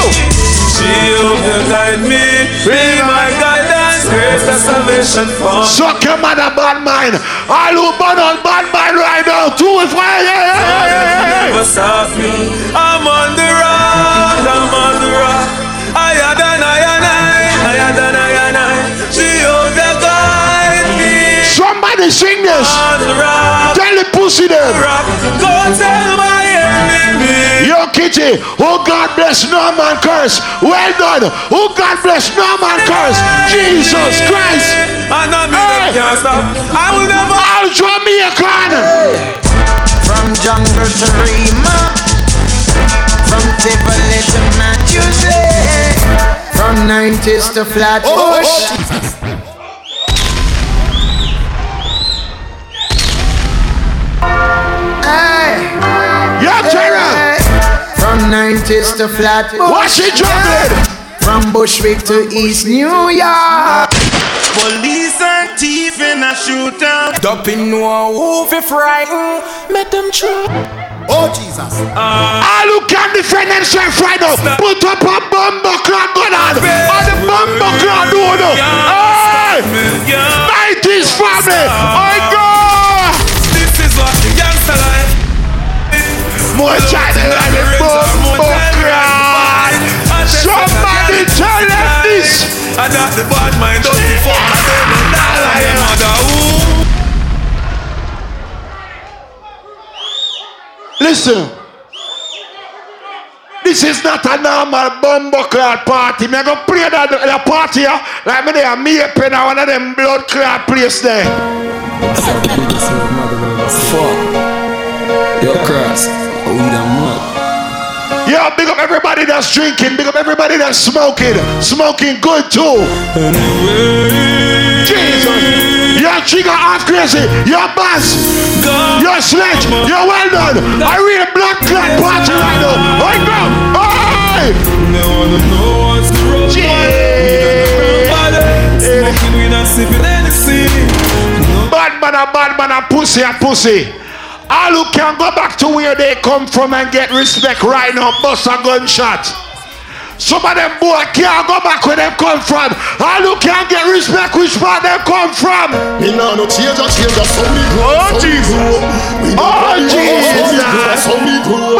She will guide me, be my guidance, grace salvation for me. Suck your mother bad mind. All who burn on bad mind right now. Do it for yeah, yeah, yeah, yeah, yeah. Never stop me. I'm on the rock, I'm on the rock. Higher than I and I, higher than I. Sing this. On the rock, Tell the pussy them. Go tell my enemy. Yo, Kitty. Oh, God bless no man curse. Well done. Oh, God bless no man curse. Jesus Christ. I mean, Hey. can't stop. I will never. All Jamaican. From jungle to Rema, from Tivoli to Manchester, from 90s to Flatbush. Oh, oh, oh. Hey, 90s to Flatbush. Watch it juggling. From Bushwick to East New York. Police and thief in a shootout. Dumping no who fi frighten. Make them try. Oh, Jesus. Uh, All who can defend themselves right now, put up a bumbo clock gun on. On the bumbo clock door. Hey! 90s family. I go. More China than the bumbo clock. Somebody And that the bad mind don't be fuck and they no die like your mother. Ooh. Listen. This is not a normal bumbo clot party. Me I go play that the party here like me there me up in one of them blood clot place there. Fuck. Yo, cross. Oh, we done mud. Yo, big up everybody that's drinking. Big up everybody that's smoking. Smoking good too. Anyway. Jesus. Your Trigga half crazy. Your boss. Your sledge. You're well done. I read a blood clot party right now. Hey! They wanna know what's the road. Smoking weed and sipping Hennessy. Bad man a bad man a pussy a pussy. Ah, All who can go back to where they come from and get respect right now, bust a gunshot. Some of them boy can't go back where they come from. Ah, All who can get respect which part they come from. Me nah no change a change a some me grow. Oh Jesus. Oh Jesus. Some me grow.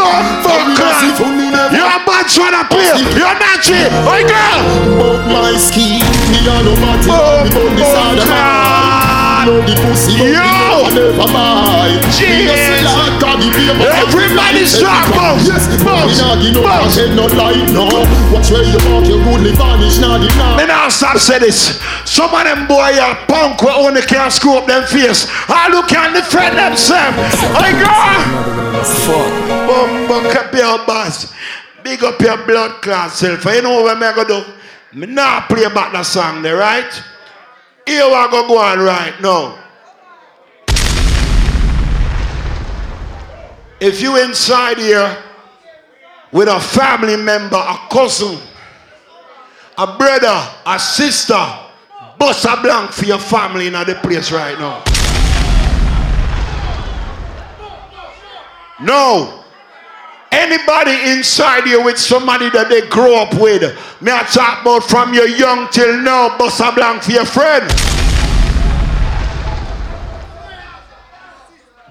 You're a bad son of play. You're not cheap. Hey girl. But my ski, me a no party. Oh, me burn the side of my Know the pussy, Yo. never never buy. Me Jesus. just say like God, the paper. Everybody start bounce. Yes, Bounce. bounce. Me nah give no Bounce. head, no light, no. Watch where you walk, you goodly vanish, nah the nah. Me now stop say this. Some of them boy are punk who only can screw up them face. All who can defend themselves. I go. Fuck. Bumbo up your boss. Big up your blood clot self. You know what me I go do? Me now play back the song there, right? Here I go go on right now. If you inside here with a family member, a cousin, a brother, a sister, bust a blank for your family in the place right now. No. Anybody inside here with somebody that they grow up with, may I talk about from your young till now, bust a blank for your friend.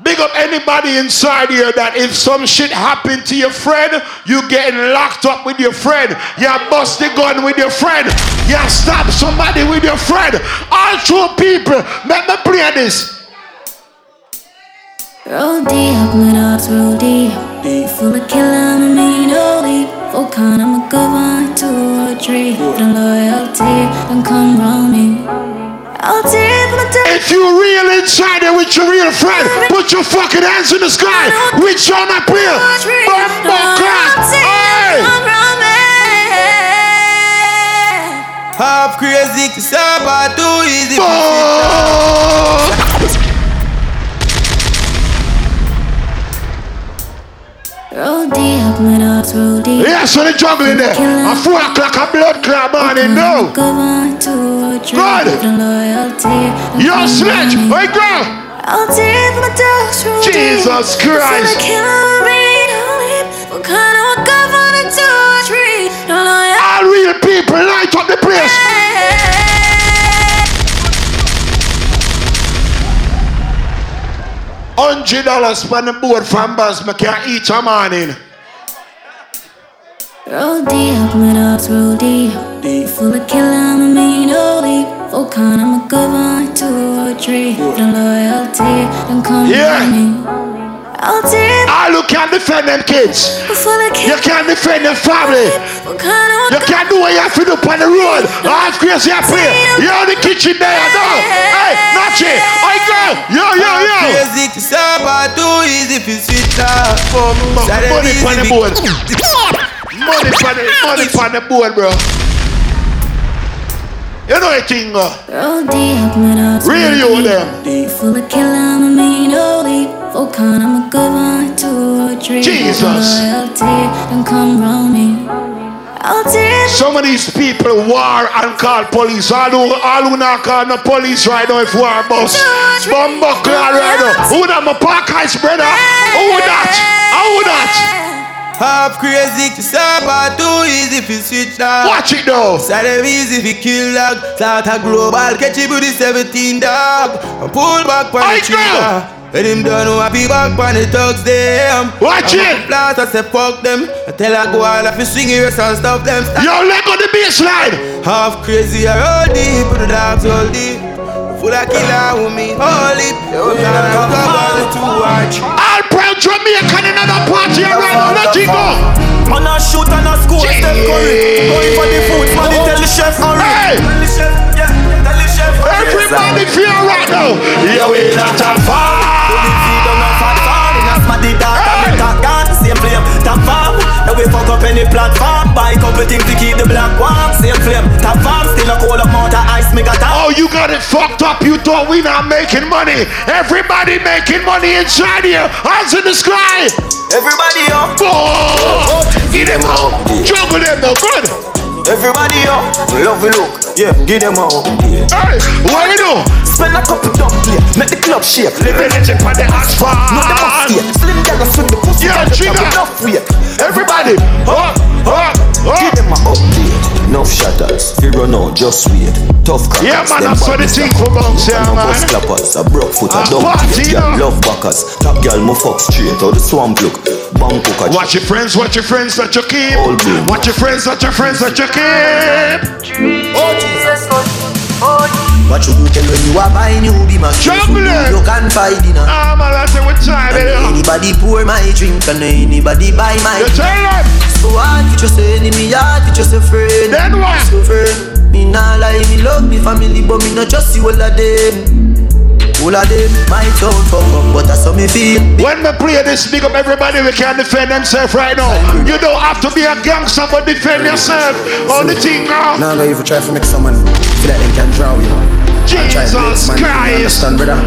Big up anybody inside here that if some shit happen to your friend, you getting locked up with your friend. You bust the gun with your friend. You stab somebody with your friend. All true people, let me play this. Roll deep, my dogs roll deep. Full of killer, I'm a mean oldie. Volcan, I'm a good one, two or three. The loyalty, don't come round me. I'll take my time. If you're real inside there with your real friend, put your fucking hands in the sky. Which on my player? Bumbo class. Hey! Half crazy to stop or too easy. Roll deep, my dogs roll deep. Yeah, so they juggling there. A four o'clock, a blood clot morning, no. Good one, two or three. Good. The loyalty, don't Yo, come sledge, hey girl. I'll take my dogs roll deep. Jesus Christ. Full of killer, I'm a mean oldie. Volcan, I'm a good one, two or three. The loyalty. All real people light up the place. Hundred dollars for the board from Buzz, me can eat a morning. Roll deep, my dogs roll deep. Full of killer, I'm a mean oldie. Volcan, I'm a good one, two or three. The loyalty, don't come Yeah. round me. I'll take All who can defend them kids. full You can't defend your family. Volcan, I'm You can't do what you have to do on the road. Half crazy you play. You're in the kitchen there, no. Hey, Nachi. Hey, girl. Yo, yo, yo. Crazy to stop or too easy to switch off. Money on the board. Money on the, money on the board, bro. You know it, thing, uh. Roll deep, my Real you them. Full of killer, I'm a mean oldie. Volcan, I'm a good one, two or three. Jesus. Loyalty, don't come round me. I'll take Some of these people war and call police. All who, all who not call no police right now if war bus. Bumbo cloud right now. Who that my Park Heights brother? Who that? Who that? Half crazy to stop or too easy to switch off. Watch it though. So them easy fi kill dog. Start a global catch it with the 17 dog. And pull back on the trigger. Let him done who happy back on the thugs them. Watch I'm it. up Blast I say fuck them. I tell her go all if you swing your and stop them. Stop. Yo, let go the bass baseline. Half crazy I all deep, but the dogs all deep. Full of killer with me, holy. Yo, can I go all too watch? All proud Jamaican in another party around. Let it go. Man a shoot and a score, Steph Curry. Going for the food, man. They tell the chef hurry. Hey. Tell the chef, yeah. Tell the chef. Everybody feel right now. Yeah, we not a far. Any platform. Buy couple things to keep the black warm. Same flame, top farm. Still a cold up amount of ice, me got Oh, you got it fucked up. You thought we not making money. Everybody making money inside here. Hands in the sky. Everybody up. Oh, get them out. Juggle them now. Good. Everybody up. Love you look. Yeah, give them out. Yeah. Hey, what you do? Spend a couple dumb play. Make the club shake. Living it on the asphalt. No, the must stay. Slim girl swing the pussy. Yeah, have Enough weight. Everybody, up, up, up. Give them a update. Enough shatters. Fi run out, just wait. Tough crackers. Yeah, man, them that's what body the thing slapper. for bunks, yeah, And no man. bus clappers. A broke foot, a A dumb party, teeth. Girl, no. love backers. Top girl, mo fuck straight. How the swamp look. Bang cook a Watch your friends, watch your friends that you keep. All good. Watch your friends, watch your friends that you keep. Oh Jesus. Oh, What you do tell when you are buying you be my Jungle. You can find dinner. Ah, man, I say what time it is. Anybody pour my drink and anybody buy my You tell. So hard just a enemy, hard just a friend. Then what? So friend, me nah lie, me love me family, but me not just see all of them. All of them, my town fuck up, but that's how me feel. When we play this, big up everybody, we can defend themselves right now. You don't have to be a gangster, but defend yourself. On the thing now. Now, if you try to make someone feel like they can draw you. And try to Jesus man, Christ. Understand, brother?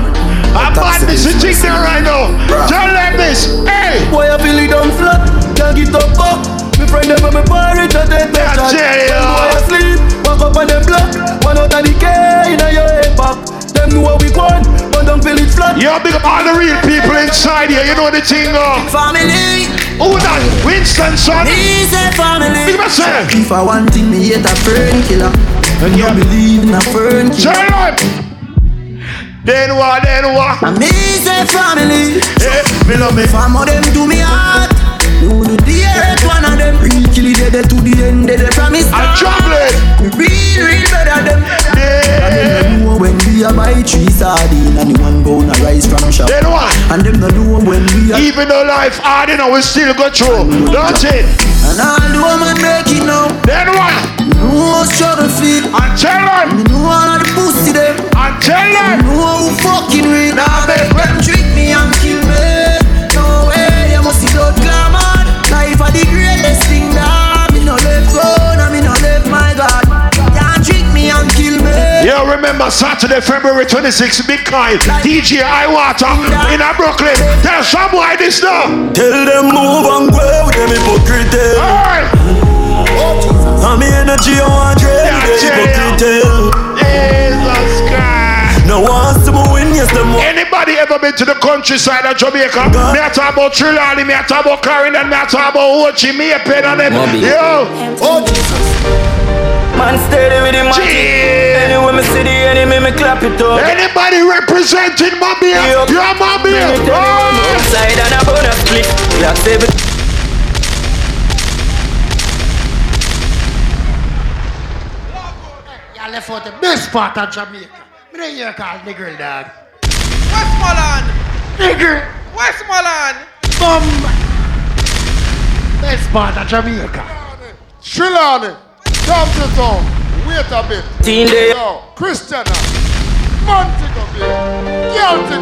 I'm Taxi bad this is is there right now. Bruh. Tell them this. Hey. Boy, I feel it down flat, can't get up up. Me friend them and me party to death Yeah, shot. tell ya. When boy asleep, walk up on them block. One out of the K in your head back. Them know what we want, but don't feel it flat. Yo, big up all the real people inside here. You know the thing, uh. Family, Who that? Winston, son. He's a family. Big up yourself. If I want thing, me hate a fern killer. And you believe in a friend. killer. Tell them. Then what, then what? And me say family. Hey, me love me. Some of them do me hard. You do the hate one of them. Real kill it dead to the end. They they promise. I'm juggling. We real, real better them. And Yeah. them no know when we a buy three sardine and the one bone a rice from shop. Then what? And them no know when we a Even though life hard, you know, we still go through. Don't it? and all the woman make it now. Then what? No struggle feel. And tell them. Me know all of the pussy them. And tell Me know who fucking real. Nah, make them trick me and kill me. No way, you must see blood glamour. Life are the greatest thing that me no let go, now me no let my God. Can't trick me and kill me. Yo, remember Saturday, February 26th, Big Kyle, DJ Iwater in a Brooklyn. Tell some boy this now. Tell them move and with them hypocrite. Alright. And me energy I want drain Yeah, the tell hypocrite. Jesus Christ. No one to win, yes them. Anybody ever been to the countryside of Jamaica? Me a talk about Trelawny, me a talk about Clarendon, me a talk about Ochi, me a pen on them. Mobay. Yo, Oh Jesus. Man steady with the magic. Jeez. Anyway me see the enemy, me clap it up. anybody representing Mobile? Yup. You're Mobile. Oh. Outside and a bonus split. Black seven. Out the best part of Jamaica. Me don't hear called nigger dog. Westmoreland. Nigger. Westmoreland. Bum. Best part of Jamaica. Trelawny, come to town. Wait a bit. Teen day. Yo, Christiana, man take up here. Girl take.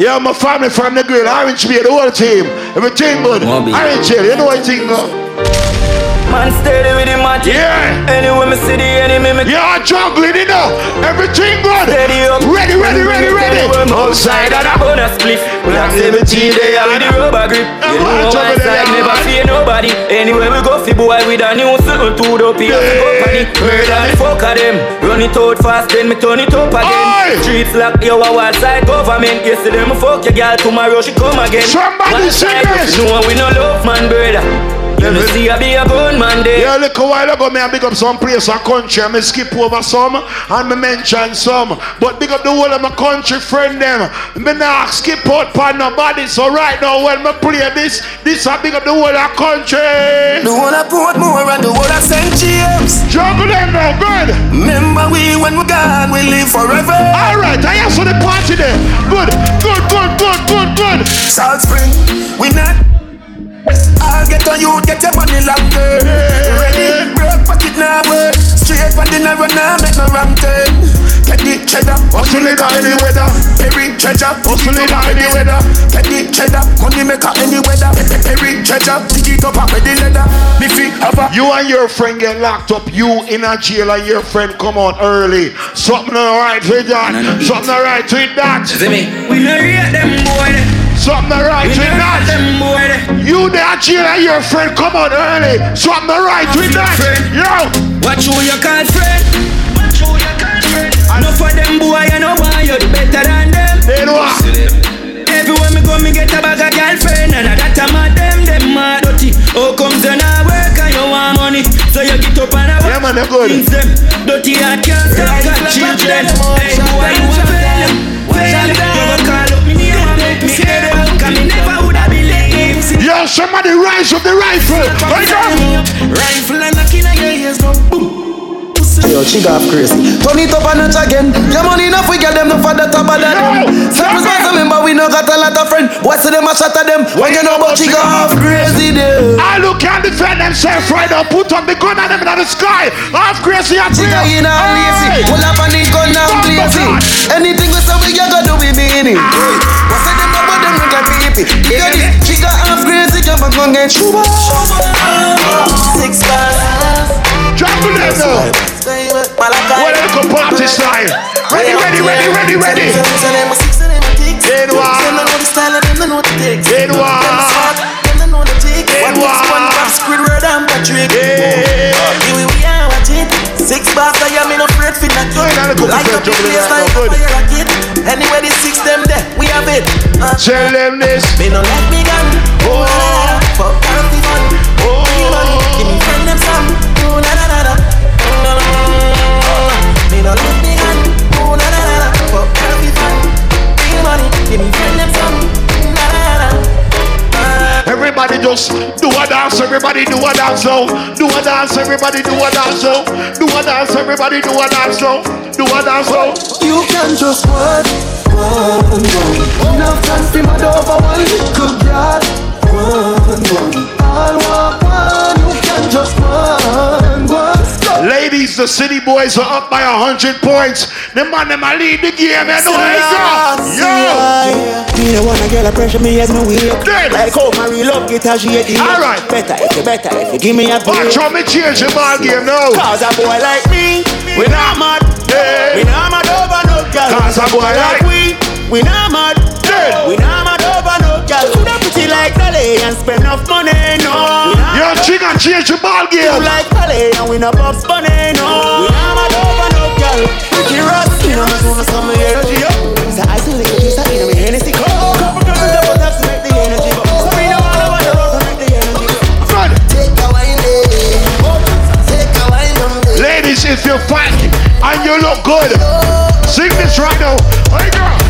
Yeah, my family from the grill, Orange Bay, the whole team. Everything good. Mobay. Orange Bay, you know what thing go? Man steady with the magic. Yeah. Anyway me see the enemy, me You're juggling, you know. Everything good. steady up. Ready, ready, ready, ready. Outside and a bonus split. Black 17 day with the rubber grip. You know my side never fear nobody. Anyway we go fi boy with a new something to the P company. Murder me fuck of them. Run it out fast then me turn it up again. Streets lock your wild side government. Yesterday me fuck your girl tomorrow she come again. Somebody sing this. you know we no love man brother. You know see I be a good man there. Yeah, look a while ago, me I big up some place or country, I me skip over some, and me mention some. But big up the whole of my country friend them. Me not skip out for nobody. So right now, when me play this, this I big up the whole of country. The whole of Portmore and the whole of St. James. Juggle them now, good. Remember we when we gone, we live forever. All right, I ask for the party there. Good, good, good, good, good, good. Salt Spring, we not. I'll get on you, get your money locked in. Ready, break pocket now, work. Straight for dinner, run now, make no wrong turn. Get the cheddar, hustle it any weather. Perry treasure, hustle it any weather. Get the cheddar, money maker any weather. Perry treasure, dig it up and ready leather. Me feet have a. You and your friend get locked up. You in a jail and your friend come out early. Something alright with that. Something alright with that. See me? We no rate them boy. Something alright with that. Them boy. You there jail and your friend come out early. Something alright with that. Yo. Watch who you call friend. Watch who you call friend. Enough for them boy, you know why you're better than them. They know what? Everywhere me go, me get a bag of girlfriend And that time of them, them mad dirty How comes you not work and you want money So you get up and a Yeah man, they're good Things them dirty and can't stop got children Hey, boy, you a fail Fail, you go call up me name and make me head up Cause me never woulda believe Yo, somebody rise with the rifle. Right up. Rifle and knocking on your ears, go boom. Yo, she got crazy. Turn it up a notch again. Your money enough, we get them no for the top of them. Some response remember we no got a lot of friends. What's them a shot at them? When you know about she got half crazy there. I look can't defend themselves right now. Put up the gun at them in the sky. Half crazy and She got in a lazy. Pull up on the gun now blazing. Anything we say we gotta do we mean it. Ah. What's them no but them look like baby. Yeah, this she got half crazy. Jump and gun get shuba. Six bars. Drop it there now. What a little party style. Ready, ready, ready, ready, ready. Then what? Then what? Then what? Squidward and Patrick. Not Like up the place like a fire rocket. Anyway, the six them there, we have it. Uh, Tell them this. Me no let me gun. Oh, la, la. Fuck can't be fun. Oh, give me friend them some. Oh, la, la, la, la. Oh, la, la, la, la. Me no let me gun. Oh, la, la, la, la. Fuck can't be fun. Money, give me friend them Everybody just do a dance, everybody do a dance now. Do a dance, everybody do a dance now. Do a dance, everybody do a dance now. Do a dance now. You can just work, one, one. Enough time to mad over one little girl. One, one. All walk one, you can just one. Ladies, the city boys are up by a hundred points. The man them a lead the game, you know how it go. Yo! Me no wanna get a pressure me as me wake Like how my real love get a shake Alright. Better if you better if you give me a break Watch how me change the ball game now. Cause a boy like me, we not mad Hey. We not mad over no girl Cause a boy like- we, we not mad Hey. We not mad over no girl Coulda pretty like Dolly and spend enough money, no We not Yo, chicken, change the ball you game. like Dolly and we no Bugs Bunny, no We not mad over no girl Pretty rough, you know me wanna some energy up So I still like you, so you know me Hennessy cup Couple girls double taps to make the energy go So me no all over the road to make the energy go Good. Take a wine, eh. Take a wine, eh. Ladies, if you're fat and you look good, sing this right now.